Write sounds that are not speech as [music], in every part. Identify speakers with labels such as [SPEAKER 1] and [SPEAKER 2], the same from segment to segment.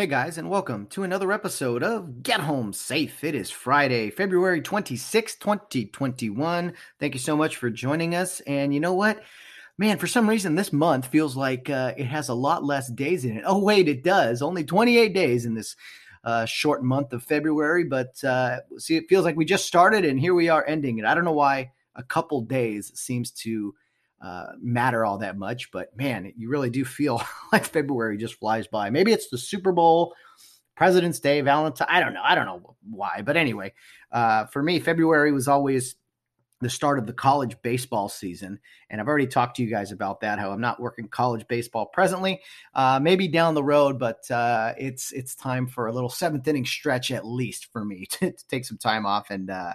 [SPEAKER 1] Hey guys, and welcome to another episode of Get Home Safe. It is Friday, February 26, 2021. Thank you so much for joining us. And you know what? Man, for some reason, this month feels like uh, it has a lot less days in it. Oh, wait, it does. Only 28 days in this uh, short month of February. But uh, see, it feels like we just started and here we are ending it. I don't know why a couple days seems to uh, matter all that much. But man, you really do feel [laughs] like February just flies by. Maybe it's the Super Bowl, President's Day, Valentine. I don't know. I don't know why. But anyway, uh, for me, February was always the start of the college baseball season. And I've already talked to you guys about that, how I'm not working college baseball presently. Uh, maybe down the road, but uh, it's it's time for a little seventh inning stretch at least for me [laughs] to, to take some time off. And uh,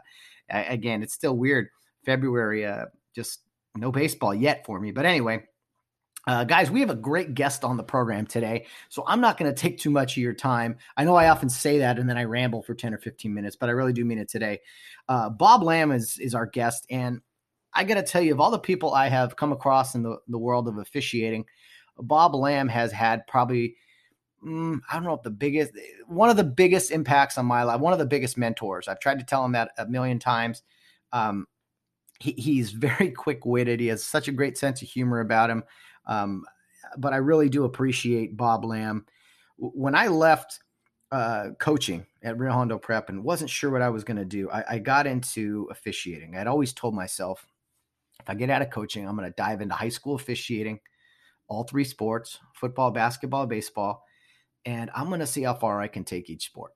[SPEAKER 1] again, it's still weird. February uh, just no baseball yet for me. But anyway, uh, guys, we have a great guest on the program today. So I'm not going to take too much of your time. I know I often say that and then I ramble for 10 or 15 minutes, but I really do mean it today. Uh, Bob Lamb is, is our guest. And I got to tell you, of all the people I have come across in the, the world of officiating, Bob Lamb has had probably, mm, I don't know if the biggest, one of the biggest impacts on my life, one of the biggest mentors. I've tried to tell him that a million times. Um, he, he's very [laughs] quick witted. He has such a great sense of humor about him. Um, but I really do appreciate Bob Lamb. When I left uh, coaching at Rio Hondo Prep and wasn't sure what I was going to do, I, I got into officiating. I'd always told myself, if I get out of coaching, I'm going to dive into high school officiating, all three sports football, basketball, baseball, and I'm going to see how far I can take each sport.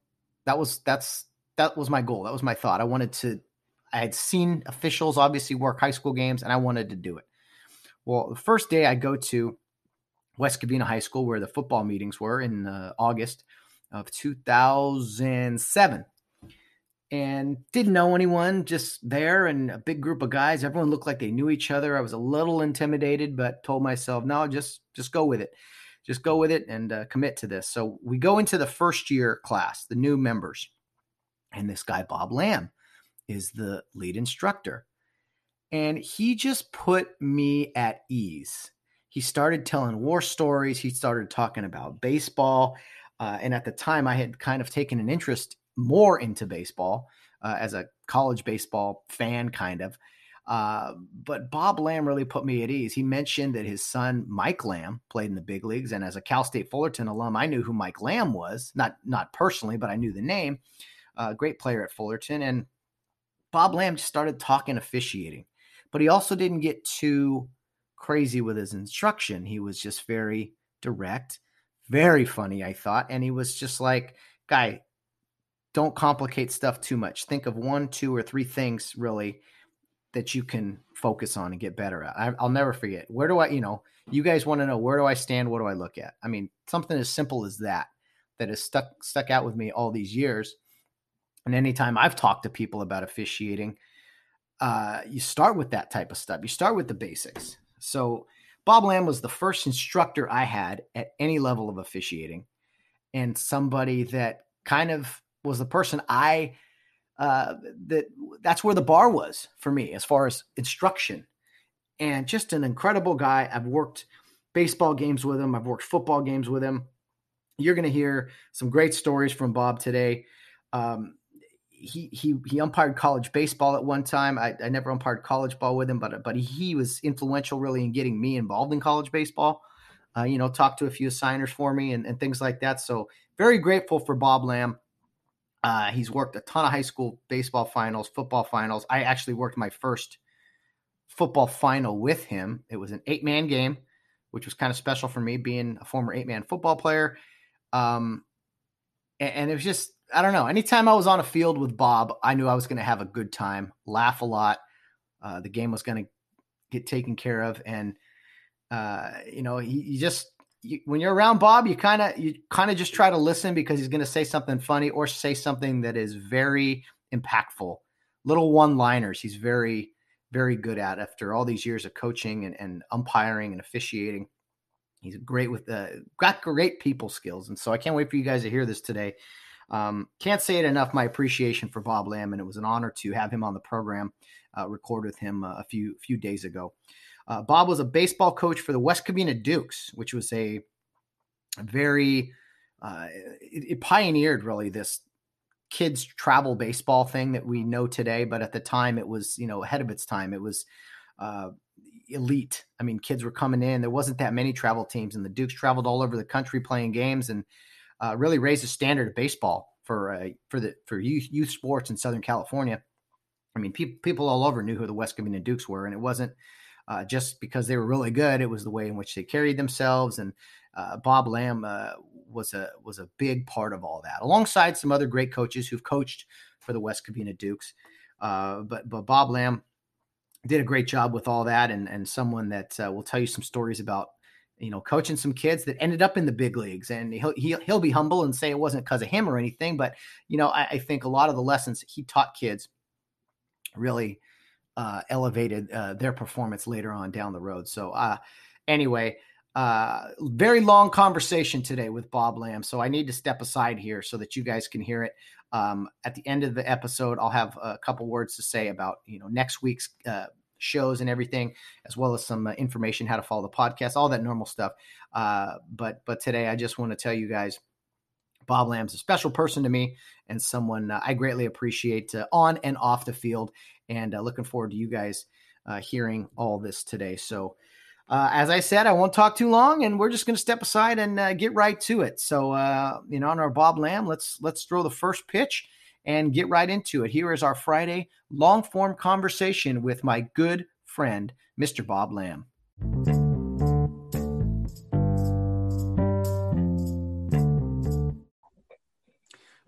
[SPEAKER 1] That was that's that was my goal. That was my thought. I wanted to I had seen officials obviously work high school games, and I wanted to do it. Well, the first day I go to West Covina High School, where the football meetings were in uh, August of 2007, and didn't know anyone, just there, and a big group of guys. Everyone looked like they knew each other. I was a little intimidated, but told myself, no, just just go with it, just go with it, and uh, commit to this. So we go into the first year class, the new members, and this guy Bob Lamb is the lead instructor. And he just put me at ease. He started telling war stories. He started talking about baseball. Uh, and at the time, I had kind of taken an interest more into baseball uh, as a college baseball fan, kind of. Uh, but Bob Lamb really put me at ease. He mentioned that his son Mike Lamb played in the big leagues, and as a Cal State Fullerton alum, I knew who Mike Lamb was. Not not personally, but I knew the name. Uh, great player at Fullerton, and Bob Lamb just started talking officiating, but he also didn't get too crazy with his instruction. He was just very direct, very funny, I thought. And he was just like, guy, don't complicate stuff too much. Think of one, two, or three things really that you can focus on and get better at. I, will never forget. Where do I, you know, you guys want to know where do I stand? What do I look at? I mean, something as simple as that that has stuck stuck out with me all these years. And anytime I've talked to people about officiating, uh, you start with that type of stuff. You start with the basics. So Bob Lamb was the first instructor I had at any level of officiating, and somebody that kind of was the person I uh, that that's where the bar was for me as far as instruction, and just an incredible guy. I've worked baseball games with him. I've worked football games with him. You're going to hear some great stories from Bob today. Um, he he he umpired college baseball at one time. I, I never umpired college ball with him, but but he was influential really in getting me involved in college baseball. Uh, you know, talked to a few signers for me and, and things like that. So very grateful for Bob Lamb. Uh, he's worked a ton of high school baseball finals, football finals. I actually worked my first football final with him. It was an eight man game, which was kind of special for me being a former eight man football player. Um, and, and it was just I don't know. Anytime I was on a field with Bob, I knew I was going to have a good time, laugh a lot. Uh, the game was going to get taken care of, and uh, you know, you, he, just you, when you're around Bob, you kind of you kind of just try to listen because he's going to say something funny or say something that is very impactful. Little one-liners. He's very very good at after all these years of coaching and, and umpiring and officiating. He's great with uh, got great people skills, and so I can't wait for you guys to hear this today. Um, can't say it enough. My appreciation for Bob Lamb, and it was an honor to have him on the program. Uh, record with him uh, a few few days ago. Uh, Bob was a baseball coach for the West Covina Dukes, which was a very uh, it, it, pioneered really this kids travel baseball thing that we know today. But at the time, it was you know ahead of its time. It was uh, elite. I mean, kids were coming in. There wasn't that many travel teams, and the Dukes traveled all over the country playing games and uh, really raised the standard of baseball for uh, for the for youth youth sports in Southern California. I mean, pe- people all over knew who the West Covina Dukes were, and it wasn't uh, just because they were really good. It was the way in which they carried themselves, and uh, Bob Lamb uh, was a was a big part of all that, alongside some other great coaches who've coached for the West Covina Dukes. Uh, but but Bob Lamb did a great job with all that, and and someone that will tell you some stories about you know coaching some kids that ended up in the big leagues, and he'll he'll, he'll be humble and say it wasn't because of him or anything, but you know I, I think a lot of the lessons he taught kids really uh, elevated uh, their performance later on down the road. So, uh, anyway, uh, very long conversation today with Bob Lamb. So, I need to step aside here so that you guys can hear it. Um, at the end of the episode, I'll have a couple words to say about you know next week's uh, shows and everything, as well as some uh, information how to follow the podcast, all that normal stuff. but but today, I just want to tell you guys Bob Lamb's a special person to me and someone uh, I greatly appreciate uh, on and off the field. And uh, looking forward to you guys uh, hearing all this today. So, uh, as I said, I won't talk too long, and we're just going to step aside and uh, get right to it. So, in honor of Bob Lamb, let's let's throw the first pitch and get right into it. Here is our Friday long form conversation with my good friend, Mr. Bob Lamb.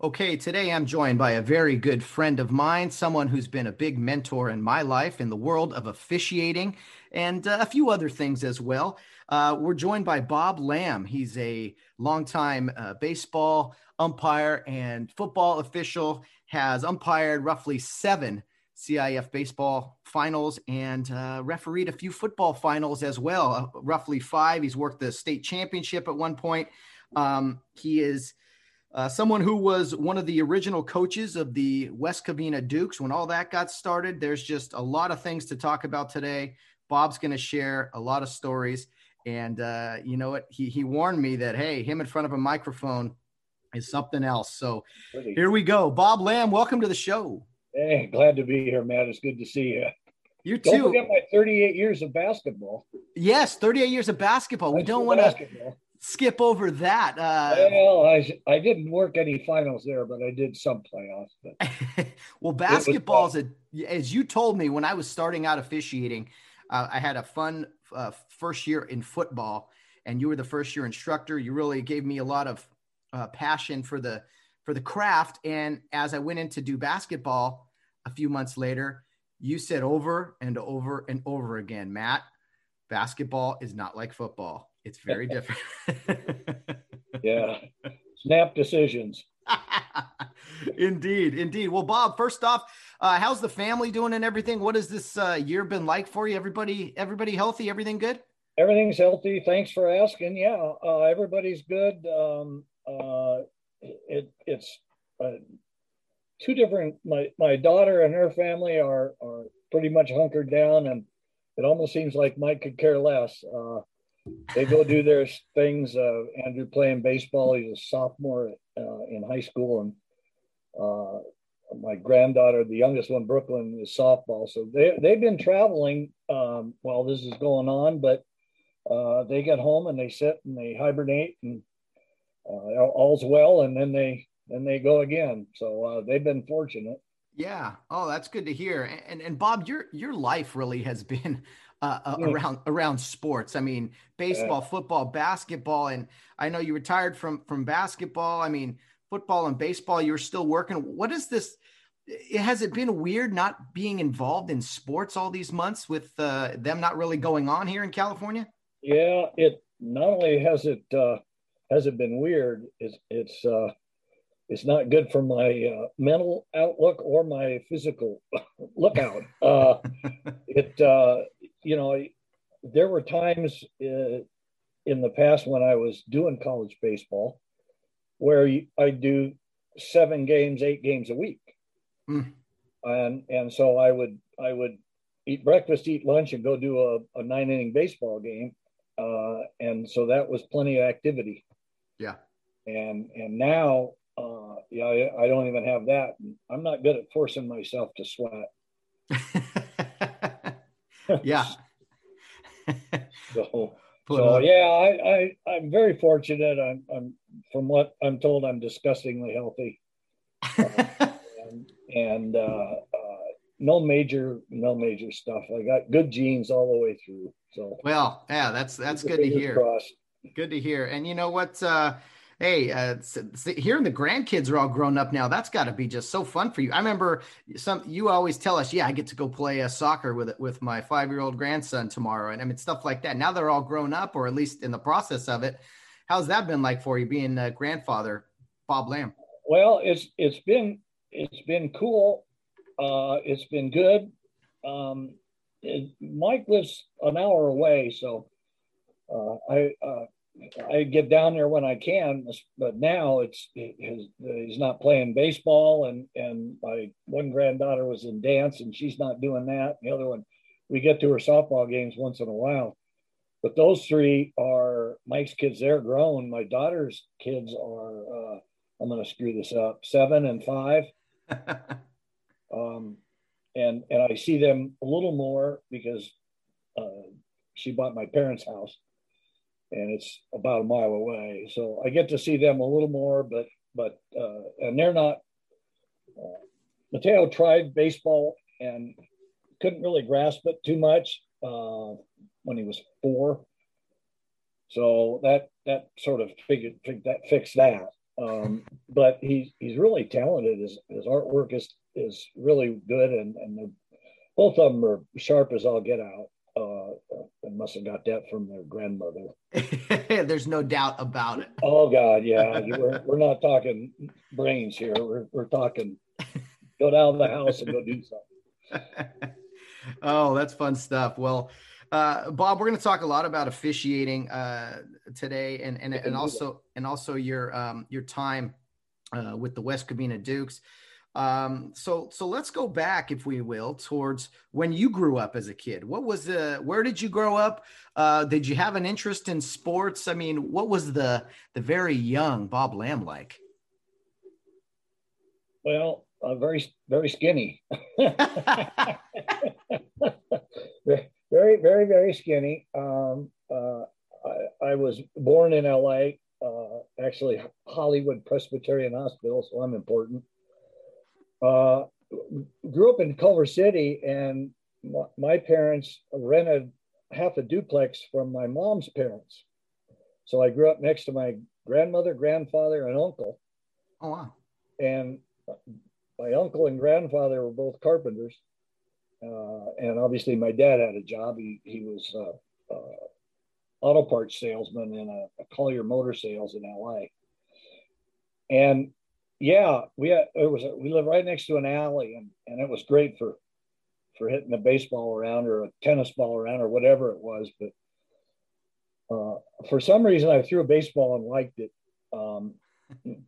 [SPEAKER 1] Okay, today I'm joined by a very good friend of mine, someone who's been a big mentor in my life in the world of officiating and uh, a few other things as well. Uh, we're joined by Bob Lamb. He's a longtime uh, baseball umpire and football official, has umpired roughly seven CIF baseball finals and uh, refereed a few football finals as well, uh, roughly five. He's worked the state championship at one point. Um, he is uh, someone who was one of the original coaches of the West Covina Dukes when all that got started. There's just a lot of things to talk about today. Bob's going to share a lot of stories. And uh, you know what? He, he warned me that, hey, him in front of a microphone is something else. So here we go. Bob Lamb, welcome to the show.
[SPEAKER 2] Hey, glad to be here, Matt. It's good to see you.
[SPEAKER 1] You too.
[SPEAKER 2] Don't forget my 38 years of basketball.
[SPEAKER 1] Yes, 38 years of basketball. we don't want to skip over that. Uh,
[SPEAKER 2] well, I, I didn't work any finals there, but I did some playoffs. But [laughs]
[SPEAKER 1] well, basketball is a, as you told me when I was starting out officiating, uh, I had a fun uh, first year in football, and you were the first year instructor. You really gave me a lot of uh, passion for the for the craft. And as I went in to do basketball a few months later, you said over and over and over again, Matt, basketball is not like football it's very different. [laughs]
[SPEAKER 2] yeah. Snap decisions. [laughs]
[SPEAKER 1] indeed, indeed. Well, Bob, first off, uh, how's the family doing and everything? What has this uh, year been like for you? Everybody, everybody healthy? Everything good?
[SPEAKER 2] Everything's healthy. Thanks for asking. Yeah, uh, everybody's good. Um, uh, it, it's uh, two different. My my daughter and her family are are pretty much hunkered down, and it almost seems like Mike could care less. They go do their things. Uh, Andrew playing baseball. He's a sophomore uh, in high school, and uh, my granddaughter, the youngest one, Brooklyn, is softball. So they they've been traveling um, while this is going on, but uh, they get home and they sit and they hibernate, and uh, all's well, and then they then they go again. So uh, they've been fortunate.
[SPEAKER 1] Yeah. Oh, that's good to hear. And and Bob, your your life really has been uh, uh, around around sports. I mean, baseball, football, basketball, and I know you retired from from basketball. I mean, football and baseball. You're still working. What is this? Has it been weird not being involved in sports all these months with uh, them not really going on here in California?
[SPEAKER 2] Yeah, it not only has it uh, has it been weird, it's it's uh, it's not good for my uh, mental outlook or my physical [laughs] lookout. Uh, [laughs] it uh, you know there were times uh, in the past when I was doing college baseball where I do seven games, eight games a week, mm. and and so I would I would eat breakfast, eat lunch, and go do a, a nine inning baseball game, uh, and so that was plenty of activity.
[SPEAKER 1] Yeah,
[SPEAKER 2] and and now uh, yeah, I, I don't even have that. I'm not good at forcing myself to sweat. [laughs]
[SPEAKER 1] yeah. [laughs]
[SPEAKER 2] so, [laughs] so yeah, I, I I'm very fortunate. I'm I'm from what I'm told, I'm disgustingly healthy, uh, [laughs] and, and uh, uh, no major no major stuff. I got good genes all the way through. So
[SPEAKER 1] well, yeah, that's that's good to hear. Crossed. Good to hear. And you know what? Uh, hey, uh, hearing the grandkids are all grown up now, that's got to be just so fun for you. I remember some you always tell us, yeah, I get to go play uh, soccer with with my five year old grandson tomorrow, and I mean stuff like that. Now they're all grown up, or at least in the process of it. How's that been like for you, being a grandfather, Bob Lamb?
[SPEAKER 2] Well, it's it's been it's been cool. Uh, it's been good. Um, it, Mike lives an hour away, so uh, I uh, I get down there when I can, but now it's his, he's not playing baseball, and and my one granddaughter was in dance, and she's not doing that. The other one, we get to her softball games once in a while, but those three are Mike's kids. They're grown. My daughter's kids are. Uh, I'm going to screw this up. Seven and five. [laughs] um, and and I see them a little more because uh, she bought my parents' house and it's about a mile away. So I get to see them a little more, but but uh, and they're not. Uh, Mateo tried baseball and couldn't really grasp it too much uh, when he was four. So that that sort of figured, that fixed that. Um, but he's he's really talented. His his artwork is is really good, and and both of them are sharp as all get out uh, they must have got that from their grandmother. [laughs]
[SPEAKER 1] There's no doubt about it.
[SPEAKER 2] Oh God, yeah. [laughs] we're, we're not talking brains here. We're, we're talking go down the house and go do something. [laughs]
[SPEAKER 1] oh, that's fun stuff. Well, uh, Bob, we're going to talk a lot about officiating uh, today, and and, and also and also your um, your time uh, with the West Covina Dukes. Um, so so let's go back, if we will, towards when you grew up as a kid. What was the where did you grow up? Uh, did you have an interest in sports? I mean, what was the the very young Bob Lamb like?
[SPEAKER 2] Well, uh, very very skinny. [laughs] very very very skinny. Um, uh, I, I, was born in L.A. Uh, actually, Hollywood Presbyterian Hospital, so I'm important. Uh, grew up in Culver City, and my parents rented half a duplex from my mom's parents. So I grew up next to my grandmother, grandfather, and uncle.
[SPEAKER 1] Oh, wow.
[SPEAKER 2] And my uncle and grandfather were both carpenters. Uh, and obviously, my dad had a job. He, he was uh, uh, auto parts salesman in a, a Collier Motor Sales in LA. And yeah, we had, it was we live right next to an alley, and and it was great for for hitting a baseball around or a tennis ball around or whatever it was. But uh, for some reason, I threw a baseball and liked it. Um,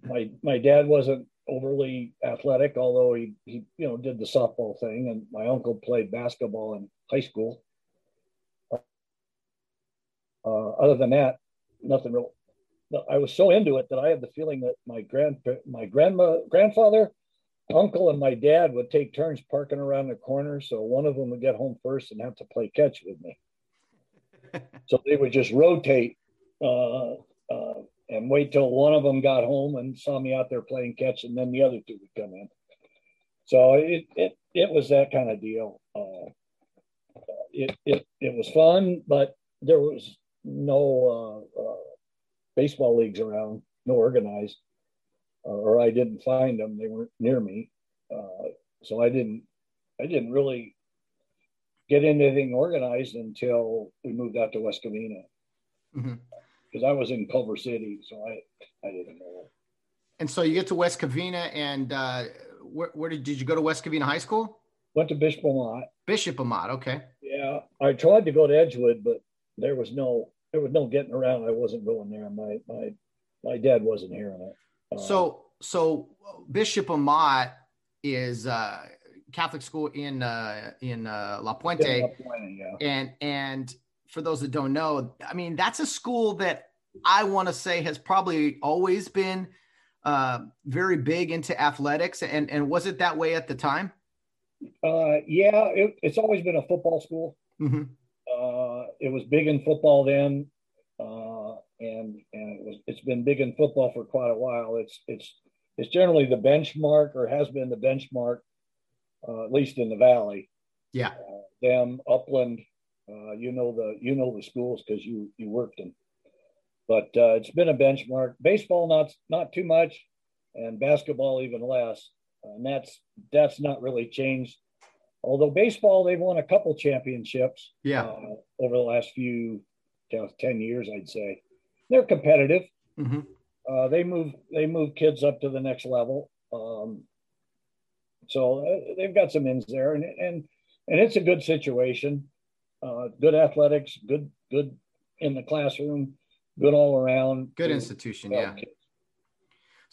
[SPEAKER 2] my my dad wasn't overly athletic, although he he you know did the softball thing, and my uncle played basketball in high school. Uh, other than that, nothing real I was so into it that I had the feeling that my grand my grandma grandfather, uncle, and my dad would take turns parking around the corner. So one of them would get home first and have to play catch with me. [laughs] so they would just rotate uh, uh, and wait till one of them got home and saw me out there playing catch, and then the other two would come in. So it it it was that kind of deal. Uh, it it it was fun, but there was no uh, uh, baseball leagues around, no organized, uh, or I didn't find them. They weren't near me, uh, so I didn't. I didn't really get anything organized until we moved out to West Covina. because mm-hmm. I was in Culver City, so I I didn't know.
[SPEAKER 1] And so you get to West Covina, and uh, where, where did did you go to West Covina High School?
[SPEAKER 2] Went to Bishop Amat.
[SPEAKER 1] Bishop Amat, okay.
[SPEAKER 2] Yeah, I tried to go to Edgewood, but there was no there was no getting around. I wasn't going there. My my my dad wasn't hearing it.
[SPEAKER 1] Uh, so so Bishop Amat is uh, Catholic school in uh, in uh, La Puente, La Puente yeah. and and for those that don't know, I mean that's a school that I want to say has probably always been uh, very big into athletics, and and was it that way at the time?
[SPEAKER 2] Uh, yeah, it, it's always been a football school. Mm-hmm. Uh, it was big in football then, uh, and and it was it's been big in football for quite a while. It's it's it's generally the benchmark or has been the benchmark, uh, at least in the valley.
[SPEAKER 1] Yeah,
[SPEAKER 2] uh, them Upland, uh, you know the you know the schools because you you worked them, but uh, it's been a benchmark. Baseball not not too much, and basketball even less and that's that's not really changed. Although baseball, they've won a couple championships.
[SPEAKER 1] Yeah. Uh,
[SPEAKER 2] over the last few ten years, I'd say they're competitive. Mm-hmm. Uh, they move they move kids up to the next level. Um, so uh, they've got some ins there, and and and it's a good situation. Uh, good athletics, good good in the classroom, good all around.
[SPEAKER 1] Good institution, yeah. Kids.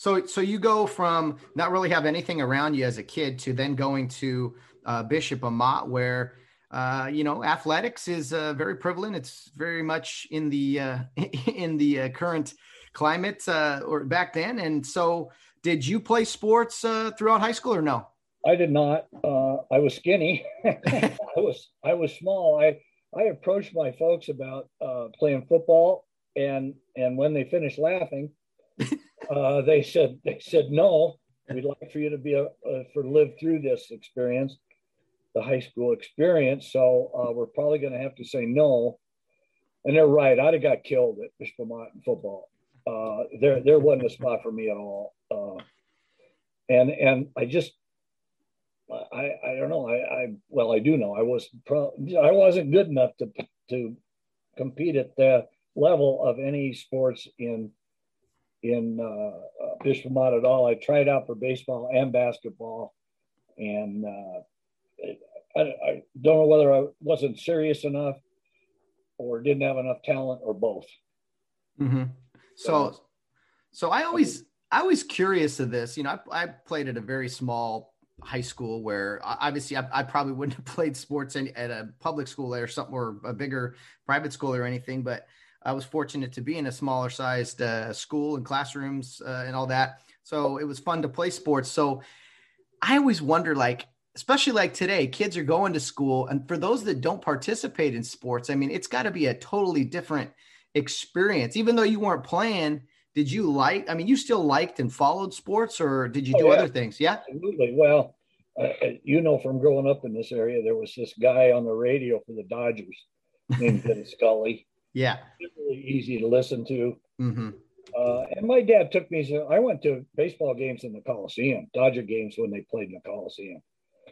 [SPEAKER 1] So, so you go from not really have anything around you as a kid to then going to uh, Bishop Amat, where uh, you know athletics is uh, very prevalent. It's very much in the uh, [laughs] in the uh, current climate uh, or back then. And so, did you play sports throughout high school or no?
[SPEAKER 2] I did not. I was skinny. [laughs] I was I was small. I I approached my folks about playing football, and and when they finished laughing uh, they said they said no. We'd like for you to be a, a for live through this experience, the high school experience. So uh, we're probably going to have to say no. And they're right. I'd have got killed at Bishop Amat in football. Uh, there there wasn't a spot for me at all. Uh, and and I just I I don't know. I, I well I do know I was pro, I wasn't good enough to to compete at the level of any sports in in uh, uh, Bishop Amat at all. I tried out for baseball and basketball, and uh, I, I, don't know whether I wasn't serious enough or didn't have enough talent or both.
[SPEAKER 1] Mm-hmm. So, so I always, I was curious of this. You know, I, I played at a very small high school where obviously I, I, probably [laughs] wouldn't have played sports in, at a public school or something or a bigger private school or anything, but I was fortunate to be in a smaller sized uh, school and classrooms uh, and all that. So it was fun to play sports. So I always wonder, like, especially like today, kids are going to school. And for those that don't participate in sports, I mean, it's got to be a totally different experience. Even though you weren't playing, did you like, I mean, you still liked and followed sports or did you oh, do yeah. other things? Yeah.
[SPEAKER 2] Absolutely. Well, uh, you know, from growing up in this area, there was this guy on the radio for the Dodgers named Vin Scully.
[SPEAKER 1] Yeah.
[SPEAKER 2] Really easy to listen to. Mm-hmm. Uh, and my dad took me, so I went to baseball games in the Coliseum, Dodger games when they played in the Coliseum.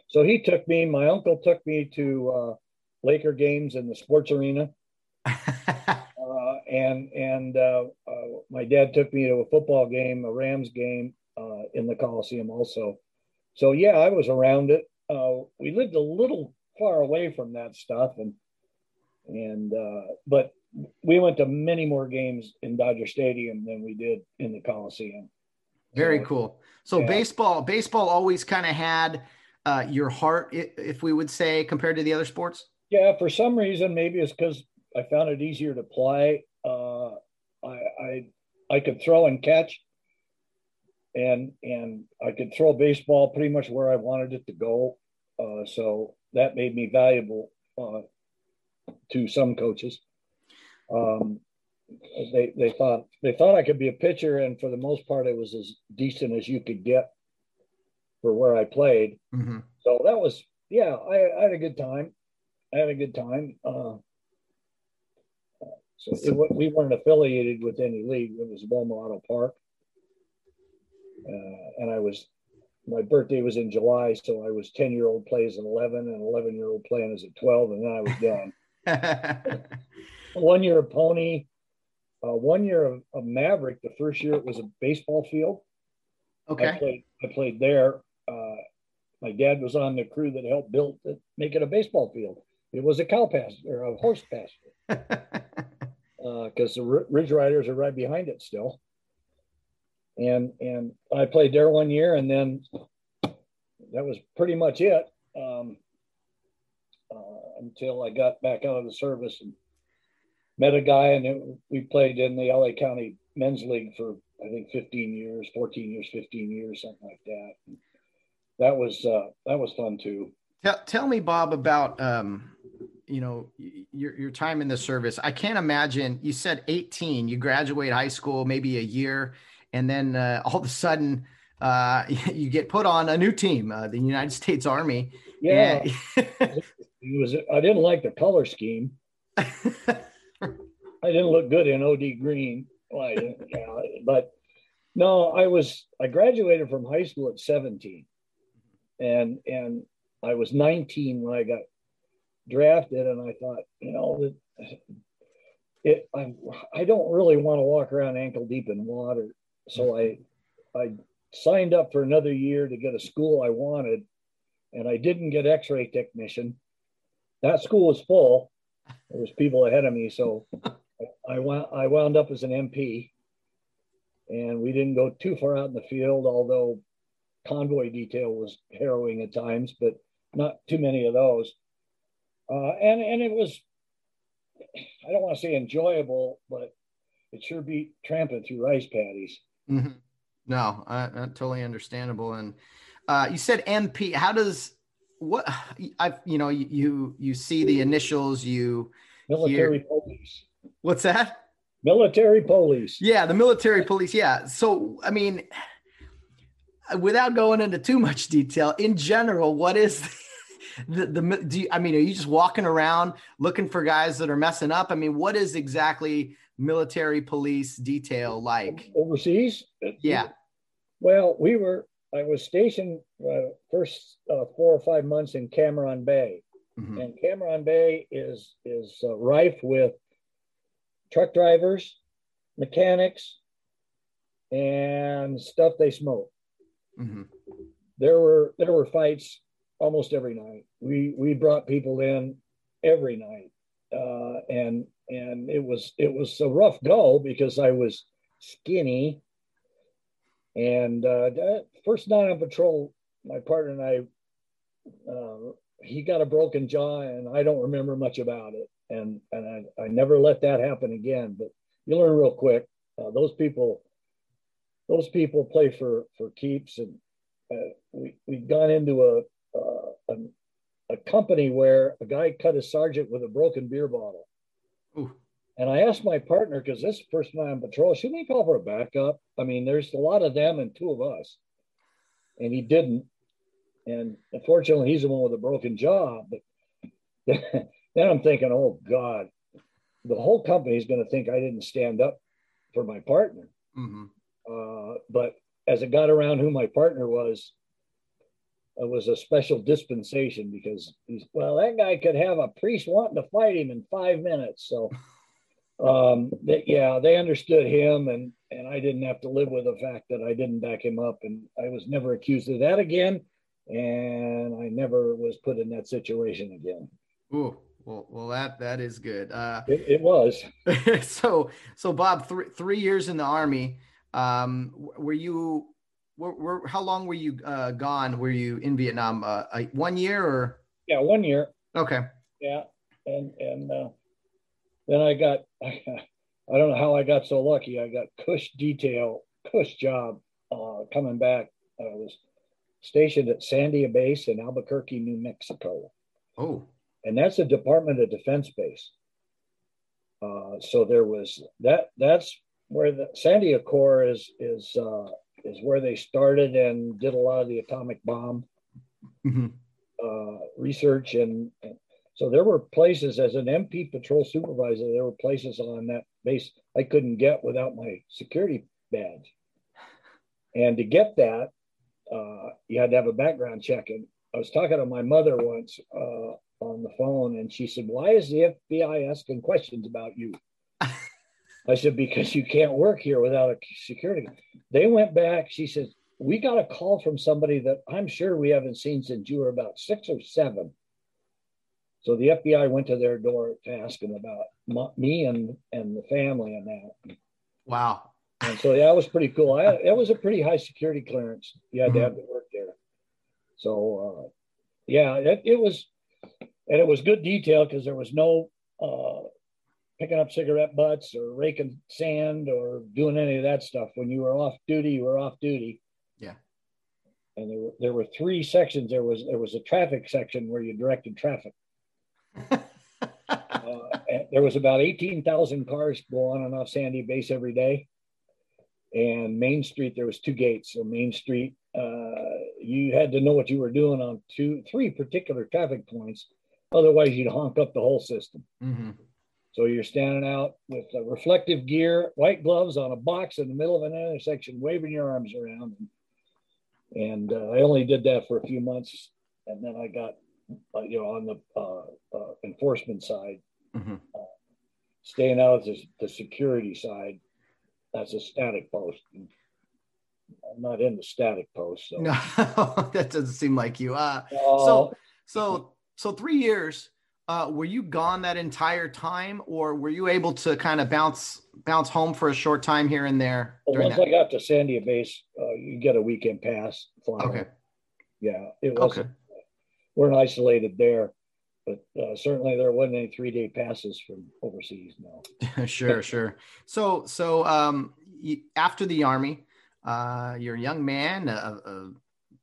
[SPEAKER 2] So he took me, my uncle took me to uh, Laker games in the sports arena. [laughs] uh, and and uh, uh, my dad took me to a football game, a Rams game uh, in the Coliseum also. So yeah, I was around it. we lived a little far away from that stuff, and and but we went to many more games in Dodger Stadium than we did in the Coliseum.
[SPEAKER 1] Very cool. So yeah. baseball, baseball always kind of had uh, your heart, if we would say, compared to the other sports.
[SPEAKER 2] Yeah, for some reason, maybe it's because I found it easier to play. Uh, I, I I could throw and catch, and and I could throw baseball pretty much where I wanted it to go. Uh, so that made me valuable uh, to some coaches. Um, they they thought they thought I could be a pitcher, and for the most part, it was as decent as you could get for where I played. Mm-hmm. So that was yeah, I, I, had a good time. I had a good time. Uh, so it, we weren't affiliated with any league. It was Auto Park, uh, and I was my birthday was in July, so I was ten year old play as an eleven, and eleven year old playing as a twelve, and then I was done. [laughs] one year of pony, uh, one year of, of, Maverick. The first year it was a baseball field.
[SPEAKER 1] Okay.
[SPEAKER 2] I played, I played there. Uh, my dad was on the crew that helped build it, make it a baseball field. It was a cow pasture or a horse pasture because [laughs] uh, the Ridge Riders are right behind it still. And and I played there one year, and then that was pretty much it um, uh, until I got back out of the service and met a guy, and it, we played in the LA County Men's League for I think 15 years, 14 years, 15 years, something like that. And that was uh, that was fun too.
[SPEAKER 1] Tell, tell me, Bob, about um, you know your your time in the service. I can't imagine. You said 18. You graduate high school, maybe a year, and then uh, all of a sudden uh, [laughs] you get put on a new team, uh, the United States Army.
[SPEAKER 2] Yeah, [laughs] it was. I didn't like the color scheme. [laughs] I didn't look good in OD green. Well, yeah, but no, I was. I graduated from high school at 17 and and I was 19 when I got drafted, and I thought, you know, it I I don't really want to walk around ankle deep in water, so I I signed up for another year to get a school I wanted, and I didn't get X-ray technician. That school was full. There was people ahead of me, so I wound I wound up as an MP, and we didn't go too far out in the field, although convoy detail was harrowing at times, but not too many of those. Uh, and and it was, I don't want to say enjoyable, but it sure beat tramping through rice paddies.
[SPEAKER 1] Mm-hmm. No, uh, totally understandable. And uh, you said MP. How does what I you know you you see the initials you
[SPEAKER 2] military hear, police.
[SPEAKER 1] What's that?
[SPEAKER 2] Military police.
[SPEAKER 1] Yeah, the military police. Yeah. So I mean, without going into too much detail, in general, what is the, [laughs] the, the do you, I mean, are you just walking around looking for guys that are messing up? I mean, what is exactly military police detail like
[SPEAKER 2] overseas?
[SPEAKER 1] Yeah.
[SPEAKER 2] Well, we were. I was stationed uh, first uh, four or five months in Cam Ranh Bay, mm-hmm. and Cam Ranh Bay is is uh, rife with truck drivers, mechanics, and stuff they smoke. Mm-hmm. There were there were fights almost every night. We we brought people in every night, uh, and and it was it was a rough go because I was skinny. And uh, first night on patrol, my partner and I, uh, he got a broken jaw, and I don't remember much about it. And and I, I never let that happen again. But you learn real quick. Uh, those people those people play for for keeps, and uh, we we'd gone into a, uh, a, a company where a guy cut a sergeant with a broken beer bottle. Ooh. And I asked my partner because this first night on patrol, should we call for a backup? I mean, there's a lot of them and two of us, and he didn't. And unfortunately, he's the one with a broken jaw. But [laughs] then I'm thinking, oh God, the whole company is going to think I didn't stand up for my partner. Mm-hmm. Uh, but as it got around who my partner was, it was a special dispensation because he's well, that guy could have a priest wanting to fight him in five minutes. So, [laughs] um, that, yeah, they understood him, and and I didn't have to live with the fact that I didn't back him up, and I was never accused of that again, and I never was put in that situation again.
[SPEAKER 1] Ooh. Well, well, that that is good. Uh,
[SPEAKER 2] it, it was. [laughs]
[SPEAKER 1] so, so Bob, three three years in the army. Um, were you, were, were, how long were you uh, gone? Were you in Vietnam? Uh, one year or?
[SPEAKER 2] Yeah, one year.
[SPEAKER 1] Okay.
[SPEAKER 2] Yeah, and and uh, then I got, I, [laughs] I don't know how I got so lucky. I got Cush detail, Cush job uh, coming back. I was stationed at Sandia Base in Albuquerque, New Mexico.
[SPEAKER 1] Oh.
[SPEAKER 2] And that's a Department of Defense base. Uh, so there was that. That's where the Sandia Corps is is uh, is where they started and did a lot of the atomic bomb mm-hmm. uh, research and, and, so there were places as an MP patrol supervisor there were places on that base I couldn't get without my security badge and to get that uh, you had to have a background check and I was talking to my mother once uh, on the phone and she said why is the FBI asking questions about you [laughs] I said, because you can't work here without a security. They went back. She says, we got a call from somebody that I'm sure we haven't seen since you were about six or seven. So the FBI went to their door to ask them about me and and the family and that.
[SPEAKER 1] Wow.
[SPEAKER 2] And so that was pretty cool. I, it was a pretty high security clearance. You had mm-hmm. to have to work there. So uh, yeah, it, it was, and it was good detail because there was no uh, picking up cigarette butts or raking sand or doing any of that stuff. When you were off duty, you were off duty.
[SPEAKER 1] Yeah.
[SPEAKER 2] And there were there were three sections. There was there was a traffic section where you directed traffic. [laughs] uh, there was about eighteen thousand cars go on and off Sandia Base every day. And Main Street, there was two gates. So Main Street, uh, you had to know what you were doing on two, three particular traffic points. Otherwise, you'd honk up the whole system. Mm-hmm. So you're standing out with reflective gear, white gloves on a box in the middle of an intersection, waving your arms around. And, and uh, I only did that for a few months, and then I got, uh, you know, on the uh, uh enforcement side, mm-hmm. Uh, staying out of the security side. That's a static post. I'm not in the static post. So.
[SPEAKER 1] No, [laughs] that doesn't seem like you. Uh, so, so, so three years uh, were you gone that entire time, or were you able to kind of bounce bounce home for a short time here and there?
[SPEAKER 2] Well, once that? I got to Sandia Base, uh, you get a weekend pass. Flying.
[SPEAKER 1] Okay.
[SPEAKER 2] Yeah, it was. Okay. We're isolated there, but uh, certainly there wasn't any three day passes from overseas.
[SPEAKER 1] No. [laughs] sure, sure. So, so um, after the army, uh, you're a young man, a, a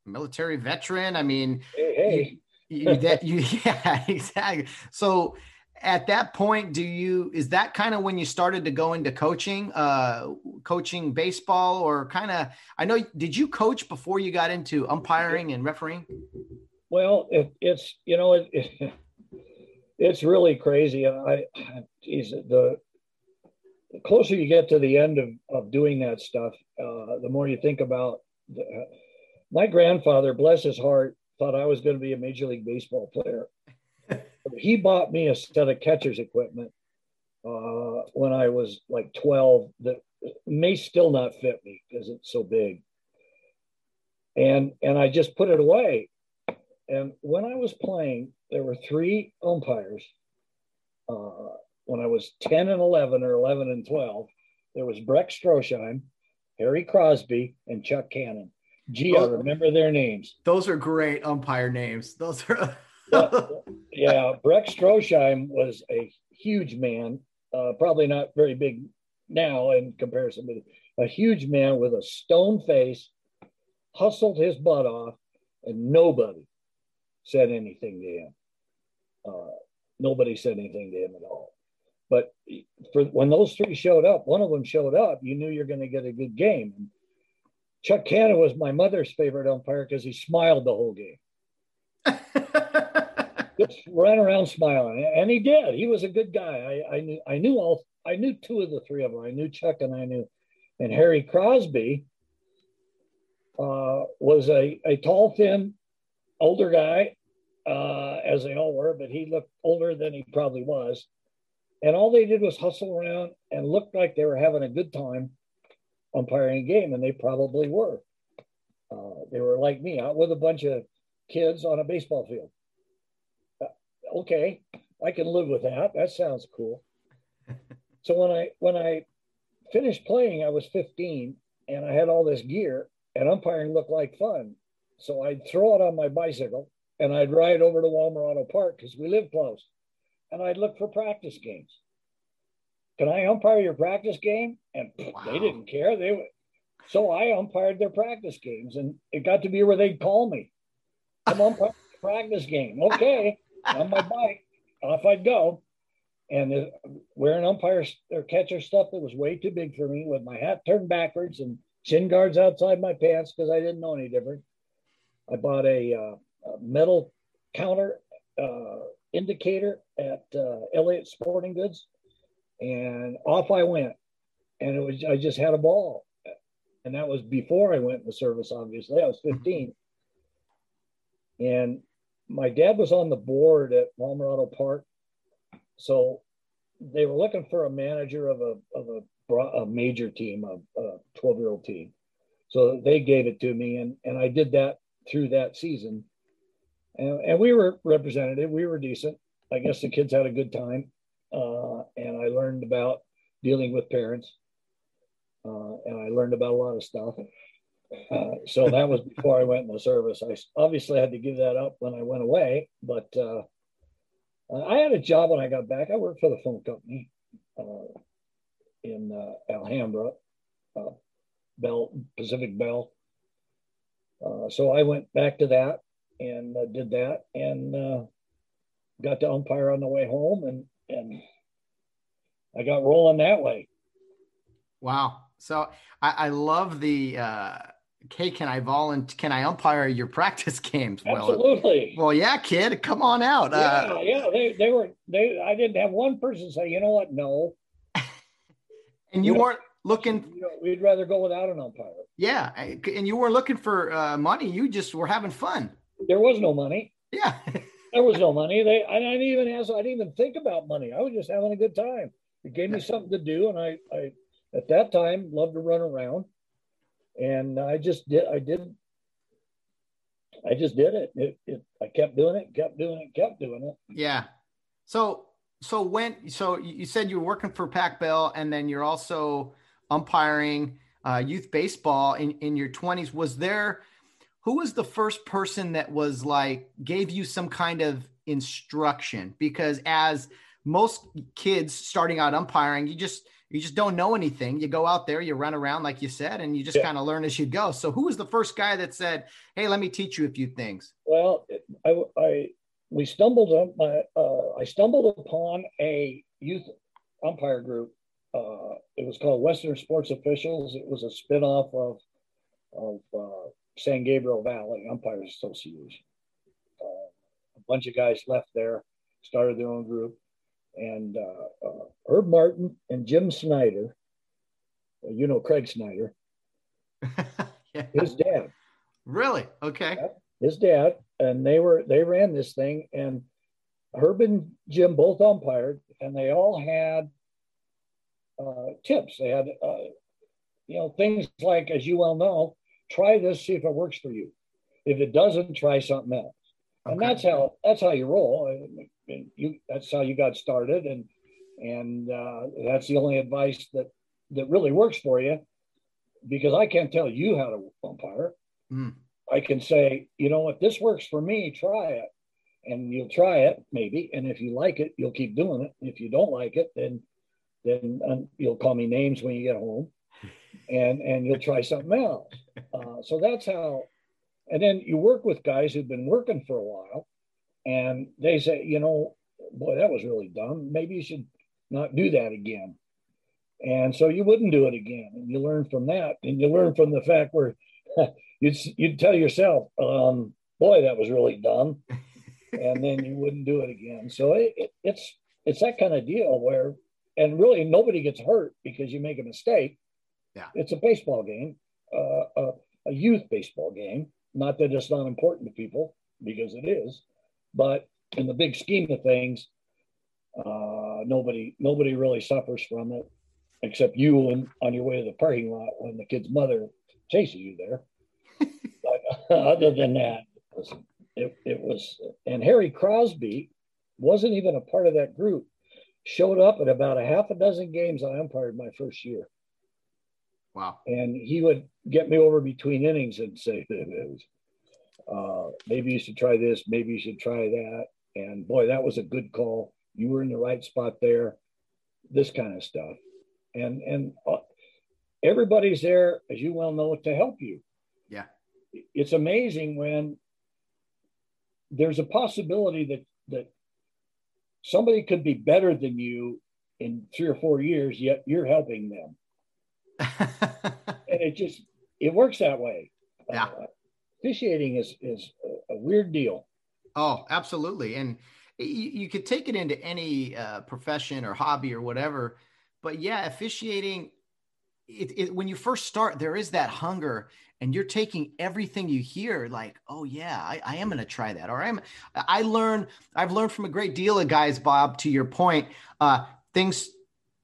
[SPEAKER 1] military veteran. I mean,
[SPEAKER 2] hey, hey.
[SPEAKER 1] you, that you [laughs] yeah exactly. So at that point do you is that kind of when you started to go into coaching uh coaching baseball or kind of i know did you coach before you got into umpiring and refereeing?
[SPEAKER 2] Well it, it's you know it, it, [laughs] it's really crazy. I geez, the, the closer you get to the end of, of doing that stuff uh the more you think about the, my grandfather bless his heart thought I was going to be a major league baseball player. [laughs] he bought me a set of catcher's equipment uh, when I was like 12 that may still not fit me because it's so big. And and I just put it away. And when I was playing, there were three umpires. Uh, when I was 10 and 11 or 11 and 12, there was Breck Stroschein, Harry Crosby, and Chuck Cannon. Gee, I remember their names.
[SPEAKER 1] Those are great umpire names. Those are. [laughs]
[SPEAKER 2] yeah, yeah, Breck Stroschein was a huge man, uh, probably not very big now in comparison, but a huge man with a stone face, hustled his butt off, and nobody said anything to him. Uh, nobody said anything to him at all. But for when those three showed up, one of them showed up, you knew you're going to get a good game. And Chuck Cannon was my mother's favorite umpire because he smiled the whole game. [laughs] Just ran around smiling, and he did. He was a good guy. I, I knew. I knew all. I knew two of the three of them. I knew Chuck, and I knew, and Harry Crosby uh, was a a tall, thin, older guy, uh, as they all were, but he looked older than he probably was. And all they did was hustle around and looked like they were having a good time umpiring a game, and they probably were. Uh, they were like me, out with a bunch of kids on a baseball field. Uh, okay, I can live with that. That sounds cool. [laughs] so when I when I finished playing, I was 15, and I had all this gear, and umpiring looked like fun. So I'd throw it on my bicycle, and I'd ride over to Walmerado Park because we live close, and I'd look for practice games can I umpire your practice game? And wow. they didn't care. They were, so I umpired their practice games, and it got to be where they'd call me. Come umpire [laughs] practice game. Okay, on my bike, off I'd go. And wearing umpire or catcher stuff that was way too big for me, with my hat turned backwards and shin guards outside my pants because I didn't know any different. I bought a, uh, a metal counter uh, indicator at uh, Elliott Sporting Goods and off I went. And it was I just had a ball. And that was before I went in the service, obviously. I was 15. And my dad was on the board at Walmerado Park. So they were looking for a manager of a of a, a major team, a, a 12 year old team. So they gave it to me, and and I did that through that season, and, and we were representative. We were decent. I guess the kids had a good time, uh, and I learned about dealing with parents, uh, and I learned about a lot of stuff. Uh, so that was before I went in the service. I obviously had to give that up when I went away, but uh, I had a job when I got back. I worked for the phone company uh, in uh, Alhambra, uh, Bell Pacific Bell. Uh, so I went back to that and did that and got to umpire on the way home and and I got rolling that way.
[SPEAKER 1] Wow. So I, I love the uh okay, can I volunteer? Can I umpire your [laughs] practice games?
[SPEAKER 2] Absolutely.
[SPEAKER 1] Well, well, yeah, kid, come on out.
[SPEAKER 2] Yeah, uh, yeah. They, they were they. I didn't have one person say, you know what, no. [laughs]
[SPEAKER 1] and you, weren't looking.
[SPEAKER 2] You know, we'd rather go without an umpire.
[SPEAKER 1] Yeah, and you weren't looking for uh, money. You just were having fun.
[SPEAKER 2] There was no money.
[SPEAKER 1] Yeah. [laughs]
[SPEAKER 2] there was no money. They. I didn't even ask. I didn't even think about money. I was just having a good time. It gave me something to do, and I, I at that time loved to run around and I just did. I did. I just did it. It, it. I kept doing it. Kept doing it. Kept doing it.
[SPEAKER 1] Yeah. So so when so you said you were working for Pac Bell, and then you're also umpiring uh, youth baseball in in your 20s. Was there who was the first person that was like gave you some kind of instruction? Because as most kids starting out umpiring, you just you just don't know anything. You go out there, you run around like you said, and you just yeah. kind of learn as you go. So, who was the first guy that said, "Hey, let me teach you a few things"?
[SPEAKER 2] Well, I, I we stumbled on my, uh, I stumbled upon a youth umpire group. Uh, it was called Western Sports Officials. It was a spinoff of of uh, San Gabriel Valley Umpires Association. Uh, a bunch of guys left there, started their own group and uh, uh, Herb Martin and Jim Snyder, uh, you know Craig Snyder, [laughs] yeah. his dad.
[SPEAKER 1] Really? Okay.
[SPEAKER 2] His dad, and they were they ran this thing, and Herb and Jim both umpired, and they all had uh, tips. They had, uh, you know, things like, as you well know, try this, see if it works for you. If it doesn't, try something else. Okay. And that's how that's how you roll. And you that's how you got started. And and uh, that's the only advice that that really works for you. Because i can't tell you how to umpire mm. i can say you know what? This works for me. Try it. And you'll try it maybe. And if you like it you'll keep doing it. If you don't like it then then um, you'll call me names when you get home. [laughs] And and you'll try something else uh, so that's how and then you work with guys who've been working for a while and they say, you know, boy, that was really dumb. Maybe you should not do that again. And so you wouldn't do it again. And you learn from that. And you learn from the fact where [laughs] you'd, you'd tell yourself, um, boy, that was really dumb. and then you wouldn't do it again. So it, it, it's, it's that kind of deal where, and really nobody gets hurt because you make a mistake.
[SPEAKER 1] Yeah.
[SPEAKER 2] It's a baseball game, uh, a, a youth baseball game. Not that it's not important to people because it is. But in the big scheme of things, uh, nobody nobody really suffers from it except you and on your way to the parking lot when the kid's mother chases you there. [laughs] but other than that, it, it was and Harry Crosby wasn't even a part of that group. Showed up at about a half a dozen games I umpired my first year.
[SPEAKER 1] Wow.
[SPEAKER 2] And he would get me over between innings and say, [laughs] uh, maybe you should try this, maybe you should try that. And boy, that was a good call. You were in the right spot there. This kind of stuff, and and uh, everybody's there, as you well know, to help you.
[SPEAKER 1] Yeah,
[SPEAKER 2] it's amazing when there's a possibility that that somebody could be better than you in three or four years, yet you're helping them. [laughs] and it just it works that way.
[SPEAKER 1] Yeah. Uh,
[SPEAKER 2] officiating is is a weird deal.
[SPEAKER 1] Oh, absolutely, and you, you could take it into any uh, profession or hobby or whatever. But yeah, officiating. It, it, when you first start, there is that hunger, and you're taking everything you hear, like, oh yeah, I, I am going to try that, or I'm. I learn. I've learned from a great deal of guys, Bob. To your point, uh, things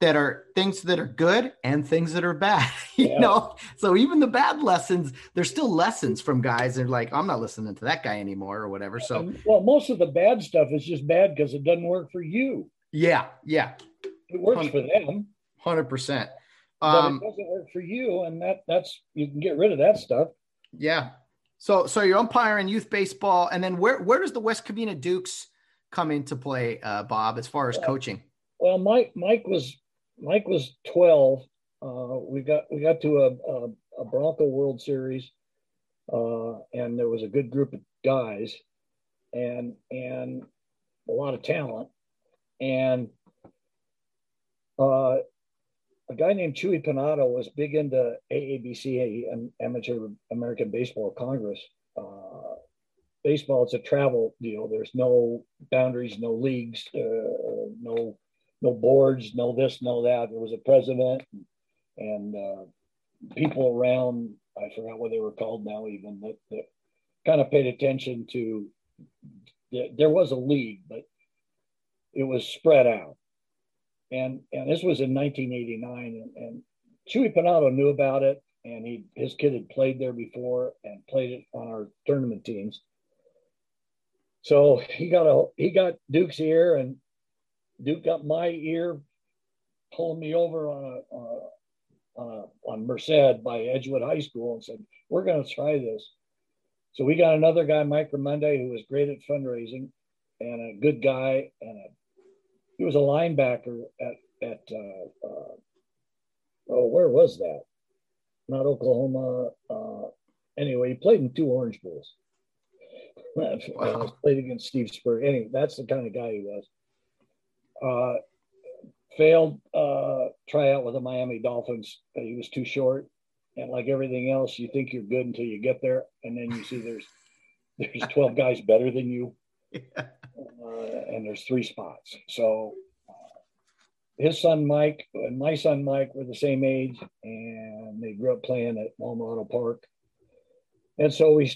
[SPEAKER 1] that are things that are good and things that are bad [laughs] you yeah. know? So even the bad lessons there's still lessons from guys and like i'm not listening to that guy anymore or whatever so
[SPEAKER 2] well most of the bad stuff is just bad because it doesn't work for you.
[SPEAKER 1] Yeah yeah.
[SPEAKER 2] It works for them.
[SPEAKER 1] 100%
[SPEAKER 2] um, but it doesn't work for you and that that's you can get rid of that stuff.
[SPEAKER 1] Yeah. So so you're umpiring youth baseball and then where where does the west covina dukes come into play uh, bob as far as coaching?
[SPEAKER 2] well mike mike was Mike was 12. Uh, we got we got to a, a, a Bronco World Series, uh, and there was a good group of guys, and and a lot of talent, and uh, a guy named Chewy Panato was big into AABC, an Amateur American Baseball Congress. Uh, baseball, it's a travel deal. There's no boundaries, no leagues, uh, no no boards, no this, no that. There was a president and uh, people around. I forgot what they were called now, even that, that kind of paid attention to. There was a league, but it was spread out, and and this was in 1989, and, and Chewy Panato knew about it, and he his kid had played there before and played it on our tournament teams. So he got a he got Duke's ear and Duke got my ear, pulling me over on a, on, a, on, a, on Merced by Edgewood High School and said, "We're going to try this." So we got another guy, Mike Ramonde, who was great at fundraising and a good guy, and a, he was a linebacker at at uh, uh, oh, where was that? Not Oklahoma. Uh, anyway, he played in two Orange Bowls. [laughs] wow. played against Steve Spurrier. Anyway, that's the kind of guy he was uh, failed uh, tryout with the Miami Dolphins. He was too short, and like everything else, you think you're good until you get there, and then you see there's [laughs] there's 12 guys better than you, [laughs] yeah. uh, and there's three spots. So uh, his son Mike and my son Mike were the same age, and they grew up playing at Auto Park, and so we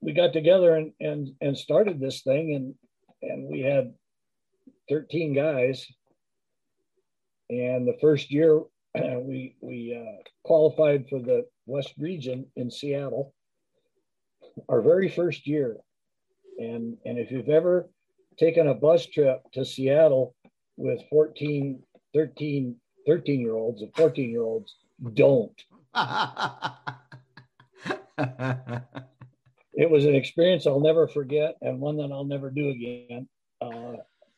[SPEAKER 2] we got together and and and started this thing, and and we had 13 guys. And the first year, [clears throat] we, we uh, qualified for the West region in Seattle, our very first year. And, and if you've ever taken a bus trip to Seattle with 14, 13, 13 year olds and 14 year olds, don't. [laughs] it was an experience I'll never forget and one that I'll never do again.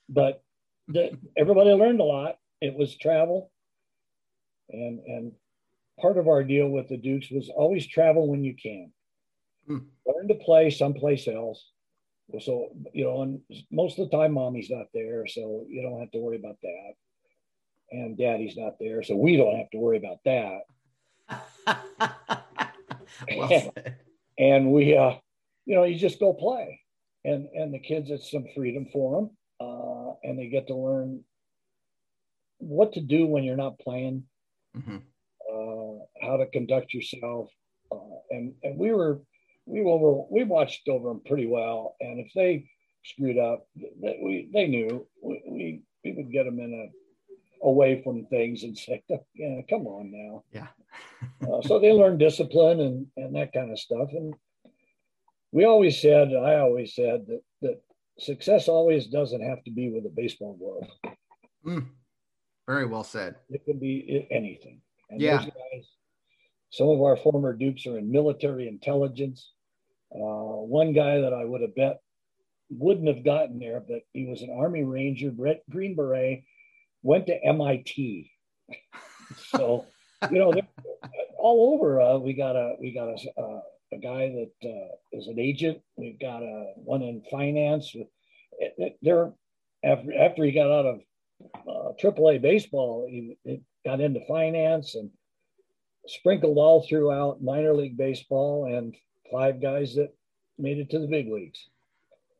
[SPEAKER 2] But the, everybody learned a lot. It was travel, and and part of our deal with the Dukes was always travel when you can. Hmm. Learn to play someplace else. So you know, and most of the time, mommy's not there, so you don't have to worry about that. And daddy's not there, so we don't have to worry about that. [laughs] well and, [laughs] and we, uh, you know, you just go play, and and the kids, it's some freedom for them uh, and they get to learn what to do when you're not playing, mm-hmm. uh, how to conduct yourself, uh, and and we were we over we watched over them pretty well, and if they screwed up, they, we they knew we, we, we would get them in a away from things and [laughs] say, yeah, come on now.
[SPEAKER 1] Yeah. [laughs]
[SPEAKER 2] uh, so they learn discipline and, and that kind of stuff. And we always said, I always said that, that success always doesn't have to be with a baseball glove.
[SPEAKER 1] Mm, very well said.
[SPEAKER 2] It could be anything.
[SPEAKER 1] And yeah. Guys,
[SPEAKER 2] some of our former Dukes are in military intelligence. Uh, one guy that I would have bet wouldn't have gotten there, but he was an Army Ranger, Brett Green Beret, went to MIT. [laughs] so, you know, all over. Uh, we got a we got a, uh, a guy that uh, is an agent. We've got a one in finance. They're after after he got out of uh, AAA baseball, he, he got into finance and sprinkled all throughout minor league baseball and five guys that made it to the big leagues.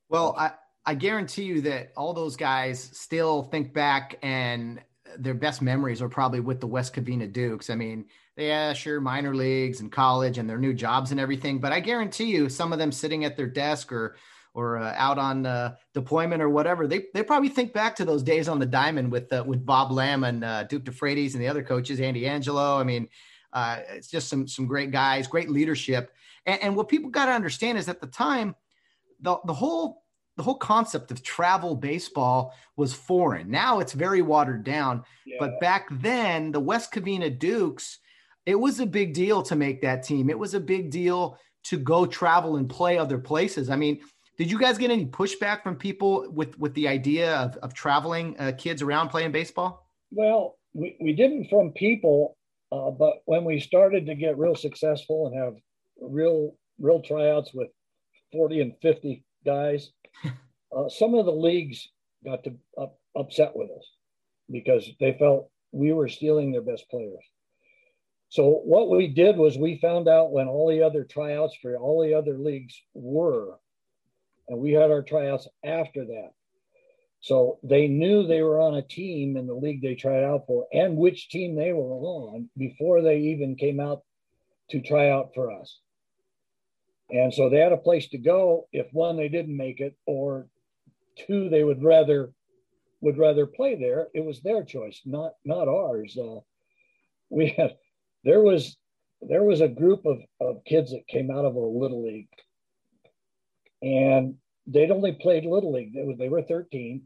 [SPEAKER 1] Well, I, I guarantee you that all those guys still think back and their best memories are probably with the West Covina Dukes. I mean, yeah, sure, minor leagues and college and their new jobs and everything, but I guarantee you, some of them sitting at their desk or or uh, out on uh, deployment or whatever, they they probably think back to those days on the diamond with uh, with Bob Lamb and uh, Duke DeFreitas and the other coaches, Andy Angelo. I mean, uh, it's just some some great guys, great leadership. And, and what people got to understand is at the time, the the whole the whole concept of travel baseball was foreign. Now it's very watered down. Yeah. But back then, the West Covina Dukes, it was a big deal to make that team. It was a big deal to go travel and play other places. I mean, did you guys get any pushback from people with with the idea of, of traveling uh, kids around playing baseball?
[SPEAKER 2] Well, we, we didn't from people, uh, but when we started to get real successful and have real real tryouts with 40 and 50 guys, [laughs] uh, some of the leagues got to up, upset with us because they felt we were stealing their best players. So what we did was we found out when all the other tryouts for all the other leagues were, and we had our tryouts after that. So they knew they were on a team in the league they tried out for and which team they were on before they even came out to try out for us. And so they had a place to go if one they didn't make it or two they would rather would rather play there. It was their choice, not not ours. Uh, we had there was there was a group of, of kids that came out of a little league. And they'd only played little league. They, was, they were 13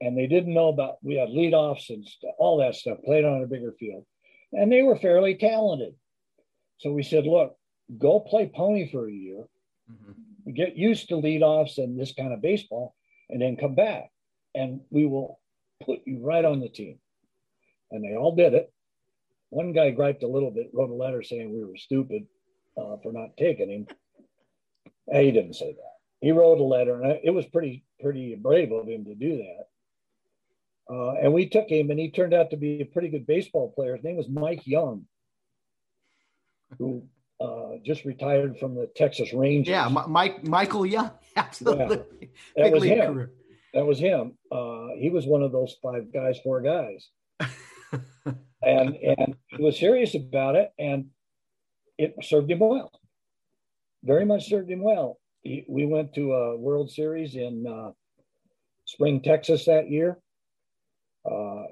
[SPEAKER 2] and they didn't know about we had leadoffs and st- all that stuff played on a bigger field. And they were fairly talented. So we said look go play pony for a year. Mm-hmm. get used to leadoffs and this kind of baseball and then come back and we will put you right on the team. And they all did it one guy griped a little bit wrote a letter saying we were stupid uh, for not taking him he didn't say that he wrote a letter and it was pretty pretty brave of him to do that uh, and we took him, and he turned out to be a pretty good baseball player. His name was Mike Young, who uh, just retired from the Texas Rangers.
[SPEAKER 1] Yeah, Mike Michael Young, [laughs] absolutely.
[SPEAKER 2] Yeah, that, was him. that was him. Uh, he was one of those five guys, four guys, [laughs] and and he was serious about it, and it served him well. Very much served him well. He, we went to a World Series in uh, Spring, Texas that year uh,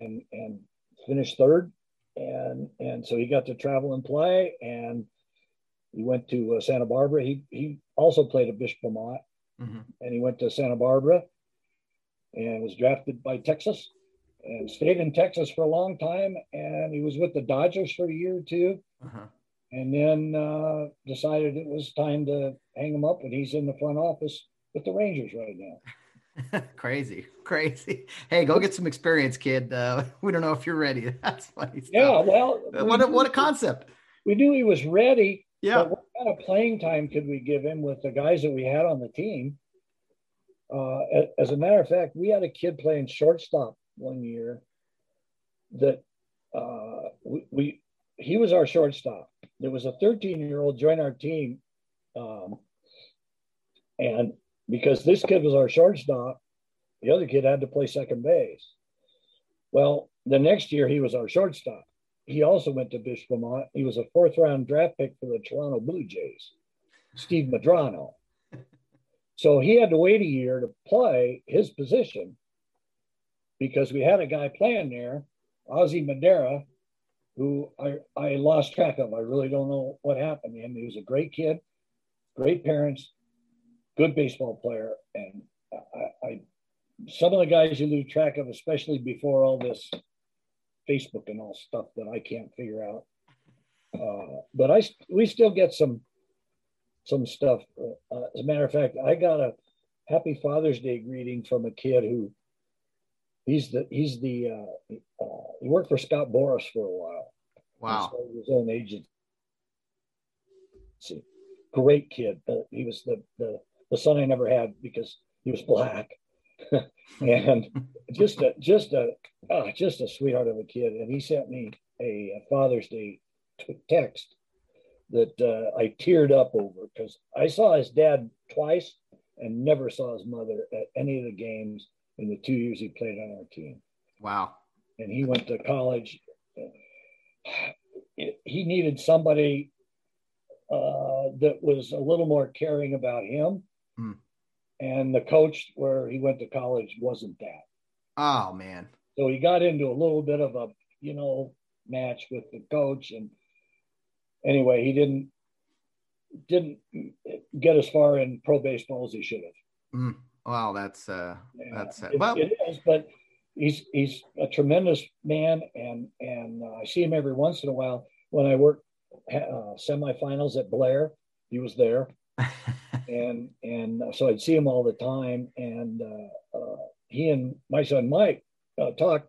[SPEAKER 2] and, and finished third. And, and so he got to travel and play. And he went to uh, Santa Barbara. He, he also played at Bishop Amat. Mm-hmm. And he went to Santa Barbara and was drafted by Texas and stayed in Texas for a long time. And he was with the Dodgers for a year or 2 uh-huh. And then uh, decided it was time to hang him up. And he's in the front office with the Rangers right now. [laughs]
[SPEAKER 1] crazy, crazy. Hey, go get some experience, kid. Uh, [laughs] we don't know if you're ready. [laughs] That's funny. Stuff.
[SPEAKER 2] Yeah, well,
[SPEAKER 1] what a, what a concept.
[SPEAKER 2] We knew he was ready.
[SPEAKER 1] Yeah.
[SPEAKER 2] what kind of playing time could we give him with the guys that we had on the team? Uh, as a matter of fact, we had a kid playing shortstop one year that uh, we, we he was our shortstop. There was a 13 year old join our team, um, and because this kid was our shortstop. The other kid had to play second base. Well, the next year he was our shortstop. He also went to Bishop Amat. He was a fourth round draft pick for the Toronto Blue Jays, Steve Madrano. So he had to wait a year to play his position because we had a guy playing there, Ozzie Madera, who I, I lost track of. I really don't know what happened to him. He was a great kid, great parents, good baseball player, and I, I some of the guys you lose track of, especially before all this Facebook and all stuff that I can't figure out. Uh, but I we still get some some stuff. Uh, as a matter of fact, I got a Happy Father's Day greeting from a kid who he's the he's the uh, uh he worked for Scott Boras for a while.
[SPEAKER 1] Wow,
[SPEAKER 2] his own agency. Great kid. he was the the the son I never had because he was black. [laughs] and just a just a oh, just a sweetheart of a kid. And he sent me a, a Father's Day text that uh, I teared up over because I saw his dad twice and never saw his mother at any of the games in the two years he played on our team.
[SPEAKER 1] Wow.
[SPEAKER 2] And he went to college. He needed somebody uh, that was a little more caring about him. Mm. and the coach where he went to college wasn't that.
[SPEAKER 1] Oh man.
[SPEAKER 2] So he got into a little bit of a, you know, match with the coach and anyway, he didn't didn't get as far in pro baseball as he should have.
[SPEAKER 1] Mm. Wow, that's uh
[SPEAKER 2] Yeah,
[SPEAKER 1] that's uh,
[SPEAKER 2] it,
[SPEAKER 1] well
[SPEAKER 2] it is, but he's he's a tremendous man, and and uh, I see him every once in a while when I work uh, semifinals at Blair. He was there, [laughs] and and so I'd see him all the time, and uh, uh, he and my son Mike uh, talk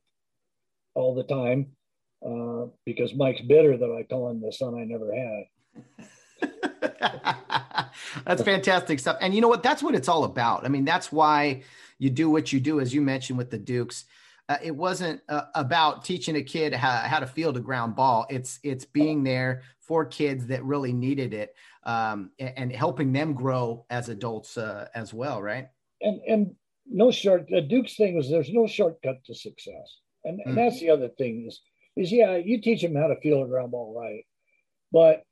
[SPEAKER 2] all the time uh, because Mike's bitter that I call him the son I never had. [laughs]
[SPEAKER 1] that's fantastic stuff. And you know what? That's what it's all about. I mean, that's why you do what you do, as you mentioned with the Dukes. Uh, it wasn't uh, about teaching a kid how, how to field a ground ball. It's it's being there for kids that really needed it, um, and, and helping them grow as adults uh, as well, right?
[SPEAKER 2] and and no short the Duke's thing was there's no shortcut to success. And, and
[SPEAKER 1] Mm.
[SPEAKER 2] that's the other thing is is yeah, you teach them how to field a ground ball right, but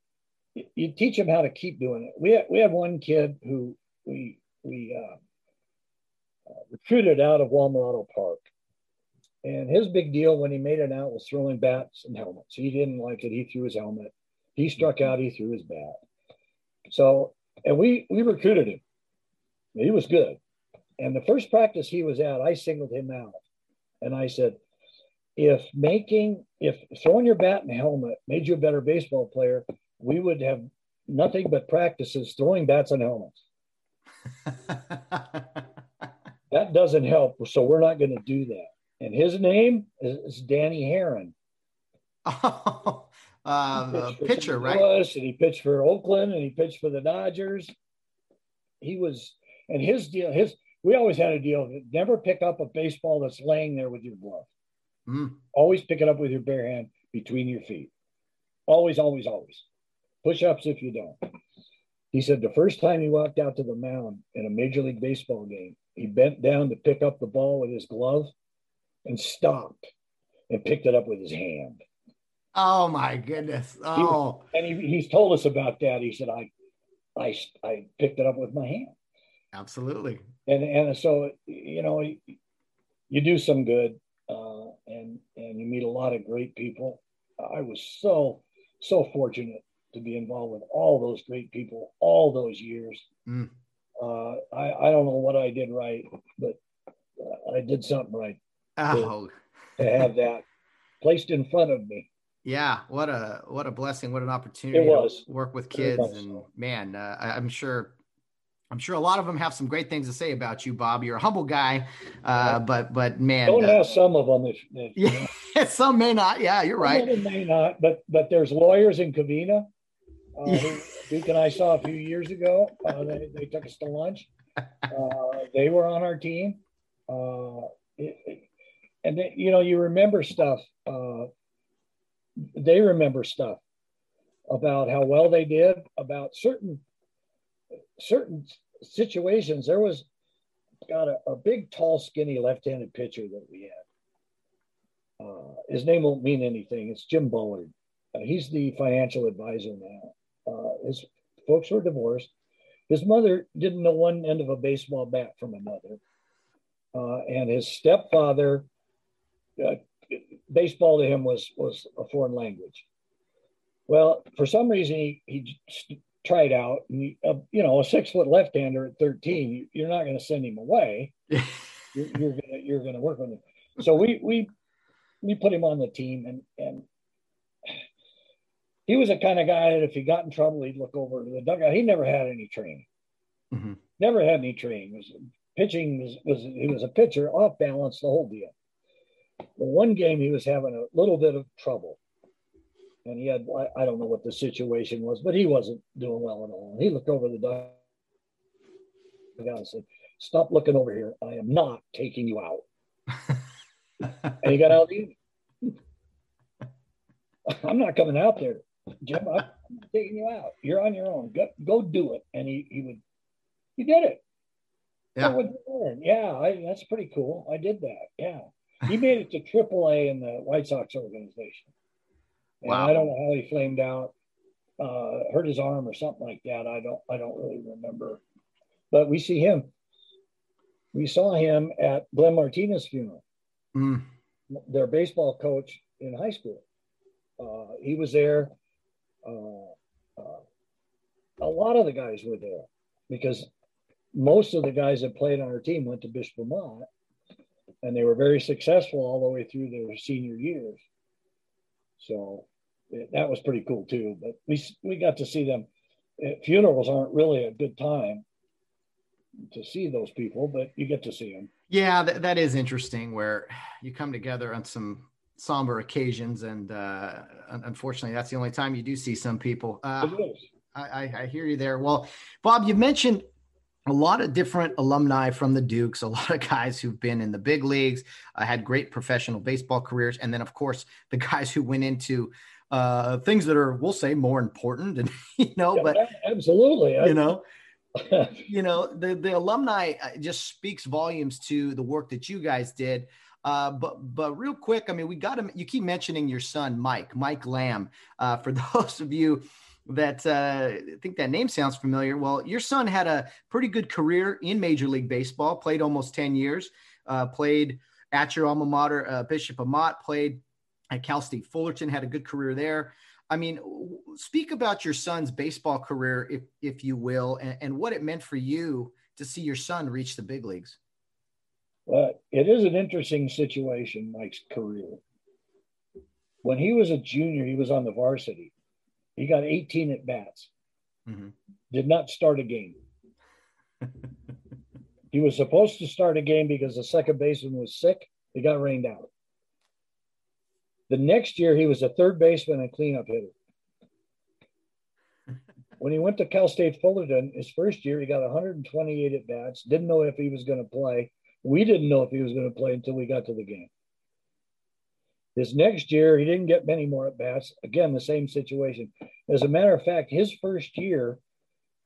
[SPEAKER 2] you teach them how to keep doing it. We had, we had one kid who we we uh, uh, recruited out of Walmerado Park, and his big deal when he made it out was throwing bats and helmets. He didn't like it. He threw his helmet. He struck out. He threw his bat. So and we we recruited him. He was good. And the first practice he was at, I singled him out. And I said, if making, if throwing your bat and helmet made you a better baseball player, we would have nothing but practices throwing bats and helmets. [laughs] That doesn't help. So we're not going to do that. And his name is, is Danny Haren.
[SPEAKER 1] oh, [laughs] uh,
[SPEAKER 2] He
[SPEAKER 1] the pitcher, right?
[SPEAKER 2] Louis, and he pitched for Oakland and he pitched for the Dodgers. He was, and his deal, his, we always had a deal never pick up a baseball that's laying there with your glove.
[SPEAKER 1] Mm.
[SPEAKER 2] Always pick it up with your bare hand between your feet. Always, always, always. Push ups if you don't. He said the first time he walked out to the mound in a Major League Baseball game, he bent down to pick up the ball with his glove and stopped and picked it up with his hand.
[SPEAKER 1] Oh my goodness! Oh,
[SPEAKER 2] And he, he's told us about that. He said, I, I, I picked it up with my hand.
[SPEAKER 1] absolutely.
[SPEAKER 2] and and so you know you do some good uh, and and you meet a lot of great people i was so so fortunate to be involved with all those great people all those years
[SPEAKER 1] Mm.
[SPEAKER 2] uh, I, I don't know what i did right but uh, i did something right
[SPEAKER 1] Oh,
[SPEAKER 2] to have that placed in front of me
[SPEAKER 1] yeah. What a what a blessing! What an opportunity
[SPEAKER 2] It was.
[SPEAKER 1] to work with kids. And man, uh, I, I'm sure. I'm sure a lot of them have some great things to say about you, Bob. You're a humble guy, uh, but but man,
[SPEAKER 2] don't
[SPEAKER 1] uh,
[SPEAKER 2] ask some of them if, if you [laughs] know.
[SPEAKER 1] yeah, some may not. Yeah, you're
[SPEAKER 2] Some
[SPEAKER 1] right.
[SPEAKER 2] of them may not, but but there's lawyers in Covina. Uh, Duke and I saw a few years ago. Uh, they, they took us to lunch. [laughs] Uh, they were on our team. Uh, it, it- and you know, you remember stuff. Uh, they remember stuff about how well they did, about certain certain situations. There was got a, a big, tall, skinny left-handed pitcher that we had. Uh, his name won't mean anything. It's Jim Bullard. Uh, he's the financial advisor now. Uh, his folks were divorced. His mother didn't know one end of a baseball bat from another. Uh, and his stepfather, uh, baseball to him was, was a foreign language. Well, for some reason, he, he tried out. And he, uh, you know, a six foot left hander at 13, you- you're not going to send him away you're, [laughs] you're you're gonna work with him. So we we we put him on the team, and and he was the kind of guy that if he got in trouble, he'd look over to the dugout. He never had any training.
[SPEAKER 1] Mhm.
[SPEAKER 2] Never had any training. Was pitching was was he was a pitcher, off balance, the whole deal. But one game he was having a little bit of trouble, and he had I, I don't know what the situation was, but he wasn't doing well at all. And He looked over the dugout and said, "Stop looking over here. I am not taking you out." [laughs] And he got out. He, I'm not coming out there, Jim. I'm taking you out. You're on your own. Go, go do it. And he, he would, he did it.
[SPEAKER 1] Yeah.
[SPEAKER 2] Yeah, I, that's pretty cool. I did that. Yeah. He made it to AAA in the White Sox organization. And
[SPEAKER 1] Wow.
[SPEAKER 2] I don't know how he flamed out, uh, hurt his arm or something like that. I don't, I don't really remember. But we see him. we saw him at Glenn Martinez' funeral. Mm. Their baseball coach in high school. Uh, he was there. Uh, uh, a lot of the guys were there because most of the guys that played on our team went to Bishop Amat and they were very successful all the way through their senior years. So it, that was pretty cool too. But we we got to see them. Uh, funerals aren't really a good time to see those people, but you get to see them.
[SPEAKER 1] Yeah, that, that is interesting. Where you come together on some somber occasions, and uh, unfortunately, that's the only time you do see some people. Uh, I, I, hear you there. Well, Bob, you mentioned a lot of different alumni from the Dukes, a lot of guys who've been in the big leagues, uh, had great professional baseball careers, and then of course the guys who went into uh, things that are, we'll say, more important, [laughs] and you know, yeah, but
[SPEAKER 2] absolutely,
[SPEAKER 1] you know. [laughs] you know the the alumni uh, just speaks volumes to the work that you guys did uh, but but real quick, I mean, we got him. You keep mentioning your son, Mike, Mike Lamb. Uh, for [laughs] those of you that uh, think that name sounds familiar. Well, your son had a pretty good career in Major League Baseball, played almost 10 years, uh, played at your alma mater, uh, Bishop Amat, played at Cal State Fullerton, had a good career there. I mean, speak about your son's baseball career, if, if you will, and, and what it meant for you to see your son reach the big leagues.
[SPEAKER 2] Well, it is an interesting situation, Mike's career. When he was a junior, he was on the varsity he got 18 at bats. Mm-hmm. Did not start a game. he was supposed to start a game because the second baseman was sick. He got rained out. The next year, he was a third baseman and cleanup hitter. when he went to Cal State Fullerton, his first year, he got 128 at bats. Didn't know if he was going to play. We didn't know if he was going to play until we got to the game. This next year, he didn't get many more at bats. Again, the same situation. As a matter of fact, his first year,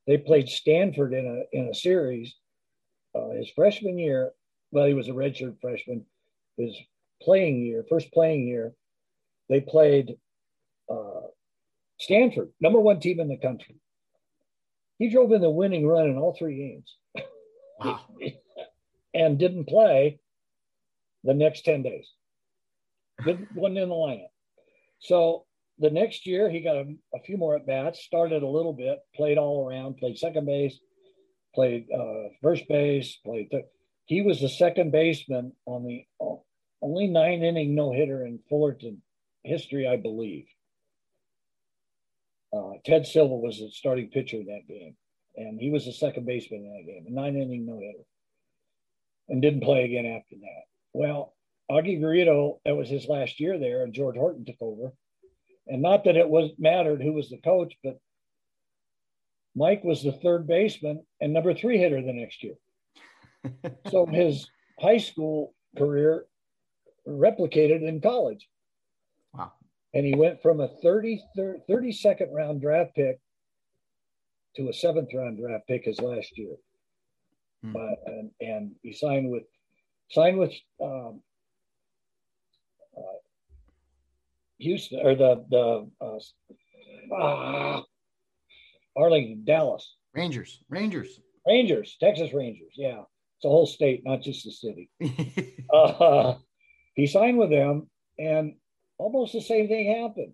[SPEAKER 2] they played Stanford in a in a series. Uh, his freshman year, well, he was a redshirt freshman. His playing year, first playing year, they played uh, Stanford, number one team in the country. He drove in the winning run in all three games, wow. [laughs] and didn't play the next ten days. wasn't in the lineup. So the next year, he got a, a, few more at bats, started a little bit, played all around, played second base, played uh, first base, played. Th- he was the second baseman on the uh, only nine inning no hitter in Fullerton history, I believe. Uh, Ted Silva was the starting pitcher in that game, and he was the second baseman in that game, a nine inning no hitter, and didn't play again after that. Well, Augie Garrido, that was his last year there, and George Horton took over. And not that it was mattered who was the coach, but Mike was the third baseman and number three hitter the next year. [laughs] so his high school career replicated in college.
[SPEAKER 1] Wow.
[SPEAKER 2] And he went from a 30, 32nd round draft pick to a seventh round draft pick his last year. Hmm. Uh, and, and he signed with signed with um, Houston or the the uh, uh, Arlington, Dallas
[SPEAKER 1] Rangers, Rangers,
[SPEAKER 2] Rangers, Texas Rangers. Yeah, it's a whole state, not just the city. [laughs] uh, he signed with them, and almost the same thing happened.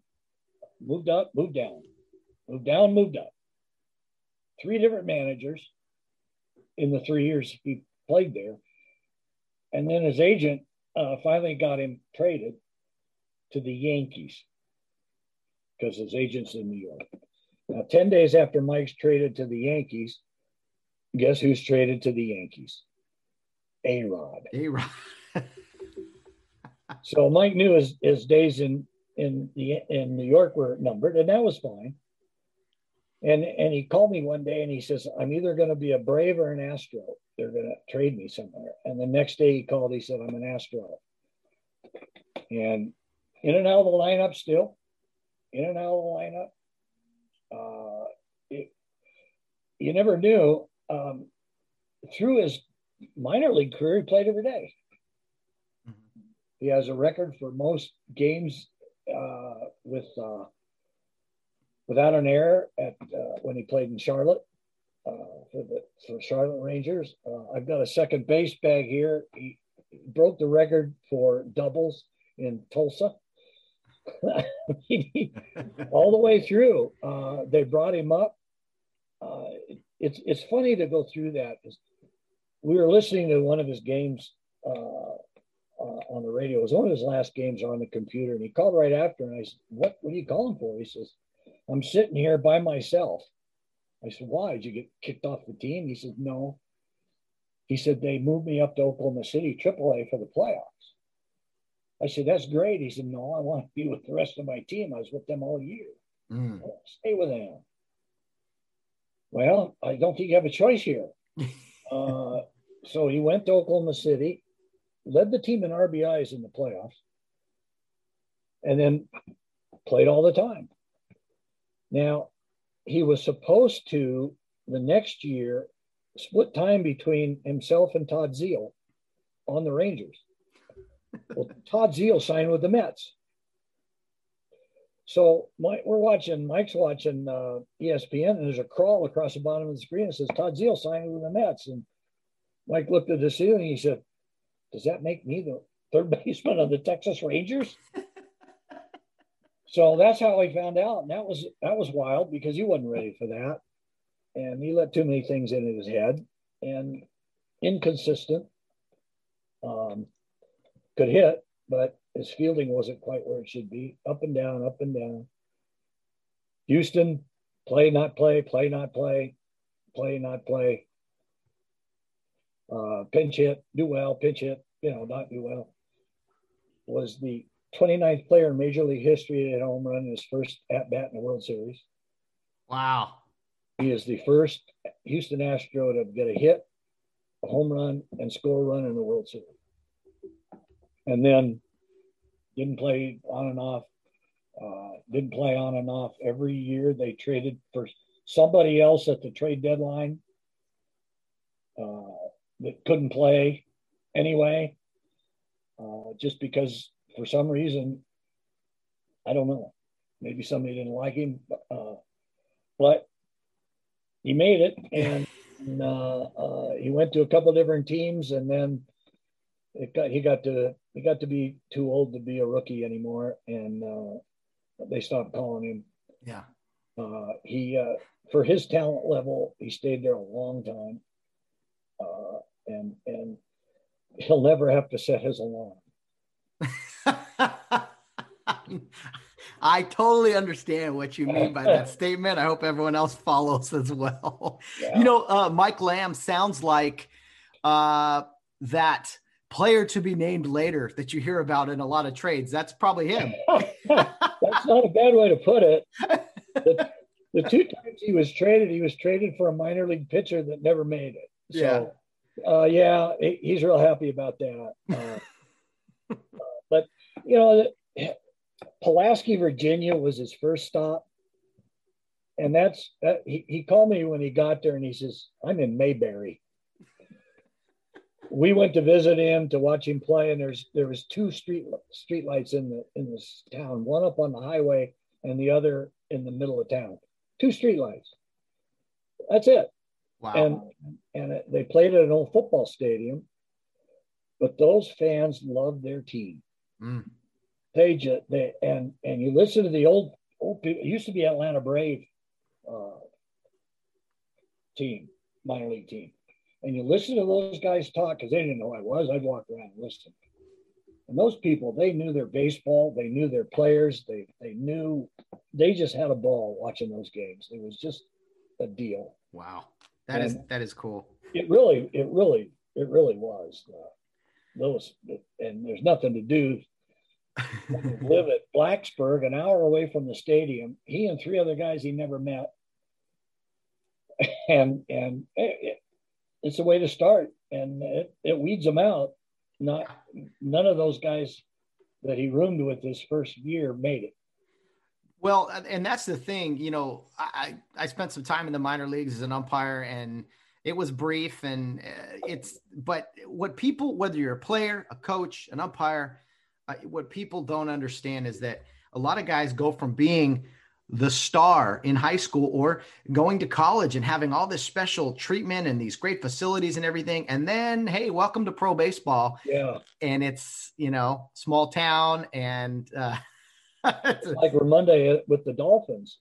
[SPEAKER 2] Moved up, moved down, moved down, moved up. Three different managers in the three years he played there, and then his agent uh, finally got him traded to the Yankees because his agent's in New York. Now, 10 days after Mike's traded to the Yankees, guess who's traded to the Yankees? A Rod.
[SPEAKER 1] A Rod.
[SPEAKER 2] so Mike knew his, his days in, in, the, in New York were numbered, and that was fine. And, and he called me one day and he says, I'm either going to be a Brave or an Astro. They're going to trade me somewhere. And the next day he called, he said, I'm an Astro. And in and out of the lineup still, in and out of the lineup. Uh, it, you never knew. Um, through his minor league career, he played every day. Mm-hmm. He has a record for most games uh, with uh, without an error at uh, when he played in Charlotte. uh, for the for Charlotte Rangers. Uh, I've got a second base bag here. He, broke the record for doubles in Tulsa. [laughs] all the way through. Uh, they brought him up. Uh, it's it's funny to go through that. We were listening to one of his games uh, on the radio. It was one of his last games on the computer, and he called right after. And I said, "What? What are you calling for?" He says, "I'm sitting here by myself." I said, "Why? Did you get kicked off the team?" He said, "No." He said they moved me up to Oklahoma City AAA for the playoffs. I said, that's great. He said, no, I want to be with the rest of my team. I was with them all year. Mm. Stay with them. Well, I don't think you have a choice here. [laughs] uh, so he went to Oklahoma City, led the team in RBIs in the playoffs, and then played all the time. Now, he was supposed to the next year split time between himself and Todd Zeile on the Rangers. Well, [laughs] Todd Zeile signed with the Mets. So my, we're watching, Mike's watching uh, ESPN, and there's a crawl across the bottom of the screen that says Todd Zeile signed with the Mets. And Mike looked at the ceiling. He said, "Does that make me the third [laughs] baseman of the Texas Rangers?" So that's how we found out, and that was that was wild because he wasn't ready for that, and he let too many things in his head and inconsistent. Um, could hit, but his fielding wasn't quite where it should be. Up and down, up and down. Houston, play, not play, play, not play, play, not play. Uh, pinch hit, do well, pinch hit, you know, not do well. Was the 29th player in Major League history at home run in his first at bat in the World Series.
[SPEAKER 1] Wow.
[SPEAKER 2] He is the first Houston Astro to get a hit, a home run, and score a run in the World Series and then didn't play on and off. Uh, didn't play on and off every year. They traded for somebody else at the trade deadline uh, that couldn't play anyway, uh, just because for some reason, I don't know, maybe somebody didn't like him, uh, but he made it and. Uh, uh, he went to a couple different teams, and then it got he got to he got to be too old to be a rookie anymore, and uh, they stopped calling him.
[SPEAKER 1] Yeah.
[SPEAKER 2] Uh, he uh, for his talent level, he stayed there a long time, uh, and and he'll never have to set his alarm. [laughs]
[SPEAKER 1] I totally understand what you mean by that [laughs] statement. I hope everyone else follows as well. Yeah. You know, uh, Mike Lamb sounds like uh, that player to be named later that you hear about in a lot of trades. That's probably him. [laughs]
[SPEAKER 2] That's not a bad way to put it. The, the, two times he was traded, he was traded for a minor league pitcher that never made it. So, yeah, uh, yeah, he's real happy about that. Uh, [laughs] but you know, Pulaski, Virginia was his first stop. And that's that, he, he called me when he got there and he says, I'm in Mayberry we went to visit him to watch him play, and there's there was two street street lights in the in this town, one up on the highway and the other in the middle of town. Two street lights. That's it. Wow. And and it, they played at an old football stadium, but those fans loved their team. Mm. They just they and and you listen to the old old people. It used to be Atlanta Brave uh, team, minor league team and you listen to those guys talk because they didn't know who I was. I'd walk around and listen. And those people, they knew their baseball, they knew their players, they they knew they just had a ball watching those games. It was just a deal.
[SPEAKER 1] Wow, that and is that is cool.
[SPEAKER 2] It really, it really, it really was. Uh, those and there's nothing to do. Live at Blacksburg, an hour away from the stadium. He and three other guys he never met, [laughs] and and it, it's a way to start, and it, it weeds them out. Not none of those guys that he roomed with his first year made it.
[SPEAKER 1] Well, and that's the thing, you know, I, I spent some time in the minor leagues as an umpire and it was brief and uh, it's, but what people, whether you're a player, a coach, an umpire, uh, what people don't understand is that a lot of guys go from being the star in high school or going to college and having all this special treatment and these great facilities and everything. And then, hey, welcome to pro baseball.
[SPEAKER 2] Yeah.
[SPEAKER 1] And it's, you know, small town and uh, [laughs]
[SPEAKER 2] like Monday with the Dolphins.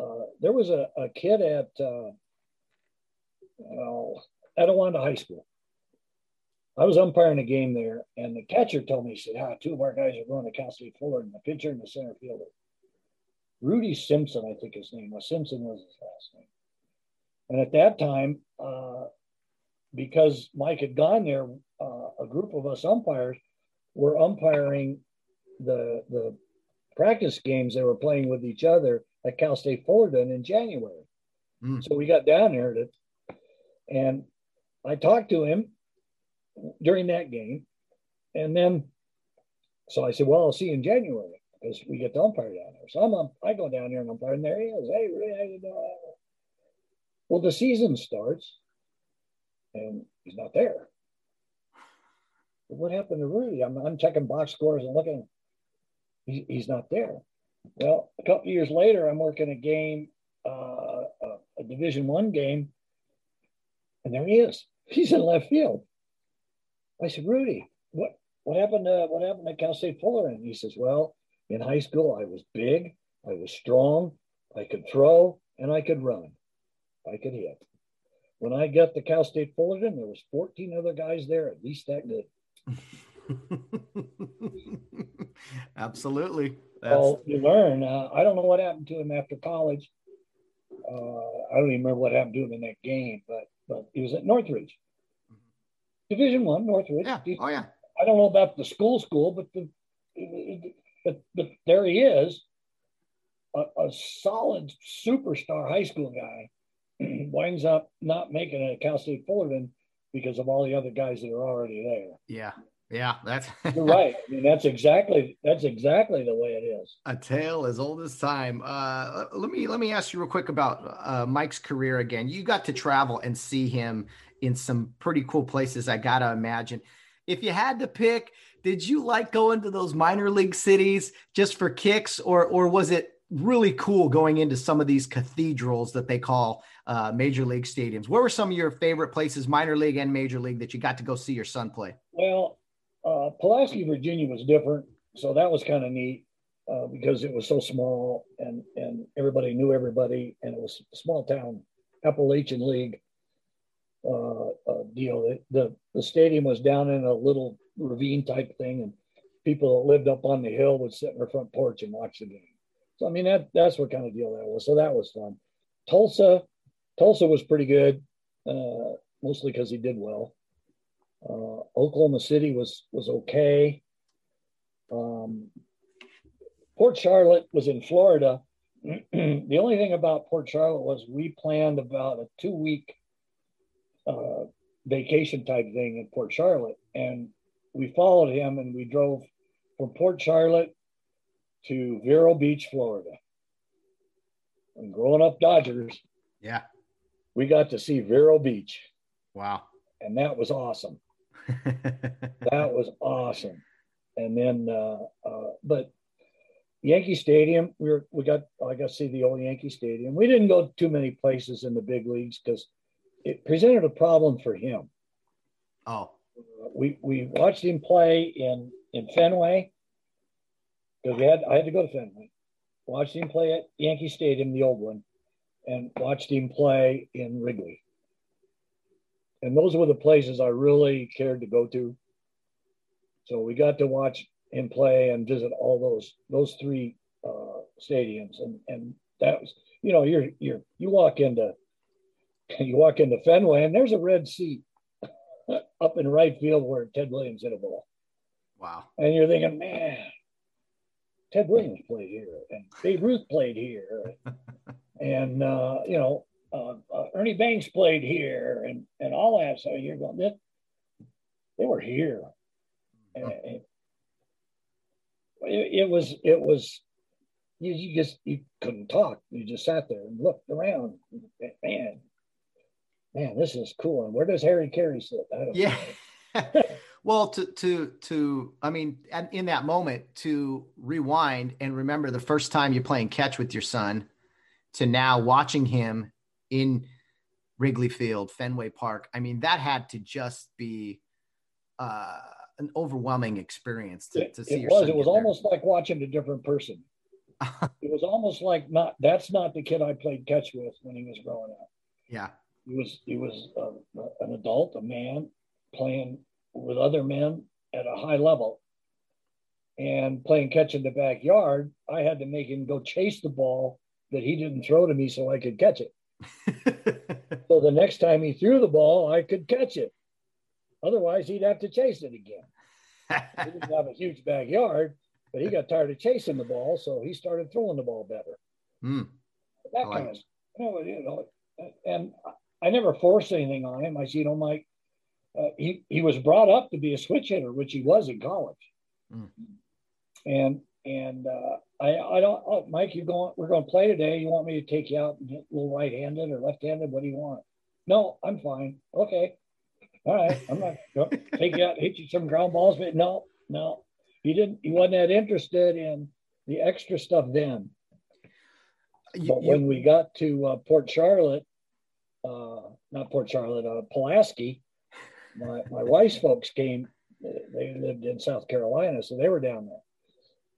[SPEAKER 2] Uh, there was a, a kid at uh, oh, Etiwanda High School. I was umpiring a game there, and the catcher told me, he said, ah, two of our guys are going to Cal State Fullerton, the pitcher and the center fielder. Rudy Simpson, I think his name was. Simpson was his last name. And at that time, uh, because Mike had gone there, uh, a group of us umpires were umpiring the the practice games they were playing with each other at Cal State Fullerton in January. Mm. So we got down there to, and I talked to him during that game. And then, so I said, well, I'll see you in January because we get the umpire down there. So I'm, I go down there and umpire, and there he is. Hey, Ray? Well, the season starts, and he's not there. what happened to Rudy? I'm, I'm checking box scores and looking. He, he's not there. Well, a couple years later, I'm working a game, uh, a, a Division One game, and there he is. [laughs] He's in left field. I said, Rudy, what what happened to what happened to Cal State Fullerton? He says, Well, in high school, I was big, I was strong, I could throw, and I could run. I could hit. When I got to Cal State Fullerton, there was 14 other guys there, at least that good. [laughs]
[SPEAKER 1] Absolutely.
[SPEAKER 2] That's... Well, you learn. Uh, I don't know what happened to him after college. Uh, I don't even remember what happened to him in that game, but but he was at Northridge. Division One, Northridge.
[SPEAKER 1] Yeah. Oh yeah.
[SPEAKER 2] I don't know about the school school, but the but but there he is, a, a solid superstar high school guy, [clears throat] winds up not making it at Cal State Fullerton because of all the other guys that are already there.
[SPEAKER 1] Yeah. Yeah, that's [laughs]
[SPEAKER 2] you're right. I mean, that's exactly that's exactly the way it is.
[SPEAKER 1] A tale as old as time. Uh, let me let me ask you real quick about uh, Mike's career again. You got to travel and see him in some pretty cool places. I gotta imagine. If you had to pick, did you like going to those minor league cities just for kicks, or or was it really cool going into some of these cathedrals that they call uh, major league stadiums? Where were some of your favorite places, minor league and major league, that you got to go see your son play?
[SPEAKER 2] Well, uh, Pulaski, Virginia was different, so that was kind of neat uh, because it was so small and and everybody knew everybody, and it was a small town Appalachian League uh, uh, deal. The, the stadium was down in a little ravine type thing, and people that lived up on the hill would sit in their front porch and watch the game. So I mean that that's what kind of deal that was. So that was fun. Tulsa, Tulsa was pretty good, uh, mostly because he did well. Uh, Oklahoma City was was okay. Um, Port Charlotte was in Florida. [clears throat] the only thing about Port Charlotte was we planned about a two week uh, vacation type thing in Port Charlotte. And we followed him and we drove from Port Charlotte to Vero Beach, Florida. And growing up Dodgers,
[SPEAKER 1] yeah,
[SPEAKER 2] we got to see Vero Beach.
[SPEAKER 1] Wow.
[SPEAKER 2] And that was awesome. [laughs] that was awesome. And then, uh, uh, but Yankee Stadium, we were, we got, I got to see the old Yankee Stadium. We didn't go too many places in the big leagues because it presented a problem for him.
[SPEAKER 1] Oh,
[SPEAKER 2] we we watched him play in in Fenway because we had I had to go to Fenway. Watched him play at Yankee Stadium, the old one, and watched him play in Wrigley. And those were the places I really cared to go to. So we got to watch him play and visit all those those three uh, stadiums, and and that was you know you're you're you walk into you walk into Fenway and there's a red seat [laughs] up in right field where Ted Williams hit a ball.
[SPEAKER 1] Wow.
[SPEAKER 2] And you're thinking, man, Ted Williams played here and Babe Ruth played here. and, uh, you know, uh, uh, Ernie Banks played here and, and all that. So you're going, they, they were here. And it, it was, it was, you, you just, you couldn't talk. You just sat there and looked around. Man, man, this is cool. And where does Harry Caray sit?
[SPEAKER 1] yeah. [laughs] [laughs] Well, to to to I mean, in that moment, to rewind and remember the first time you're playing catch with your son, to now watching him in Wrigley Field, Fenway Park. I mean, that had to just be uh, an overwhelming experience to, to see.
[SPEAKER 2] It was. It was almost there. like watching a different person. [laughs] it was almost like not. That's not the kid I played catch with when he was growing up.
[SPEAKER 1] Yeah.
[SPEAKER 2] He was. He was uh, an adult, a man, playing with other men at a high level and playing catch in the backyard, I had to make him go chase the ball that he didn't throw to me so I could catch it. [laughs] so the next time he threw the ball, I could catch it. Otherwise, he'd have to chase it again. he didn't have a huge backyard, but he got tired of chasing the ball, so he started throwing the ball better.
[SPEAKER 1] Mm.
[SPEAKER 2] That kind of, you know, you know, and I never forced anything on him. I said, you know, Mike, uh, he he was brought up to be a switch hitter, which he was in college. Mm. And and uh, I I don't oh, Mike, you going? We're going to play today. You want me to take you out and hit a little right-handed or left-handed? What do you want? No, I'm fine. Okay, all right. I'm not [laughs] going to take you out, hit you some ground balls, but no, no, he didn't. He wasn't that interested in the extra stuff then. You, but when we got to uh, Port Charlotte, uh, not Port Charlotte, uh, Pulaski, my, my wife's folks came, they lived in South Carolina, so they were down there.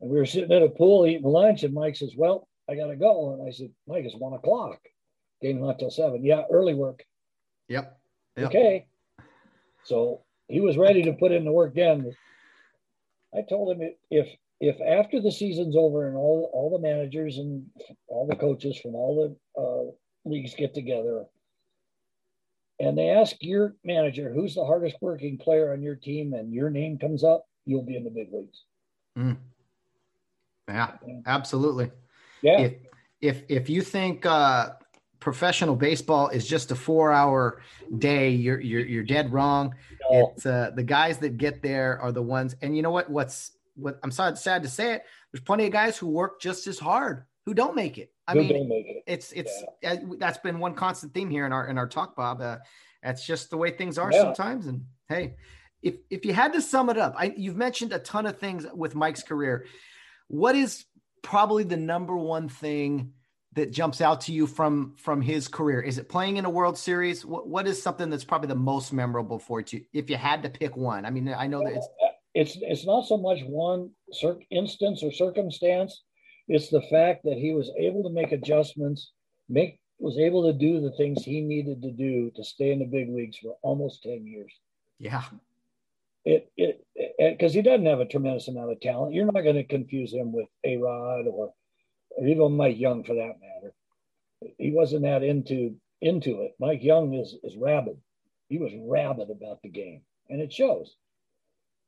[SPEAKER 2] And we were sitting at a pool eating lunch, and Mike says, Well, I got to go. And I said, Mike, it's one o'clock. Game not till seven. Yeah, early work.
[SPEAKER 1] Yep.
[SPEAKER 2] yep. Okay. So he was ready to put in the work then. I told him if if after the season's over and all all the managers and all the coaches from all the uh, leagues get together and they ask your manager who's the hardest working player on your team and your name comes up, you'll be in the big leagues.
[SPEAKER 1] Mm. Yeah, absolutely.
[SPEAKER 2] Yeah.
[SPEAKER 1] If if, if you think uh, professional baseball is just a four hour day, you're you're you're dead wrong. No. It's uh, the guys that get there are the ones, and you know what? What's what? I'm sorry, sad to say it. There's plenty of guys who work just as hard who don't make it. I mean, it. it's it's yeah. uh, that's been one constant theme here in our in our talk, Bob. Uh, that's just the way things are yeah. sometimes. And hey, if if you had to sum it up, I, you've mentioned a ton of things with Mike's career. What is probably the number one thing that jumps out to you from from his career? Is it playing in a World Series? What what is something that's probably the most memorable for you if you had to pick one? I mean, I know that it's
[SPEAKER 2] it's it's not so much one cir- instance or circumstance it's the fact that he was able to make adjustments, make was able to do the things he needed to do to stay in the big leagues for almost 10 years.
[SPEAKER 1] Yeah.
[SPEAKER 2] It it because he doesn't have a tremendous amount of talent. You're not going to confuse him with A Rod or, or even Mike Young for that matter. He wasn't that into into it. Mike Young is is rabid. He was rabid about the game, and it shows.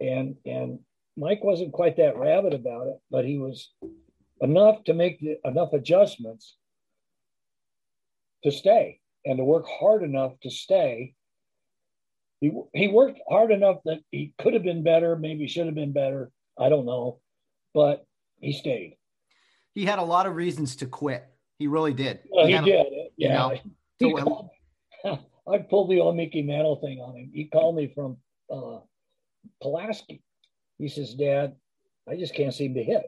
[SPEAKER 2] And and Mike wasn't quite that rabid about it, but he was enough to make the, enough adjustments to stay and to work hard enough to stay. He, he worked hard enough that he could have been better, maybe should have been better. I don't know, but he stayed.
[SPEAKER 1] He had a lot of reasons to quit. He really did.
[SPEAKER 2] Well, he, he did. A, yeah. Know, he so, [laughs] I pulled the old Mickey Mantle thing on him. He called me from uh, Pulaski. He says, Dad, I just can't seem to hit.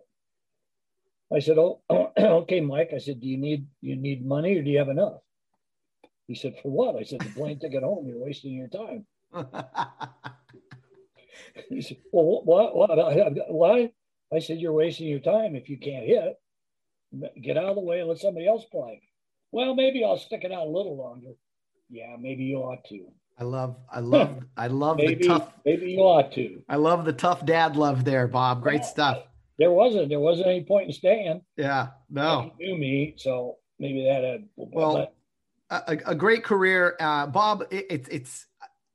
[SPEAKER 2] I said, "Oh, [clears throat] okay, Mike." I said, "Do you need you need money or do you have enough?" He said, "For what?" I said, "The plane ticket home. You're wasting your time." [laughs] he said, "Well, what? What? Why?" I said, "You're wasting your time if you can't hit. Get out of the way and let somebody else play." Well, maybe I'll stick it out a little longer. Yeah, maybe you ought to.
[SPEAKER 1] I love, I love, I love [laughs]
[SPEAKER 2] maybe,
[SPEAKER 1] the tough.
[SPEAKER 2] Maybe you ought to.
[SPEAKER 1] I love the tough dad love there, Bob. Great stuff
[SPEAKER 2] there wasn't there wasn't any point in staying.
[SPEAKER 1] Yeah, no.
[SPEAKER 2] He knew me, so maybe that had
[SPEAKER 1] well a, a, great career, uh, Bob. It, it, it's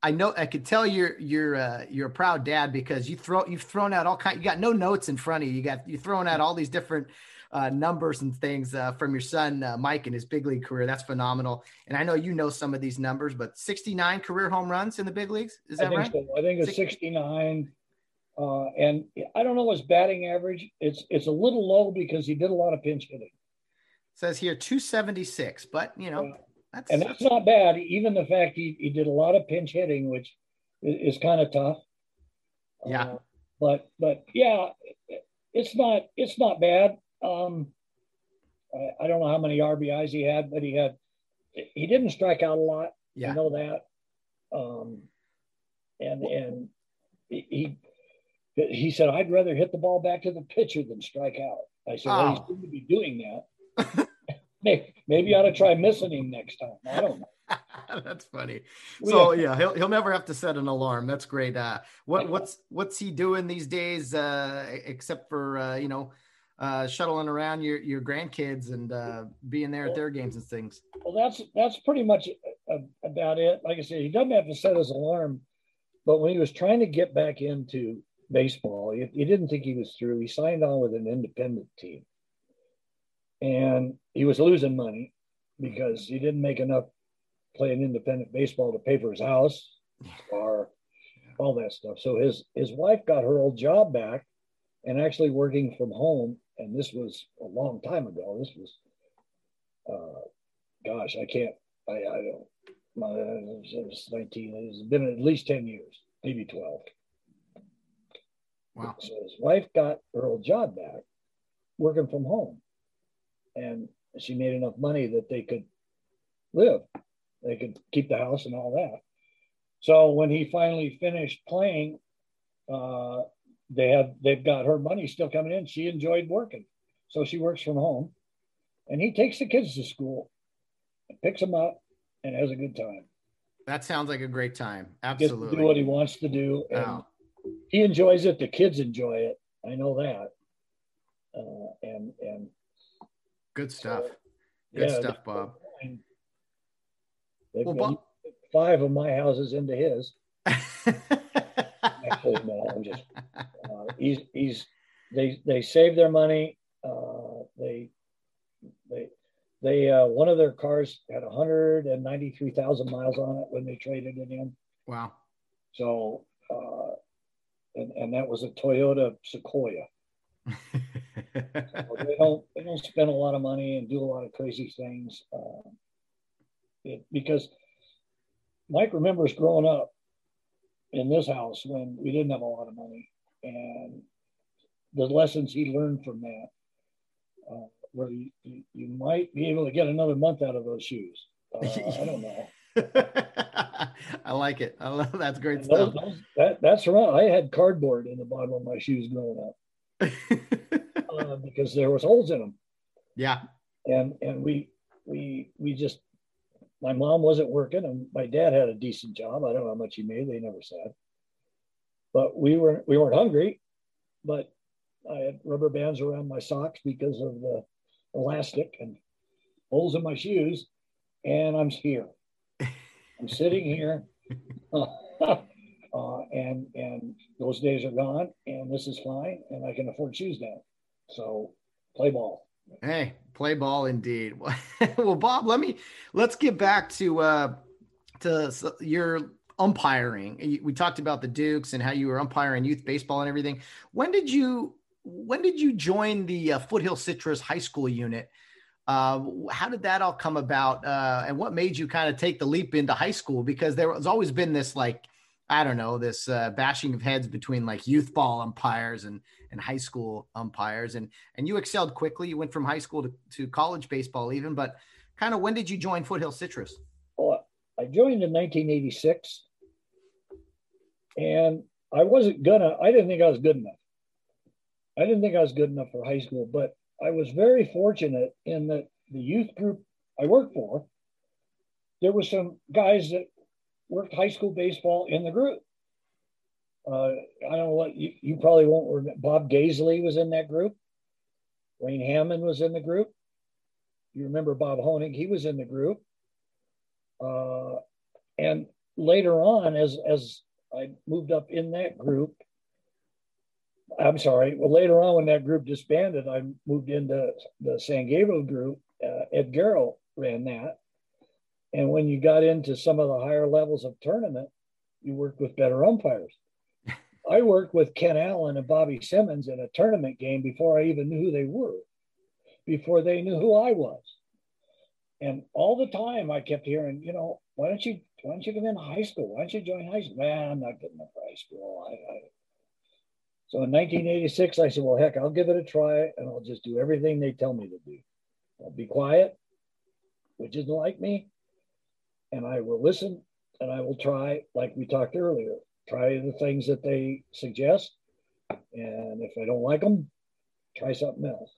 [SPEAKER 1] I know I could tell you're you're uh, you're a proud dad because you throw you've thrown out all kind. You got no notes in front of you. You got you're throwing out all these different uh, numbers and things uh, from your son uh, Mike and his big league career. That's phenomenal. And I know you know some of these numbers, but 69 career home runs in the big leagues. Is that
[SPEAKER 2] I
[SPEAKER 1] right?
[SPEAKER 2] So. I think it's 69. Uh, and I don't know his batting average. It's it's a little low because he did a lot of pinch hitting.
[SPEAKER 1] It says here 276, but you know,
[SPEAKER 2] that's and that's not bad. Even the fact he, he did a lot of pinch hitting, which is, is kind of tough.
[SPEAKER 1] Yeah.
[SPEAKER 2] Uh, but but yeah, it's not it's not bad. Um, I, I, don't know how many RBIs he had, but he had he didn't strike out a lot. Yeah. I know that. Um, and and he he said I'd rather hit the ball back to the pitcher than strike out. I said, oh. well, he's going to be doing that. [laughs] maybe, maybe you ought to try missing him next time. I don't know. [laughs]
[SPEAKER 1] That's funny. So yeah, he'll he'll never have to set an alarm. That's great. Uh, what what's what's he doing these days? Uh, except for uh, you know, uh, shuttling around your your grandkids and uh, being there at their games and things.
[SPEAKER 2] Well, that's that's pretty much uh, about it. Like I said, he doesn't have to set his alarm, but when he was trying to get back into baseball, he, he didn't think he was through. He signed on with an independent team, and he was losing money because he didn't make enough playing independent baseball to pay for his house or all that stuff. So his his wife got her old job back and actually working from home. And this was a long time ago. This was, uh, gosh, I can't, I, I don't, my, it was 19, it's been at least 10 years, maybe 12.
[SPEAKER 1] Wow.
[SPEAKER 2] So his wife got her old job back working from home. And she made enough money that they could live. They could keep the house and all that. So when he finally finished playing, uh, they have they've got her money still coming in. She enjoyed working, so she works from home, and he takes the kids to school, picks them up, and has a good time.
[SPEAKER 1] That sounds like a great time. Absolutely,
[SPEAKER 2] do what he wants to do, and wow. He enjoys it. The kids enjoy it. I know that. Uh, and and
[SPEAKER 1] good stuff. Good yeah, stuff, Bob.
[SPEAKER 2] Well, Bob- five of my houses into his. [laughs] Actually, no, I'm just. Uh, he's he's they they save their money. Uh, they they they uh, one of their cars had 193,000 miles on it when they traded it in.
[SPEAKER 1] Wow.
[SPEAKER 2] So uh, and and that was a Toyota Sequoia. [laughs] so they don't they don't spend a lot of money and do a lot of crazy things. Uh, it, because Mike remembers growing up in this house when we didn't have a lot of money and the lessons he learned from that, uh, where you, you, might be able to get another month out of those shoes. Uh, [laughs] I don't know. [laughs]
[SPEAKER 1] I like it. I love that's great and stuff. Those,
[SPEAKER 2] that, that's right. I had cardboard in the bottom of my shoes growing up [laughs] uh, because there was holes in them.
[SPEAKER 1] Yeah.
[SPEAKER 2] And and we we we just my mom wasn't working and my dad had a decent job. I don't know how much he made. They never said. But we were we weren't hungry, but I had rubber bands around my socks because of the elastic and holes in my shoes, and I'm here. I'm sitting here, [laughs] uh, and and those days are gone, and this is fine, and I can afford shoes now. So play ball.
[SPEAKER 1] Hey, play ball indeed. [laughs] well, Bob, let me let's get back to uh to your umpiring. We talked about the Dukes and how you were umpiring youth baseball and everything. When did you when did you join the uh, Foothill Citrus High School unit? Uh, how did that all come about? Uh, and what made you kind of take the leap into high school? Because there has always been this like I don't know, this uh, bashing of heads between like youth ball umpires and and high school umpires, and and you excelled quickly. You went from high school to, to college baseball, even. But kind of when did you join Foothill Citrus?
[SPEAKER 2] Well, I joined in 1986, and I wasn't gonna. I didn't think I was good enough. I didn't think I was good enough for high school, but I was very fortunate in that the youth group I worked for, there were some guys that worked high school baseball in the group. Uh, I don't know what you, you probably won't remember. Bob Gaisley was in that group. Wayne Hammond was in the group. You remember Bob Honig? He was in the group. Uh, and later on, as as I moved up in that group, I'm sorry. Well, later on, when that group disbanded, I moved into the San Gabriel group. Uh, Ed Garrow ran that, and when you got into some of the higher levels of tournament, you worked with better umpires. [laughs] I worked with Ken Allen and Bobby Simmons in a tournament game before I even knew who they were, before they knew who I was. And all the time I kept hearing, you know, why don't you why don't you come in high school? Why don't you join high school? Man, I'm not good enough for high school. I, I So in 1986, I said, well, heck, I'll give it a try and I'll just do everything they tell me to do. I'll be quiet, which isn't like me, and I will listen and I will try, like we talked earlier, try the things that they suggest. And if I don't like them, try something else.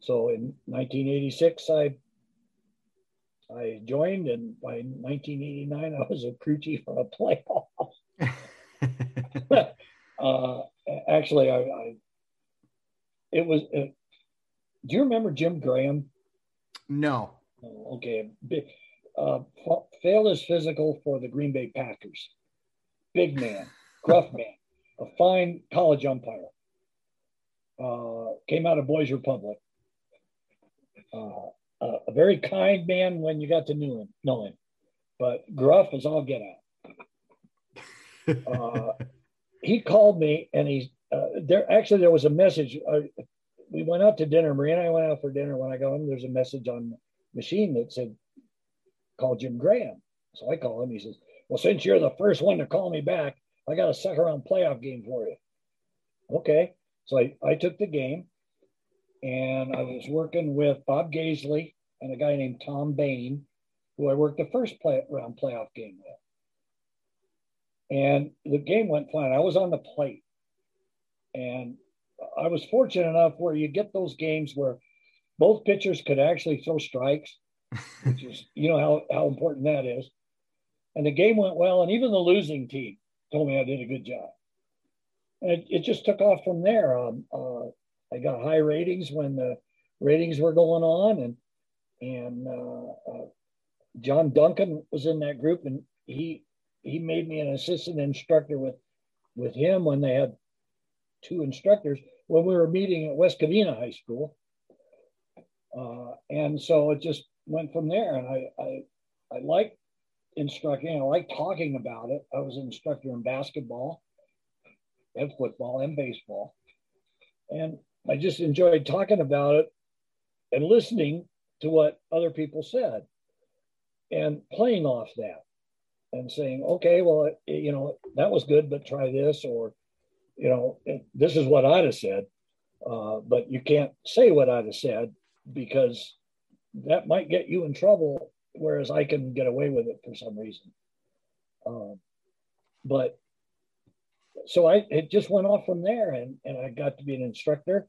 [SPEAKER 2] So in 1986, I I joined, and by 1989, [laughs] I was a crew chief on a playoff. [laughs] [laughs] uh, actually, I, I, it was. Uh, do you remember Jim Graham?
[SPEAKER 1] No.
[SPEAKER 2] Oh, okay. Uh, failed his physical for the Green Bay Packers. Big man, [laughs] gruff man, a fine college umpire. Uh, came out of Boys Republic. Uh, uh, a very kind man when you got to know him, know him. but gruff as all get out. [laughs] He called me and he uh, there. Actually, there was a message. Uh, we went out to dinner. Marie and I went out for dinner. When I got home, there's a message on the machine that said, "Call Jim Graham." So I call him. He says, "Well, since you're the first one to call me back, I got a second round playoff game for you." Okay. So I, I took the game and I was working with Bob Gaisley and a guy named Tom Bain, who I worked the first play, round playoff game with. And the game went fine. I was on the plate. And I was fortunate enough where you get those games where both pitchers could actually throw strikes, which is, [laughs] you know, how, how important that is. And the game went well. And even the losing team told me I did a good job. And it, it just took off from there. Um, uh, I got high ratings when the ratings were going on, and and uh, uh, John Duncan was in that group, and he he made me an assistant instructor with with him when they had two instructors when we were meeting at West Covina High School, uh, and so it just went from there. And I I, I like instructing. I like talking about it. I was an instructor in basketball and football and baseball, and I just enjoyed talking about it and listening to what other people said and playing off that and saying, okay, well, you know, that was good, but try this, or, you know, this is what I'd have said. Uh, but you can't say what I'd have said because that might get you in trouble, whereas I can get away with it for some reason. Um, but so I it just went off from there, and and I got to be an instructor,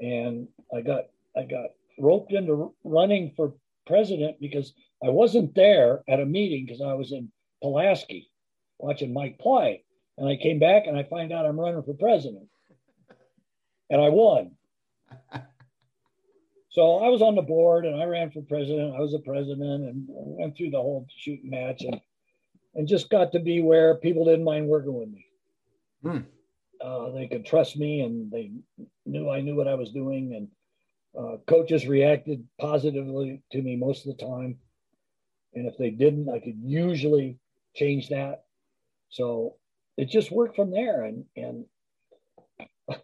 [SPEAKER 2] and I got I got roped into running for president because I wasn't there at a meeting because I was in Pulaski watching Mike play. And I came back and I find out I'm running for president. And I won. so I was on the board and I ran for president. I was the president and went through the whole shooting match and and just got to be where people didn't mind working with me. Hmm. Uh, they could trust me and they knew I knew what I was doing and uh, coaches reacted positively to me most of the time. And if they didn't, I could usually change that. So it just worked from there. And, and [laughs]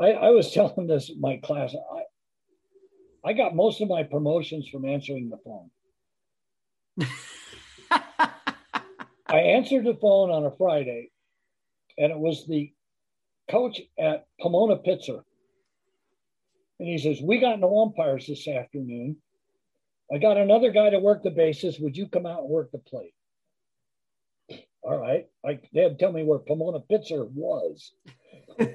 [SPEAKER 2] I, I was telling this my class, I, I got most of my promotions from answering the phone. [laughs] I answered the phone on a Friday, and it was the coach at Pomona Pitzer and he says, We got no umpires this afternoon. I got another guy to work the bases. Would you come out and work the plate? All right. Like they had to tell me where Pomona Pitzer was. [laughs]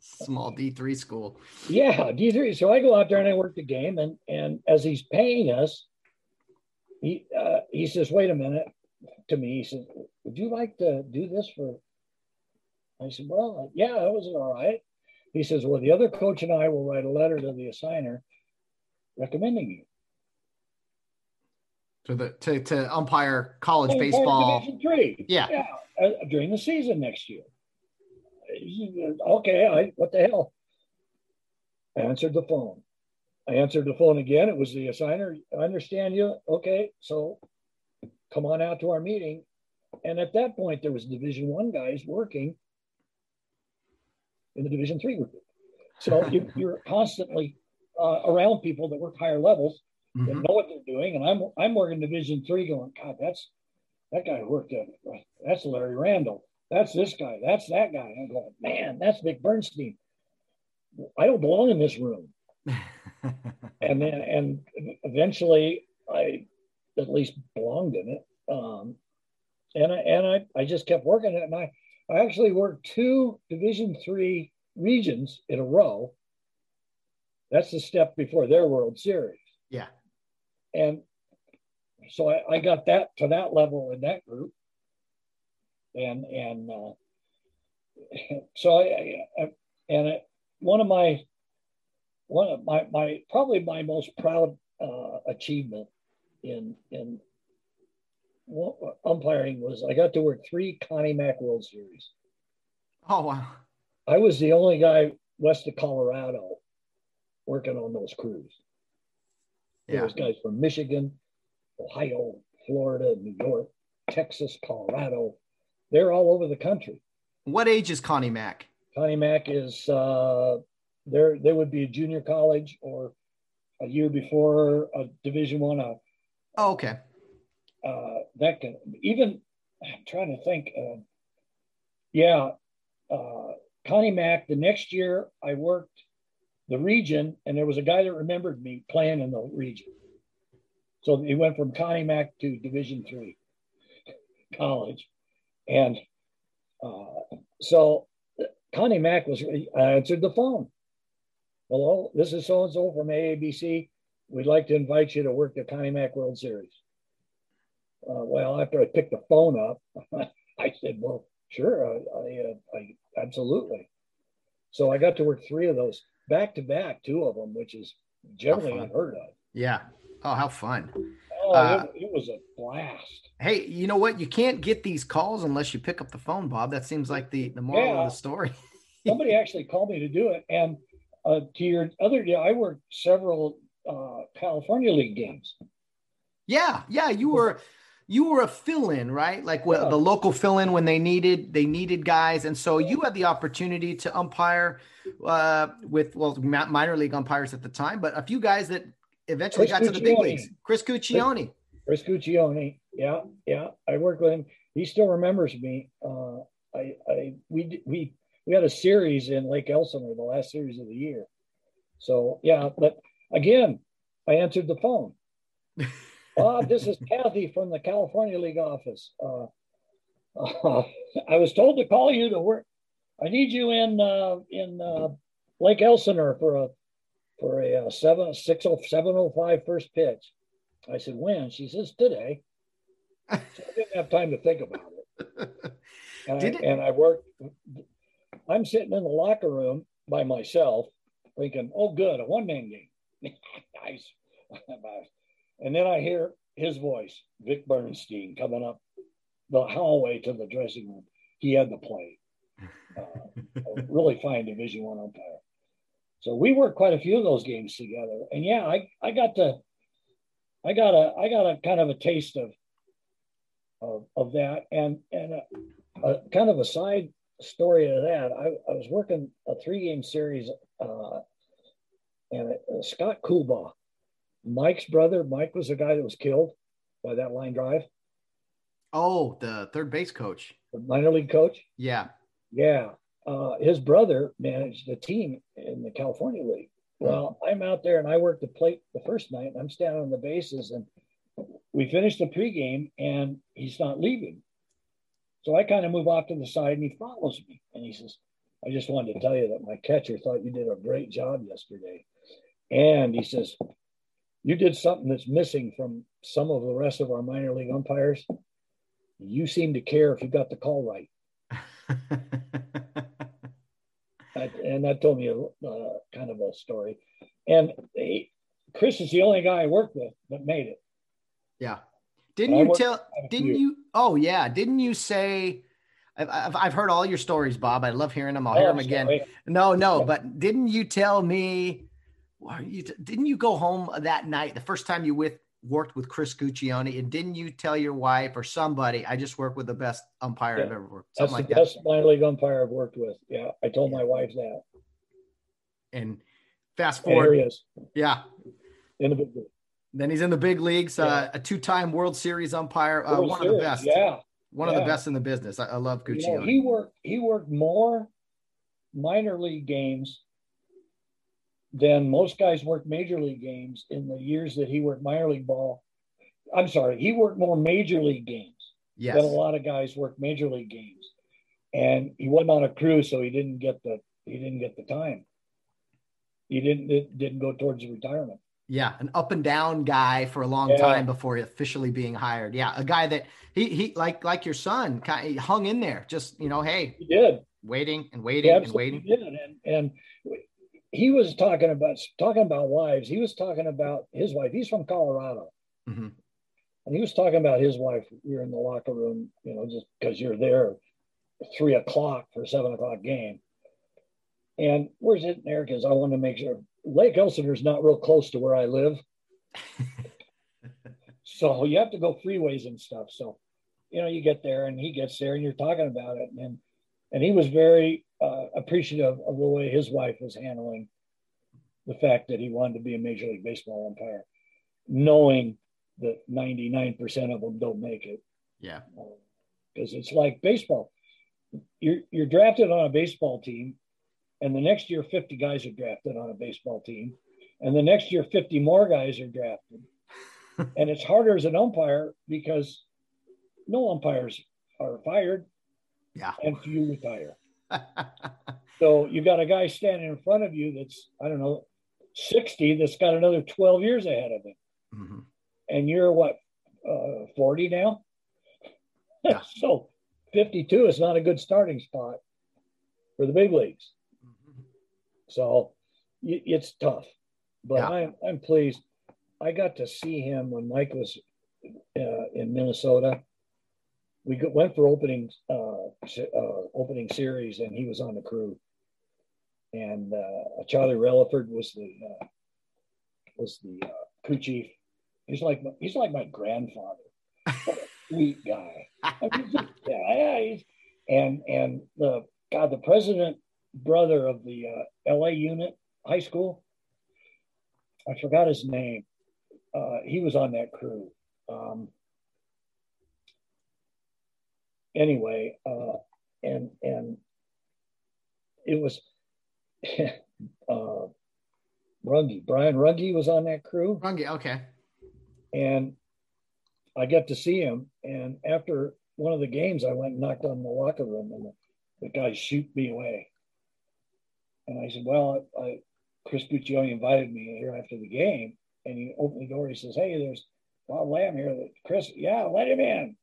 [SPEAKER 1] Small D3 school.
[SPEAKER 2] Yeah, D3. So I go out there and I work the game. And, and as he's paying us, he, uh, he says, Wait a minute to me. He says, Would you like to do this for? I said, Well, yeah, that was all right. He says, Well, the other coach and I will write a letter to the assigner recommending you.
[SPEAKER 1] To the to, to umpire college baseball.
[SPEAKER 2] Division three.
[SPEAKER 1] Yeah.
[SPEAKER 2] yeah. Uh, during the season next year. Okay, I what the hell? I answered the phone. I answered the phone again. It was the assigner. I understand you. Okay, so come on out to our meeting. And at that point, there was Division One guys working in the Division three group. So [laughs] you, are constantly uh, around people that work higher levels mm-hmm. that know what they're doing. And I'm I'm working Division three, going, God, that's that guy worked at that's Larry Randall. that's this guy, that's that guy. I'm going, man, that's Vic Bernstein. I don't belong in this room. [laughs] and then, and eventually, I at least belonged in it. Um, and I, and I, I just kept working it. And I, I actually worked two Division three regions in a row. That's the step before their World Series.
[SPEAKER 1] Yeah.
[SPEAKER 2] And so I, I got that to that level in that group. And, and, uh, [laughs] so I, I and it, one of my, one of my, my, probably my most proud uh, achievement in, in umpiring was I got to work three Connie Mack World Series.
[SPEAKER 1] Oh, wow.
[SPEAKER 2] I was the only guy west of Colorado working on those crews. There was guys from Michigan, Ohio, Florida, New York, Texas, Colorado. They're all over the country.
[SPEAKER 1] What age is Connie Mack?
[SPEAKER 2] Connie Mack is uh, there. They would be a junior college or a year before a Division One. Uh,
[SPEAKER 1] oh, okay.
[SPEAKER 2] Uh, that can even. I'm trying to think. Uh, yeah, uh, Connie Mack. The next year, I worked the region, and there was a guy that remembered me playing in the region. So he went from Connie Mack to Division Three college, and uh, so Connie Mack was I answered the phone. Hello, this is so and so from AABC. We'd like to invite you to work the Connie Mack World Series. Uh, well, after I picked the phone up, [laughs] I said, "Well, sure, I, I, uh, I absolutely." So I got to work three of those back to back, two of them, which is generally unheard of.
[SPEAKER 1] Yeah. Oh, how fun.
[SPEAKER 2] Oh, uh, it, it, was a blast.
[SPEAKER 1] Hey, you know what? You can't get these calls unless you pick up the phone, Bob. That seems like the, the moral yeah. of the story. [laughs]
[SPEAKER 2] Somebody actually called me to do it. And uh, to your other, yeah, I worked several uh, California League games.
[SPEAKER 1] Yeah, yeah, you were you were a fill-in, right? Like yeah. the local fill-in when they needed they needed guys, and so you had the opportunity to umpire uh, with well minor league umpires at the time, but a few guys that eventually Chris got to the big leagues. Chris Guccione.
[SPEAKER 2] Chris, Chris Guccione. Yeah, yeah. I worked with him. He still remembers me. Uh, I, I, we, we, we had a series in Lake Elsinore, the last series of the year. So yeah, but again, I answered the phone. [laughs] Bob, this is Kathy from the California League office. Uh, uh, [laughs] I was told to call you to work. I need you in uh, in uh, Lake Elsinore for a for a uh, seven six oh seven oh five first pitch. I said, when? She says, today. So I didn't have time to think about it. [laughs] And, I, it? and I worked, I'm sitting in the locker room by myself thinking, oh, good, a one man game. [laughs] nice. And then I hear his voice, Vic Bernstein, coming up the hallway to the dressing room. He had the play. [laughs] Uh, really fine Division One umpire. So we worked quite a few of those games together. And yeah, I, I got to I got a I got a kind of a taste of of, of that and and a, a kind of a side story of that. I, I was working a three game series uh, and uh, Scott Coolbaugh, Mike's brother. Mike was the guy that was killed by that line drive.
[SPEAKER 1] Oh, the third base coach,
[SPEAKER 2] the minor league coach.
[SPEAKER 1] Yeah,
[SPEAKER 2] yeah uh, his brother managed the team in the California League. Well, I'm out there and I work the plate the first night. And I'm standing on the bases and we finish the pregame and he's not leaving. So I kind of move off to the side and he follows me and he says, I just wanted to tell you that my catcher thought you did a great job yesterday. And he says, You did something that's missing from some of the rest of our minor league umpires. You seem to care if you got the call right. [laughs] and that told me a uh, kind of a story. And he, Chris is the only guy I worked with that made it.
[SPEAKER 1] Yeah. Didn't you tell? Didn't you? Oh yeah. Didn't you say? I've, I've heard all your stories, Bob. I love hearing them. I'll oh, hear them again. Sorry. No, no, but didn't you tell me? You, didn't you go home that night, the first time you with worked with Chris Guccione, and didn't you tell your wife or somebody, I just worked with the best umpire yeah. I've ever worked?
[SPEAKER 2] That's the like best that. minor league umpire I've worked with. Yeah, I told yeah. my wife that.
[SPEAKER 1] And fast forward,
[SPEAKER 2] and
[SPEAKER 1] yeah,
[SPEAKER 2] in the big league.
[SPEAKER 1] Then he's in the big leagues, uh, yeah. uh, a two-time World Series umpire, uh, one Series, of the best.
[SPEAKER 2] Yeah,
[SPEAKER 1] one of the best in the business. I, I love Gucci. You know,
[SPEAKER 2] he worked he worked more minor league games than most guys worked major league games in the years that he worked minor league ball. I'm sorry, he worked more major league games yes. than a lot of guys worked major league games. And he wasn't on a crew, so he didn't get the he didn't get the time. He didn't it didn't go towards retirement.
[SPEAKER 1] Yeah, an up and down guy for a long yeah. time before officially being hired. Yeah, a guy that he he like like your son kind of hung in there. Just you know, hey,
[SPEAKER 2] he did
[SPEAKER 1] waiting and waiting and waiting.
[SPEAKER 2] Did. And and he was talking about talking about wives. He was talking about his wife. He's from Colorado, mm-hmm. and he was talking about his wife. You're in the locker room, you know, just because you're there, three o'clock for seven o'clock game. And we're sitting there because I want to make sure Lake Elsinore is not real close to where I live. [laughs] so you have to go freeways and stuff. So, you know, you get there and he gets there and you're talking about it. And, and he was very uh, appreciative of the way his wife was handling the fact that he wanted to be a Major League Baseball umpire, knowing that 99% of them don't make it.
[SPEAKER 1] Yeah.
[SPEAKER 2] Because uh, it's like baseball. You're, you're drafted on a baseball team and the next year 50 guys are drafted on a baseball team and the next year 50 more guys are drafted [laughs] and it's harder as an umpire because no umpires are fired
[SPEAKER 1] yeah
[SPEAKER 2] and few retire [laughs] so you got a guy standing in front of you that's i don't know 60 that's got another 12 years ahead of him mm-hmm. and you're what uh, 40 now [laughs] yeah. so 52 is not a good starting spot for the big leagues so it's tough, but yeah. I'm I'm pleased. I got to see him when Mike was uh, in Minnesota. We went for opening uh, uh, opening series, and he was on the crew. And uh, Charlie Reliford was the uh, was the uh, crew chief. He's like he's like my grandfather. [laughs] sweet guy. I mean, just, yeah, yeah. He's, and and the God, the president brother of the uh, LA unit high school. I forgot his name. Uh, he was on that crew. Um, anyway, uh, and and it was [laughs] uh, Runge. Brian Runge was on that crew.
[SPEAKER 1] Runge, okay.
[SPEAKER 2] And I got to see him. And after one of the games, I went and knocked on the locker room, and the, the guy shoot me away. And I said, well, I, Chris Guccione invited me here after the game, and he opened the door. He says, hey, there's Bob Lamb here. Chris, yeah, let him in.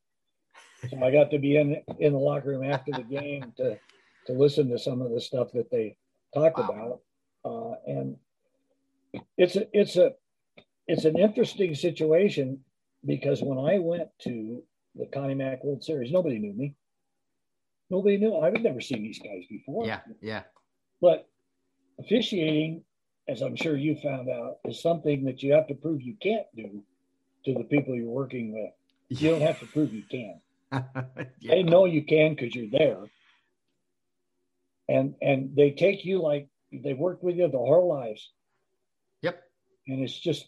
[SPEAKER 2] So I got to be in in the locker room after the game to to listen to some of the stuff that they talked wow. about, uh, and it's a it's a it's an interesting situation because when I went to the Connie Mack World Series, nobody knew me. Nobody knew. I had never seen these guys before.
[SPEAKER 1] Yeah, yeah.
[SPEAKER 2] But officiating, as I'm sure you found out, is something that you have to prove you can't do to the people you're working with. You don't have to prove you can. [laughs] yeah. They know you can because you're there. And and they take you like they worked with you the whole lives.
[SPEAKER 1] Yep.
[SPEAKER 2] And it's just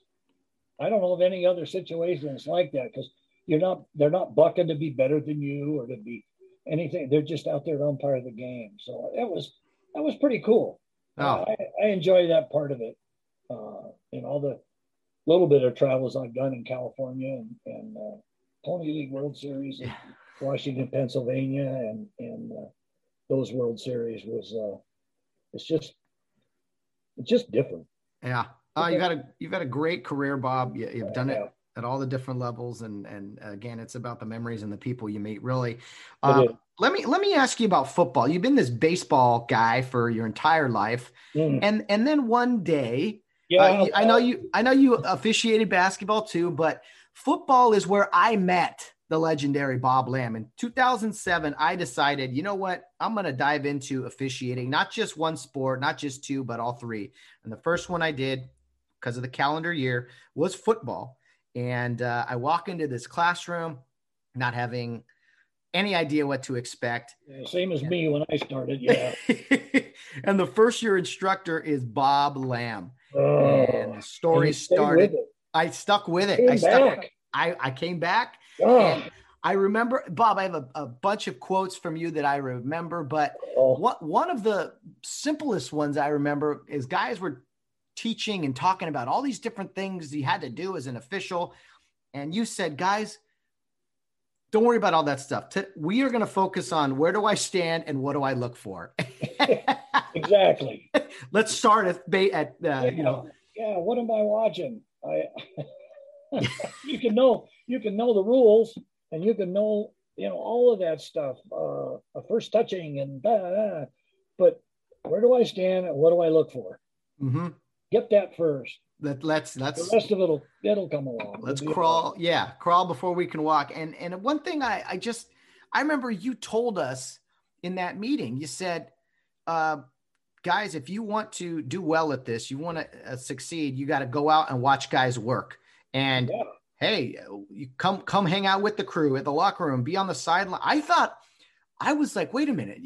[SPEAKER 2] I don't know of any other situations like that because you're not they're not bucking to be better than you or to be anything. They're just out there to umpire the game. So it was that was pretty cool. Oh. I, I enjoy that part of it. Uh, and all the little bit of travels I've done in California and, and uh, Pony League World Series, yeah. Washington, Pennsylvania, and and uh, those World Series was uh, it's just it's just different.
[SPEAKER 1] Yeah. Uh, you've had a you've had a great career, Bob. You, have done it at all the different levels, and and again, it's about the memories and the people you meet. Really, uh, let me let me ask you about football. You've been this baseball guy for your entire life, mm. and and then one day, yeah, uh, I know you I know you officiated basketball too, but football is where I met the legendary Bob Lamb. In 2007, I decided, you know what? I'm going to dive into officiating, not just one sport, not just two, but all three. And the first one I did, because of the calendar year, was football. And uh, I walk into this classroom, not having any idea what to expect.
[SPEAKER 2] Yeah, same as me when I started. [laughs] Yeah.
[SPEAKER 1] and the first year instructor is Bob Lamb. Oh, and the story and started. I stuck with it. Came I stuck. Back. I, I came back. Oh. And I remember, Bob, I have a, a, bunch of quotes from you that I remember, but oh. what, one of the simplest ones I remember is guys were teaching and talking about all these different things you had to do as an official. And you said, guys, don't worry about all that stuff. We are going to focus on where do I stand and what do I look for. [laughs]
[SPEAKER 2] exactly. [laughs]
[SPEAKER 1] Let's start at, at uh, yeah. you know.
[SPEAKER 2] Yeah. What am I watching? I, [laughs] you can know, you can know the rules and you can know you know all of that stuff uh first touching and blah, blah, but where do i stand and what do i look for? Mm-hmm. get that first.
[SPEAKER 1] Let, let's let's
[SPEAKER 2] the rest of it'll it'll come along.
[SPEAKER 1] Let's crawl yeah crawl before we can walk. And and one thing i i just i remember you told us in that meeting you said uh guys if you want to do well at this you want to uh, succeed you got to go out and watch guys work and yeah hey, you come come hang out with the crew at the locker room, be on the sideline. I thought I was like, wait a minute,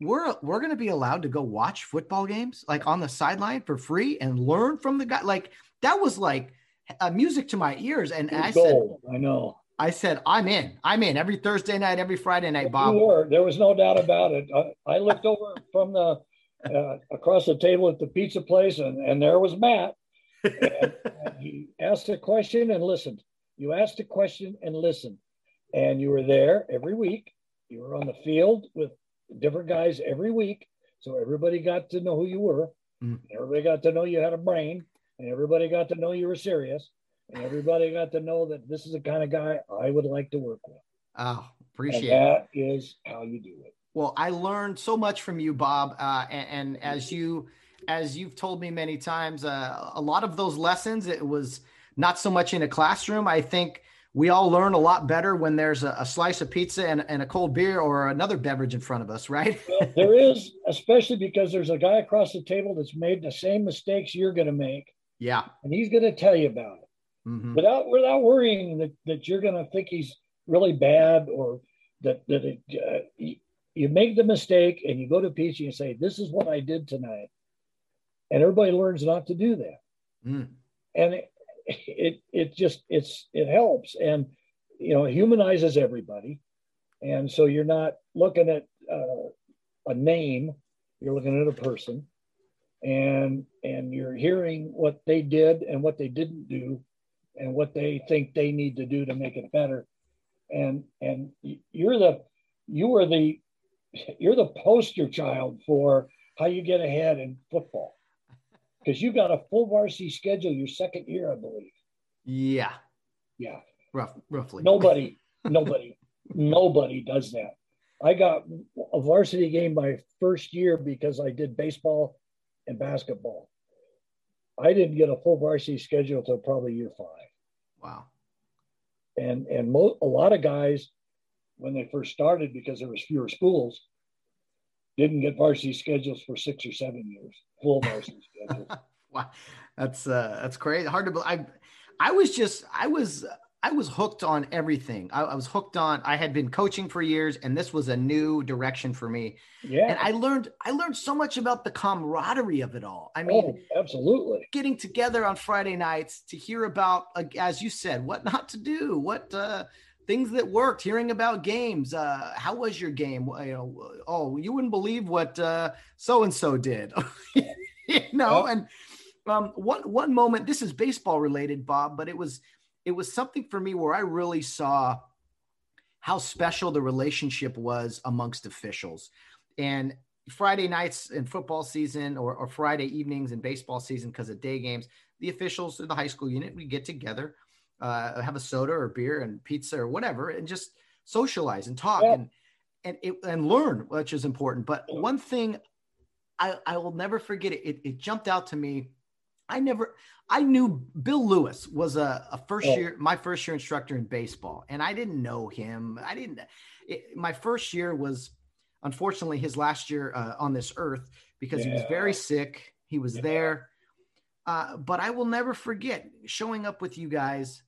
[SPEAKER 1] we're we're gonna be allowed to go watch football games like on the sideline for free and learn from the guy. Like that was like uh, music to my ears. And I
[SPEAKER 2] said, I know.
[SPEAKER 1] I said, I'm in. I'm in every Thursday night, every Friday night, Bob.
[SPEAKER 2] You were. There was no doubt about it. I, I looked over from the uh, across the table at the pizza place, and, and there was Matt. And, and he asked a question and listened. You asked a question and listened, and you were there every week. You were on the field with different guys every week, so everybody got to know who you were. Mm. Everybody got to know you had a brain, and everybody got to know you were serious, and everybody got to know that this is the kind of guy I would like to work with.
[SPEAKER 1] Oh, appreciate
[SPEAKER 2] and that it. is how you do it.
[SPEAKER 1] Well, I learned so much from you, Bob, uh, and, and, as you as you've told me many times, uh, a lot of those lessons it was not so much in a classroom. I think we all learn a lot better when there's a, a slice of pizza and, and, a cold beer or another beverage in front of us, right?
[SPEAKER 2] well, there is, especially because there's a guy across the table that's made the same mistakes you're going to make.
[SPEAKER 1] Yeah.
[SPEAKER 2] And he's going to tell you about it mm-hmm. without, without worrying that, that you're going to think he's really bad or that, that it, uh, you make the mistake and you go to Peach and you say, This is what I did tonight. And everybody learns not to do that. Mm. And it, it it just it's it helps and you know humanizes everybody and so you're not looking at uh, a name you're looking at a person and and you're hearing what they did and what they didn't do and what they think they need to do to make it better and and you're the you are the you're the poster child for how you get ahead in football because you've got a full varsity schedule your second year, I believe.
[SPEAKER 1] Yeah.
[SPEAKER 2] Yeah.
[SPEAKER 1] Rough, roughly.
[SPEAKER 2] Nobody, [laughs] nobody, nobody does that. I got a varsity game my first year because I did baseball and basketball. I didn't get a full varsity schedule until probably year five.
[SPEAKER 1] Wow.
[SPEAKER 2] And and mo- a lot of guys, when they first started, because there was fewer schools, didn't get varsity schedules for six or seven years, full varsity [laughs] schedules.
[SPEAKER 1] wow, that's uh, that's crazy. Hard to believe. I, I was just, I was, I was hooked on everything. I, I, was hooked on. I had been coaching for years, and this was a new direction for me.
[SPEAKER 2] Yeah,
[SPEAKER 1] and I learned, I learned so much about the camaraderie of it all. I mean,
[SPEAKER 2] oh, absolutely,
[SPEAKER 1] getting together on Friday nights to hear about, as you said, what not to do, what. uh things that worked, hearing about games. Uh, how was your game? You know, oh, you wouldn't believe what so and so did. [laughs] you know, and um, one one moment. This is baseball related, Bob, but it was it was something for me where I really saw how special the relationship was amongst officials. And Friday nights in football season or, or Friday evenings in baseball season because of day games, the officials of the high school unit we get together uh, have a soda or beer and pizza or whatever, and just socialize and talk yeah. and and it, and learn, which is important. But one thing I, I will never forget it, it, it jumped out to me. I never I knew Bill Lewis was a, a first year my first year instructor in baseball, and I didn't know him. I didn't. It, my first year was unfortunately his last year uh, on this earth because yeah. he was very sick. He was yeah. there. Uh, but I will never forget showing up with you guys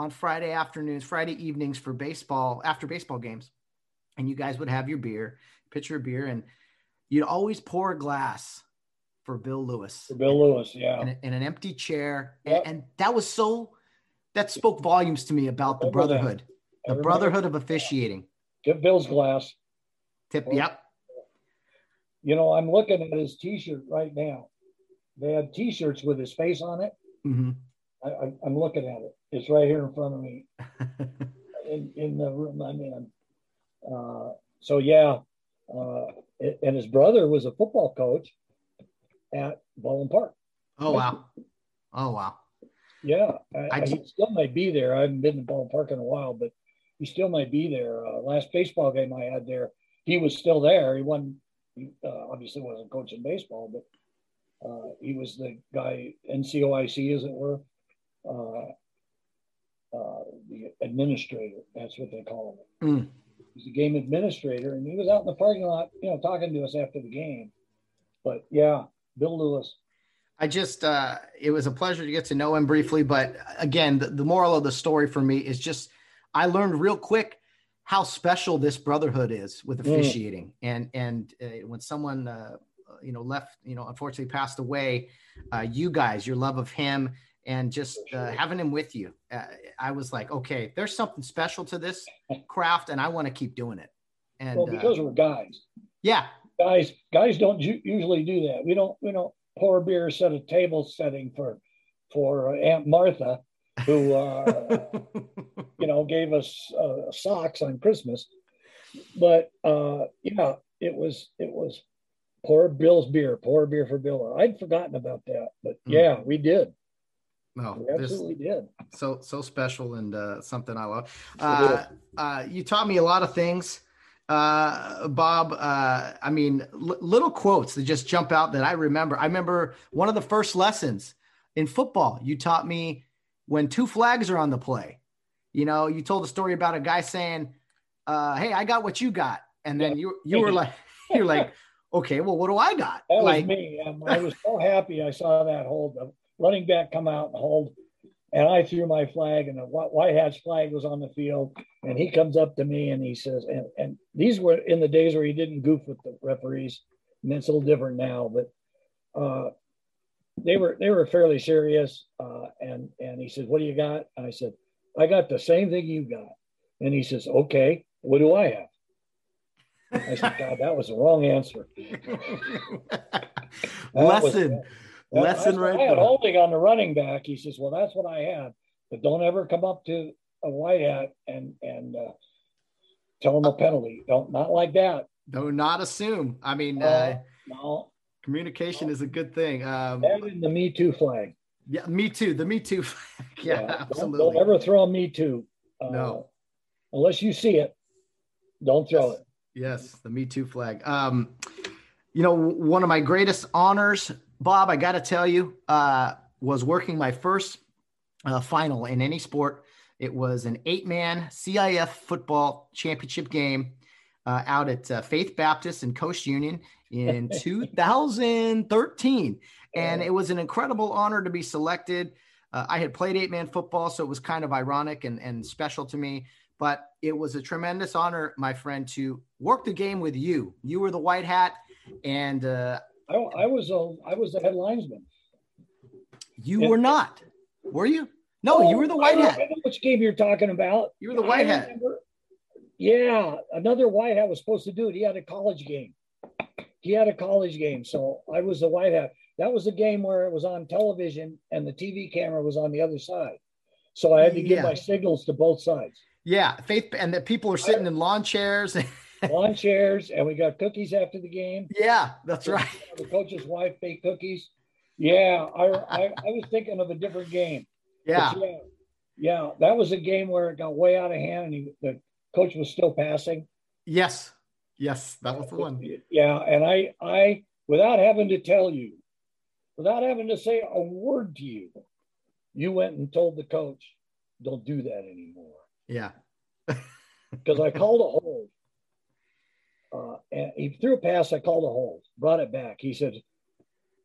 [SPEAKER 1] on Friday afternoons, Friday evenings for baseball, after baseball games. And you guys would have your beer, pitcher of beer, and you'd always pour a glass for Bill Lewis.
[SPEAKER 2] For Bill Lewis, yeah.
[SPEAKER 1] In, in an empty chair. Yep. And, and, that was so, that spoke volumes to me about the brotherhood. The Brotherhood of Officiating.
[SPEAKER 2] Get Bill's glass.
[SPEAKER 1] Tip. Yep.
[SPEAKER 2] You know, I'm looking at his T-shirt right now. They had T-shirts with his face on it.
[SPEAKER 1] Mm-hmm.
[SPEAKER 2] I, am looking at it. It's right here in front of me, [laughs] in, in the room I'm in. Uh, so yeah, uh, and his brother was a football coach at Baldwin Park.
[SPEAKER 1] Oh wow! Oh wow!
[SPEAKER 2] Yeah, I, I, I still might be there. I haven't been to Baldwin Park in a while, but he still might be there. Uh, last baseball game I had there, he was still there. He wasn't. He uh, obviously wasn't coaching baseball, but uh, he was the guy NCOIC, as it were, uh, uh, the administrator. That's what they call him. Mm. He's a game administrator, and he was out in the parking lot, you know, talking to us after the game. But yeah, Bill Lewis.
[SPEAKER 1] I just, uh, it was a pleasure to get to know him briefly. But again, the, the moral of the story for me is just, I learned real quick how special this brotherhood is with mm. officiating. Mm. And, and uh, when someone, uh, you know, left, you know, unfortunately passed away, uh, you guys, your love of him and just uh, having him with you, uh, I was like, okay, there's something special to this craft, and I want to keep doing it. And
[SPEAKER 2] well, because uh, we're guys.
[SPEAKER 1] Yeah,
[SPEAKER 2] guys, guys don't ju- usually do that. We don't, we don't pour beer, set a table setting for for Aunt Martha, who uh, [laughs] you know gave us uh, socks on Christmas. But uh, yeah, it was it was pour Bill's beer, pour beer for Bill. I'd forgotten about that, but mm. yeah, we did.
[SPEAKER 1] No,
[SPEAKER 2] we absolutely did.
[SPEAKER 1] So so special and uh, something I love. Uh, uh, you taught me a lot of things uh, Bob, uh, I mean, l- little quotes that just jump out that I remember. I remember one of the first lessons in football. You taught me when two flags are on the play. You know, you told a story about a guy saying, uh, "Hey, I got what you got," and then you you were like, [laughs] "You're like, okay, well, what do I got?"
[SPEAKER 2] That
[SPEAKER 1] like,
[SPEAKER 2] was me. Um, I was so happy I saw that hold running back come out and hold and I threw my flag, and the White Hats flag was on the field. And he comes up to me and he says, and, and these were in the days where he didn't goof with the referees, and it's a little different now, but uh, they were they were fairly serious. Uh, and and he says, "What do you got?" And I said, "I got the same thing you got." And he says, "Okay, what do I have?" I said, "God, that was the wrong answer." [laughs]
[SPEAKER 1] Lesson. Was, Lesson
[SPEAKER 2] right
[SPEAKER 1] there.
[SPEAKER 2] holding on the running back. He says, "Well, that's what I had, but don't ever come up to a white hat and and uh, tell him a penalty. Don't not like that.
[SPEAKER 1] Do not assume. I mean, uh, uh, no, communication no. is a good thing. Um,
[SPEAKER 2] and the Me Too flag.
[SPEAKER 1] Yeah, Me Too. The Me Too [laughs] flag. Yeah, yeah absolutely.
[SPEAKER 2] Don't, don't, ever throw a Me Too. Uh,
[SPEAKER 1] no,
[SPEAKER 2] unless you see it, don't throw
[SPEAKER 1] yes.
[SPEAKER 2] it.
[SPEAKER 1] Yes, the Me Too flag. Um, you know, one of my greatest honors Bob, I got to tell you, uh, was working my first uh, final in any sport. It was an eight man CIF football championship game uh, out at uh, Faith Baptist and Coast Union in [laughs] 2013. And it was an incredible honor to be selected. Uh, I had played eight man football, so it was kind of ironic and, and special to me. But it was a tremendous honor, my friend, to work the game with you. You were the white hat, and uh,
[SPEAKER 2] I, I was a I was the head linesman.
[SPEAKER 1] You and, were not, were you? No, oh, you were the white
[SPEAKER 2] I
[SPEAKER 1] hat.
[SPEAKER 2] I know which game you're talking about.
[SPEAKER 1] You were the white hat.
[SPEAKER 2] yeah, another white hat was supposed to do it. He had a college game. He had a college game, so I was the white hat. That was a game where it was on television and the TV camera was on the other side. So I had to give yeah. my signals to both sides.
[SPEAKER 1] Yeah, faith, and that people are sitting in lawn chairs. [laughs]
[SPEAKER 2] lawn chairs, and we got cookies after the game.
[SPEAKER 1] Yeah, that's right.
[SPEAKER 2] The coach's wife baked cookies. Yeah, I, I, I was thinking of a different game.
[SPEAKER 1] Yeah.
[SPEAKER 2] yeah. yeah, that was a game where it got way out of hand, and he, the coach was still passing.
[SPEAKER 1] Yes, yes, that was the one.
[SPEAKER 2] Yeah, and I, I, without having to tell you, without having to say a word to you, you went and told the coach, "Don't do that anymore."
[SPEAKER 1] Yeah. [laughs]
[SPEAKER 2] Because I called a hold. Uh, and he threw a pass. I called a hold, brought it back. He said,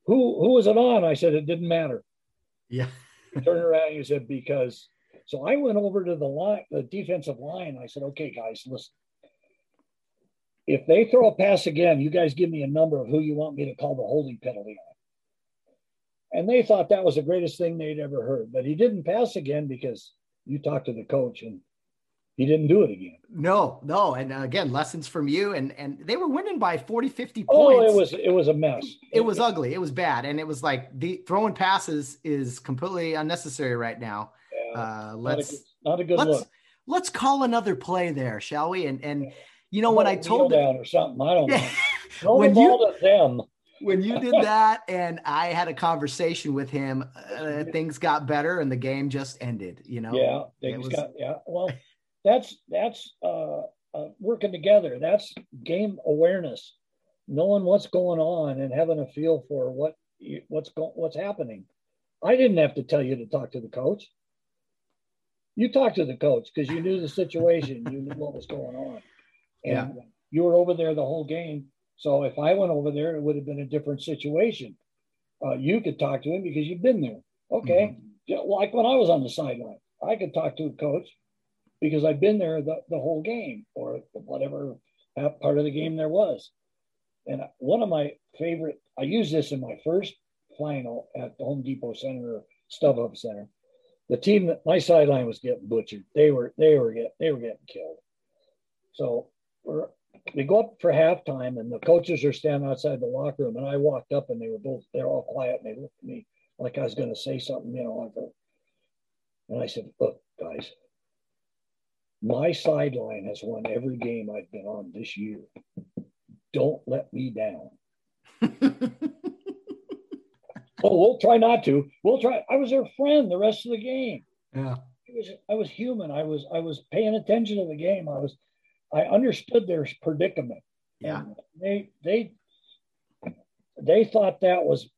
[SPEAKER 2] "Who who was it on?" I said, "It didn't matter."
[SPEAKER 1] Yeah.
[SPEAKER 2] Turned around. He said, "Because." So I went over to the line, the defensive line. I said, "Okay, guys, listen. If they throw a pass again, you guys give me a number of who you want me to call the holding penalty on." And they thought that was the greatest thing they'd ever heard. But he didn't pass again because you talked to the coach and he didn't do it again.
[SPEAKER 1] No, no. And uh, again, lessons from you. And and they were winning by 40, 50 points.
[SPEAKER 2] Oh, it was it was a mess.
[SPEAKER 1] It, it was ugly. It was bad. And it was like the throwing passes is completely unnecessary right now. Yeah, uh, let's
[SPEAKER 2] not a good, not a good
[SPEAKER 1] let's,
[SPEAKER 2] look.
[SPEAKER 1] Let's call another play there, shall we? And and you know when I told
[SPEAKER 2] them or something, I don't know. [laughs] Throw when you, them
[SPEAKER 1] when you did [laughs] that and I had a conversation with him, uh, things got better and the game just ended. You know.
[SPEAKER 2] Yeah, things was... got yeah. Well, that's that's uh, uh, working together. That's game awareness, knowing what's going on and having a feel for what what's going what's happening. I didn't have to tell you to talk to the coach. You talked to the coach because you knew the situation, you knew what was going on, and yeah. you were over there the whole game so if I went over there, it would have been a different situation. Uh, you could talk to him because you've been there. Okay. Mm-hmm. Like when I was on the sideline, I could talk to a coach because I've been there the, the whole game or whatever part of the game there was. And one of my favorite, I used this in my first final at the Home Depot Center StubHub Center. The team that my sideline was getting butchered. They were they were get they were getting killed. So we're we go up for halftime and the coaches are standing outside the locker room and I walked up and they were both they're all quiet and they looked at me like I was going to say something, you know. And I said, "Look, guys, my sideline has won every game I've been on this year. Don't let me down." [laughs] oh, we'll try not to. We'll try. I was their friend the rest of the game.
[SPEAKER 1] Yeah.
[SPEAKER 2] Was, I was human. I was I was paying attention to the game. I was I understood their predicament.
[SPEAKER 1] Yeah.
[SPEAKER 2] And they they they thought that was,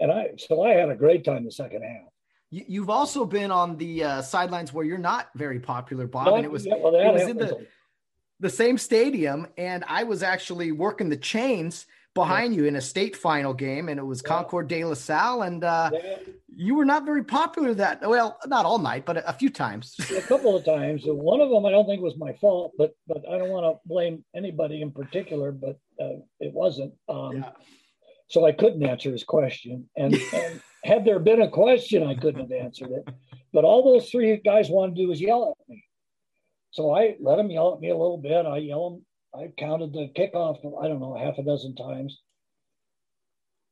[SPEAKER 2] and I so I had a great time the second half.
[SPEAKER 1] You've also been on the uh, sidelines where you're not very popular, Bob, not, and it was
[SPEAKER 2] yeah, well,
[SPEAKER 1] it was in the the same stadium, and I was actually working the chains behind yeah. you in a state final game, and it was Concord de La Salle, and uh, yeah. you were not very popular that well, not all night, but a, a few times. [laughs]
[SPEAKER 2] a couple of times. One of them I don't think was my fault, but but I don't want to blame anybody in particular, but uh, it wasn't. Um, yeah. So I couldn't answer his question, and, and had there been a question, I couldn't have answered it. But all those three guys wanted to do was yell at me. So I let them yell at me a little bit. I yell them I counted the kickoff, I don't know, half a dozen times.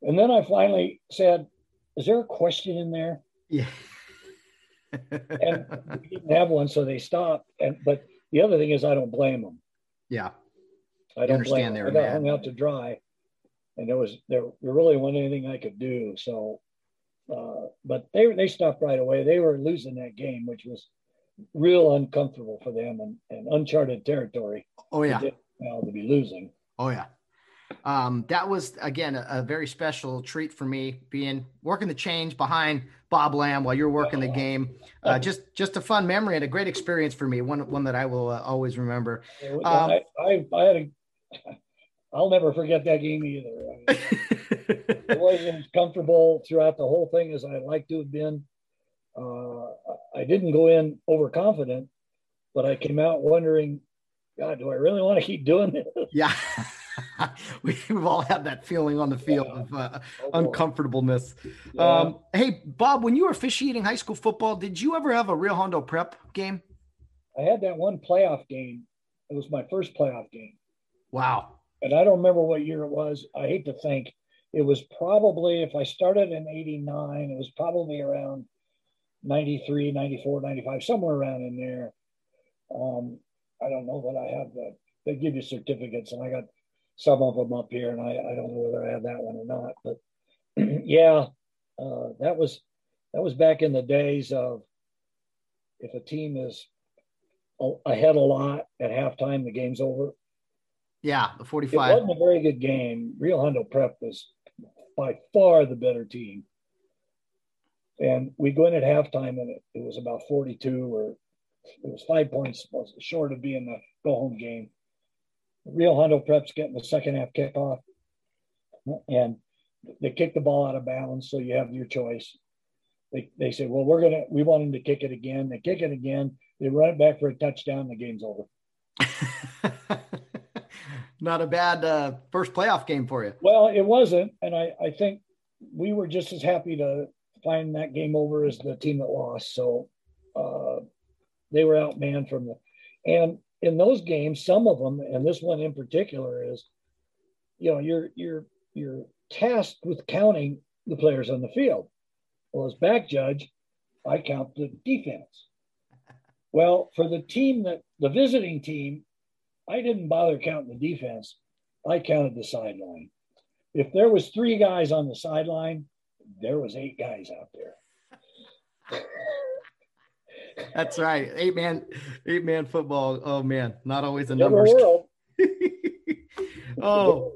[SPEAKER 2] And then I finally said, Is there a question in there?
[SPEAKER 1] Yeah. [laughs]
[SPEAKER 2] and we didn't have one, so they stopped. And but the other thing is I don't blame them.
[SPEAKER 1] Yeah.
[SPEAKER 2] I don't blame them. I got hung out to dry. And there was there, there really wasn't anything I could do. So uh, but they they stopped right away. They were losing that game, which was real uncomfortable for them and, and uncharted territory.
[SPEAKER 1] Oh yeah
[SPEAKER 2] to be losing.
[SPEAKER 1] Oh yeah. Um, that was again a, a, very special treat for me being working the change behind Bob Lamb while you're working the game. Uh, just just a fun memory and a great experience for me. One one that I will uh, always remember.
[SPEAKER 2] Um, I, I, I had a [laughs] I'll never forget that game either. I [laughs] wasn't as comfortable throughout the whole thing as I'd like to have been. Uh, I didn't go in overconfident, but I came out wondering God, do I really want to keep doing this?
[SPEAKER 1] Yeah. [laughs] We've all had that feeling on the field yeah. of uh, oh, uncomfortableness. Yeah. Um, hey, Bob, when you were officiating high school football, did you ever have a real Hondo prep game?
[SPEAKER 2] I had that one playoff game. It was my first playoff game.
[SPEAKER 1] Wow.
[SPEAKER 2] And I don't remember what year it was. I hate to think. It was probably, if I started in 89, it was probably around 93, 94, 95, somewhere around in there. Um, I don't know that I have that. They give you certificates, and I got some of them up here, and I, I don't know whether I have that one or not. But [clears throat] yeah, uh, that was that was back in the days of if a team is ahead a lot at halftime, the game's over.
[SPEAKER 1] Yeah, the 45.
[SPEAKER 2] It wasn't a very good game. Rio Hondo Prep was by far the better team. And we go in at halftime, and it, it was about 42 or it was five points short of being the go home game. Rio Hondo Prep's getting the second half kickoff, and they kick the ball out of bounds, so you have your choice. They, they say, well, we're gonna we want them to kick it again. They kick it again. They run it back for a touchdown. The game's over. [laughs]
[SPEAKER 1] Not a bad uh, first playoff game for you.
[SPEAKER 2] Well, it wasn't, and I I think we were just as happy to find that game over as the team that lost. So uh, they were outmanned from the And in those games, some of them, and this one in particular, is you know you're you're you're tasked with counting the players on the field. Well, as back judge, I count the defense. Well, for the team that the visiting team, I didn't bother counting the defense. I counted the sideline. If there was three guys on the sideline, there was eight guys out there. [laughs]
[SPEAKER 1] That's right. Eight man, eight man football. Oh man, not always a numbers. [laughs] oh,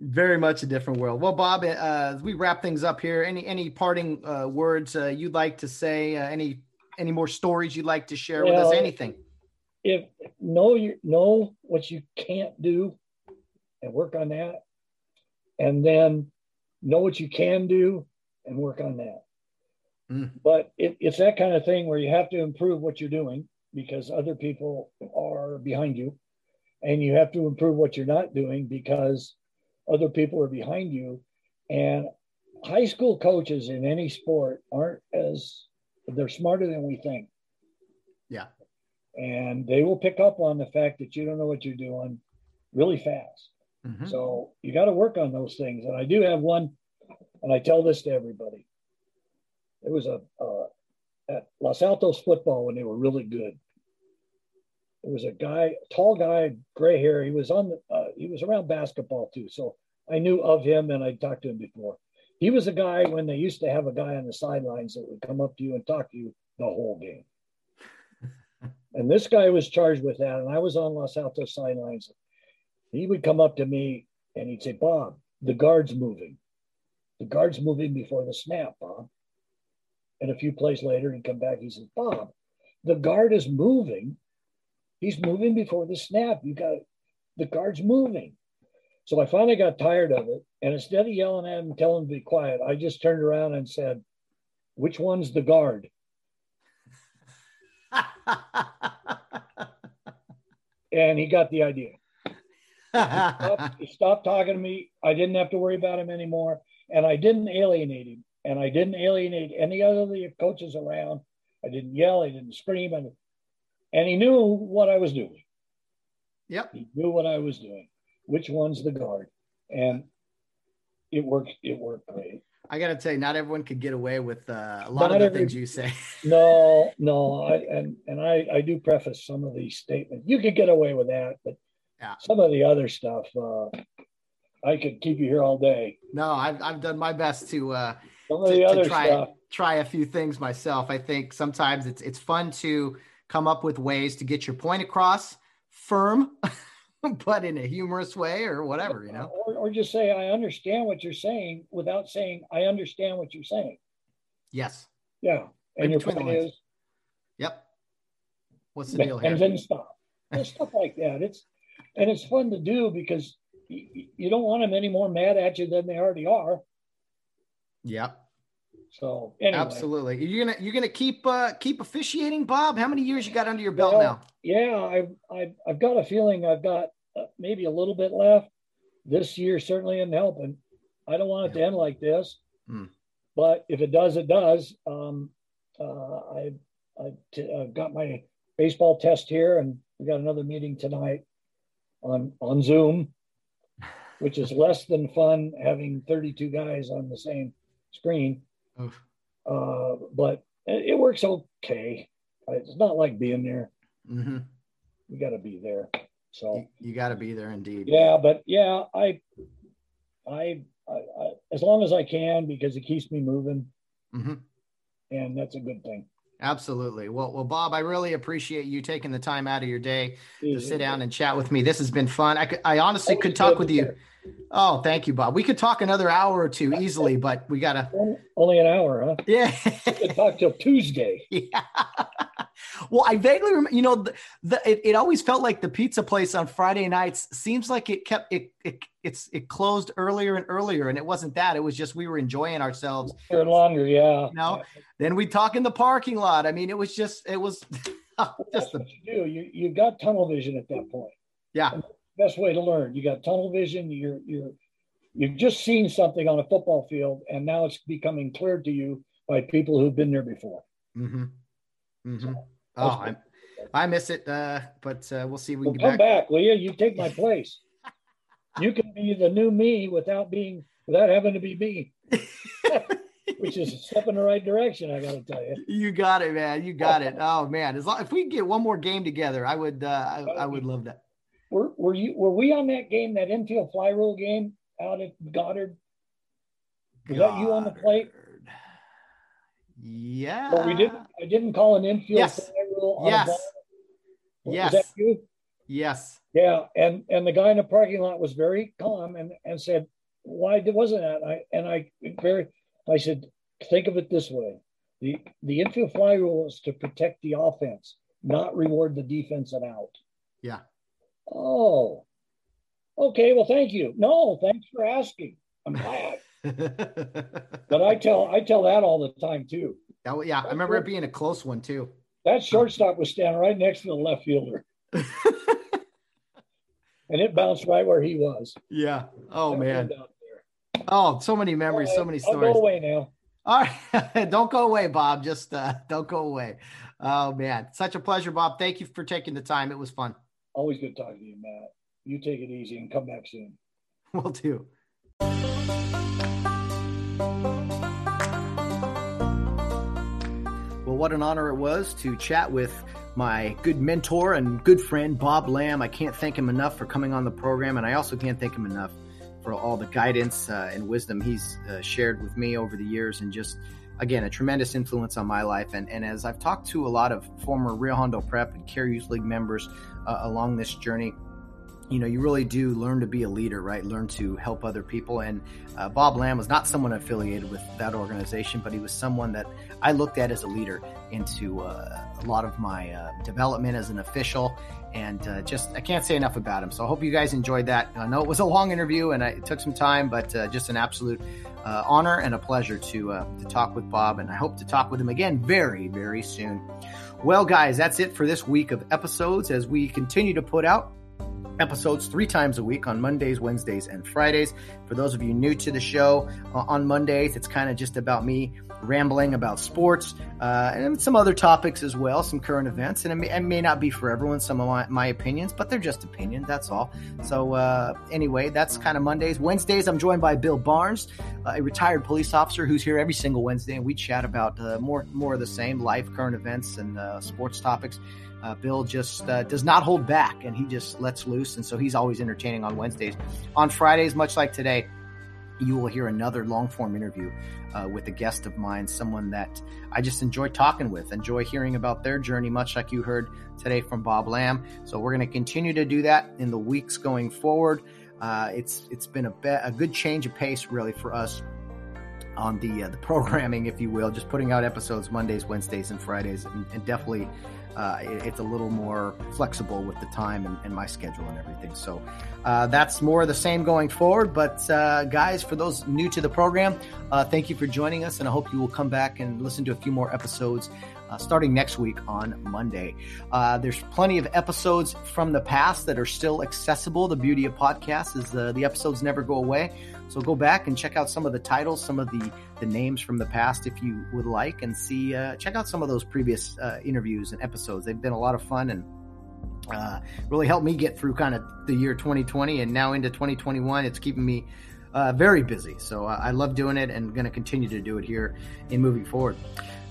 [SPEAKER 1] very much a different world. Well, Bob, uh, as we wrap things up here, any any parting uh, words uh, you'd like to say? Uh, any any more stories you'd like to share well, with us? Anything?
[SPEAKER 2] If know you know what you can't do, and work on that, and then know what you can do and work on that. Mm. But it, it's that kind of thing where you have to improve what you're doing because other people are behind you, and you have to improve what you're not doing because other people are behind you. And high school coaches in any sport aren't as they're smarter than we think.
[SPEAKER 1] Yeah.
[SPEAKER 2] And they will pick up on the fact that you don't know what you're doing really fast. Mm-hmm. So you got to work on those things. And I do have one, and I tell this to everybody. It was a uh, at Los Altos football when they were really good. There was a guy, tall guy, gray hair. He was on the, uh, he was around basketball too. So I knew of him and I talked to him before. He was a guy when they used to have a guy on the sidelines that would come up to you and talk to you the whole game. And this guy was charged with that. And I was on Los Altos sidelines. He would come up to me and he'd say, Bob, the guard's moving. The guard's moving before the snap, Bob. And a few plays later, he'd come back. He says, Bob, the guard is moving He's moving before the snap. You got the guard's moving. So I finally got tired of it. And instead of yelling at him telling him to be quiet, I just turned around and said, Which one's the guard? [laughs] and he got the idea. He stopped, he stopped, talking to me. I didn't have to worry about him anymore. And I didn't alienate him. And I didn't alienate any other of the coaches around. I didn't yell. I didn't scream. And and he knew what I was doing.
[SPEAKER 1] Yep.
[SPEAKER 2] He knew what I was doing. Which one's the guard? And it worked. It worked great.
[SPEAKER 1] I got to tell you, not everyone could get away with uh, a lot not of the every, things you say. [laughs]
[SPEAKER 2] no, no, I, and and I I do preface some of these statements. You could get away with that, but yeah. some of the other stuff, uh, I could keep you here all day.
[SPEAKER 1] No, I've I've done my best to uh, some of to, the other try stuff. try a few things myself. I think sometimes it's it's fun to come up with ways to get your point across firm, [laughs] [laughs] but in a humorous way or whatever, you know?
[SPEAKER 2] Or, or just say, I understand what you're saying without saying, I understand what you're saying.
[SPEAKER 1] Yes.
[SPEAKER 2] Yeah. And your point is,
[SPEAKER 1] yep. What's the deal here?
[SPEAKER 2] And then stop. And stuff like that. It's, and it's fun to do because you, you don't want them any more mad at you than they already are.
[SPEAKER 1] Yep.
[SPEAKER 2] So anyway.
[SPEAKER 1] absolutely, you're gonna you're gonna keep uh, keep officiating, Bob. How many years you got under your belt well, now?
[SPEAKER 2] Yeah, I've, I've I've got a feeling I've got uh, maybe a little bit left. This year certainly isn't helping. I don't want it yeah. to end like this, mm. but if it does, it does. Um, uh, I I t- I've got my baseball test here, and we got another meeting tonight on on Zoom, which is [laughs] less than fun having 32 guys on the same screen. Uh, but it, it, works okay. It's not like being there. Mm-hmm. You got to be there. So
[SPEAKER 1] you, you got to be there indeed.
[SPEAKER 2] Yeah, but yeah, I, I, I, I, as long as I can because it keeps me moving, mm-hmm. and that's a good thing.
[SPEAKER 1] Absolutely. Well, well, Bob, I really appreciate you taking the time out of your day to sit down and chat with me. This has been fun. I, could, I honestly could talk with you. Oh, thank you, Bob. We could talk another hour or two easily, but we gotta
[SPEAKER 2] only an hour, huh?
[SPEAKER 1] Yeah,
[SPEAKER 2] we could talk till Tuesday. [laughs]
[SPEAKER 1] Yeah. well, I vaguely remember. You know, the, the it, it always felt like the pizza place on Friday nights seems like it kept it it it's it closed earlier and earlier, and it wasn't that. It was just we were enjoying ourselves.
[SPEAKER 2] For longer, yeah.
[SPEAKER 1] You know, then we talk in the parking lot. I mean, it was just it was [laughs]
[SPEAKER 2] just the, you do. You you got tunnel vision at that point.
[SPEAKER 1] Yeah. And
[SPEAKER 2] best way to learn. You got tunnel vision. You're you're you've just seen something on a football field, and now it's becoming clear to you by people who've been there before.
[SPEAKER 1] Mm-hmm. Mm-hmm. So, oh, I miss it, uh, but uh, we'll see. We
[SPEAKER 2] well,
[SPEAKER 1] can
[SPEAKER 2] come back. back, you? You take my [laughs] place. you can be the new me without being without having to be me. [laughs] Which is a step in the right direction, I got to tell you.
[SPEAKER 1] You got it, man. You got it. Oh man, as long if we get one more game together, I would. Uh, I, I would love that.
[SPEAKER 2] Were, were you? Were we on that game? That infield fly rule game out at Goddard? Was Goddard. that you on the plate?
[SPEAKER 1] Yeah.
[SPEAKER 2] But we didn't. I didn't call an infield
[SPEAKER 1] yes.
[SPEAKER 2] fly rule.
[SPEAKER 1] yes.
[SPEAKER 2] Was
[SPEAKER 1] yes.
[SPEAKER 2] that you?
[SPEAKER 1] Yes.
[SPEAKER 2] Yeah, and and the guy in the parking lot was very calm and and said, "Why wasn't that?" I and I very I said, "Think of it this way: the the infield fly rule is to protect the offense, not reward the defense and out."
[SPEAKER 1] Yeah.
[SPEAKER 2] Oh. Okay. Well, thank you. No, thanks for asking. I'm glad. [laughs] but I tell I tell that all the time too.
[SPEAKER 1] Oh, yeah, I remember it being a close one too.
[SPEAKER 2] That shortstop was standing right next to the left fielder. [laughs] and it bounced right where he was.
[SPEAKER 1] Yeah. Oh man. Oh, so many memories, right, so many stories.
[SPEAKER 2] I'll go away now. [laughs]
[SPEAKER 1] All right. don't go away, Bob. Just uh, don't go away. Oh man. Such a pleasure, Bob. Thank you for taking the time. It was fun.
[SPEAKER 2] Always good talking to you, Matt. You take it easy and come back soon. [laughs]
[SPEAKER 1] Will do. Well, what an honor it was to chat with my good mentor and good friend, Bob Lamb. I can't thank him enough for coming on the program, and I also can't thank him enough for all the guidance uh, and wisdom he's uh, shared with me over the years and just again a tremendous influence on my life. And, and as i've talked to a lot of former rio hondo prep and care youth league members uh, along this journey you know, you really do learn to be a leader, right? Learn to help other people. And uh, Bob Lamb was not someone affiliated with that organization, but he was someone that I looked at as a leader into uh, a lot of my uh, development as an official. And uh, just, I can't say enough about him. So I hope you guys enjoyed that. I know it was a long interview and it took some time, but uh, just an absolute uh, honor and a pleasure to, to talk with Bob. And I hope to talk with him again very, very soon. Well, guys, that's it for this week of episodes as we continue to put out episodes three times a week on Mondays, Wednesdays, and Fridays. For those of you new to the show, uh, on Mondays, it's kind of just about me rambling about sports uh, and some other topics as well, some current events. And it may, it may not be for everyone, some of my, my, opinions, but they're just opinions, that's all. So, uh, anyway, that's kind of Mondays. Wednesdays, I'm joined by Bill Barnes, uh, a retired police officer who's here every single Wednesday, and we chat about uh, more, more of the same life, current events, and uh, sports topics. Uh, Bill just uh, does not hold back and he just lets loose. And so he's always entertaining on Wednesdays. On Fridays, much like today, you will hear another long form interview uh, with a guest of mine, someone that I just enjoy talking with, enjoy hearing about their journey, much like you heard today from Bob Lamb. So we're going to continue to do that in the weeks going forward. Uh, it's it's been a, be- a good change of pace, really, for us on the uh, the programming, if you will, just putting out episodes Mondays, Wednesdays, and Fridays, and, and definitely uh, it, it's a little more flexible with the time and, and my schedule and everything. So uh, that's more the same going forward. But uh, guys, for those new to the program, uh, thank you for joining us, and I hope you will come back and listen to a few more episodes. Uh, starting next week on Monday. Uh, there's plenty of episodes from the past that are still accessible. The beauty of podcasts is the episodes never go away. So go back and check out some of the titles, some of the the names from the past if you would like, and see uh, check out some of those previous uh, interviews and episodes. They've been a lot of fun and uh, really helped me get through kind of the year 2020 and now into 2021. It's keeping me uh, very busy. So uh, I love doing it and going to continue to do it here in moving forward.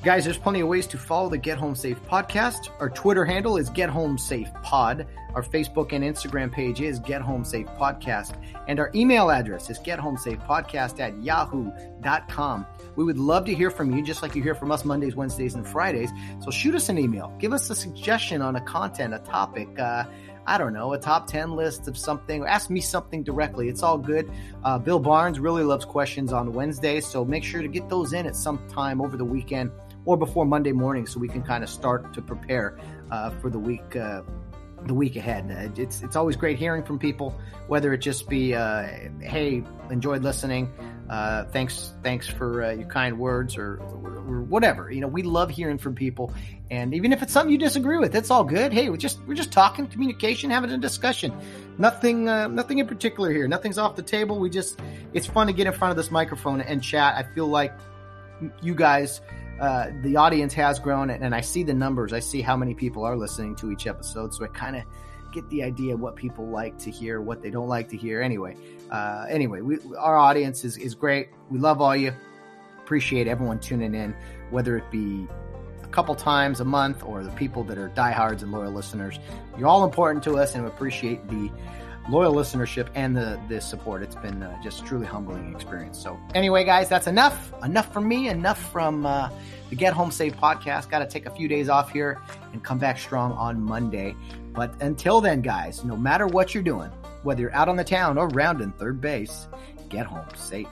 [SPEAKER 1] Guys, there's plenty of ways to follow the Get Home Safe podcast. Our Twitter handle is Get Home Safe Pod. Our Facebook and Instagram page is Get Home Safe Podcast. And our email address is Get Home Safe Podcast at yahoo.com. We would love to hear from you, just like you hear from us Mondays, Wednesdays, and Fridays. So shoot us an email. Give us a suggestion on a content, a topic. Uh, I don't know, a top 10 list of something. Ask me something directly. It's all good. Uh, Bill Barnes really loves questions on Wednesdays, so make sure to get those in at some time over the weekend or before Monday morning so we can kind of start to prepare uh, for the week. Uh, the week ahead. Uh, it's it's always great hearing from people, whether it just be, uh, "Hey, enjoyed listening. Uh, thanks, thanks for uh, your kind words," or, or, whatever. You know, we love hearing from people, and even if it's something you disagree with, it's all good. Hey, we're just we're just talking, communication, having a discussion. Nothing, uh, nothing in particular here. Nothing's off the table. We just it's fun to get in front of this microphone and chat. I feel like you guys uh, the audience has grown, and I see the numbers. I see how many people are listening to each episode, so I kind of get the idea what people like to hear, what they don't like to hear. Anyway, uh, anyway, we, our audience is, is great. We love all you. Appreciate everyone tuning in, whether it be a couple times a month or the people that are diehards and loyal listeners. You're all important to us, and we appreciate the loyal listenership and the the support. It's been uh, just truly humbling experience. So anyway, guys, that's enough. Enough from me. Enough from uh, the Get Home Safe podcast. Got to take a few days off here and come back strong on Monday. But until then, guys, no matter what you're doing, whether you're out on the town or rounding third base, get home safe.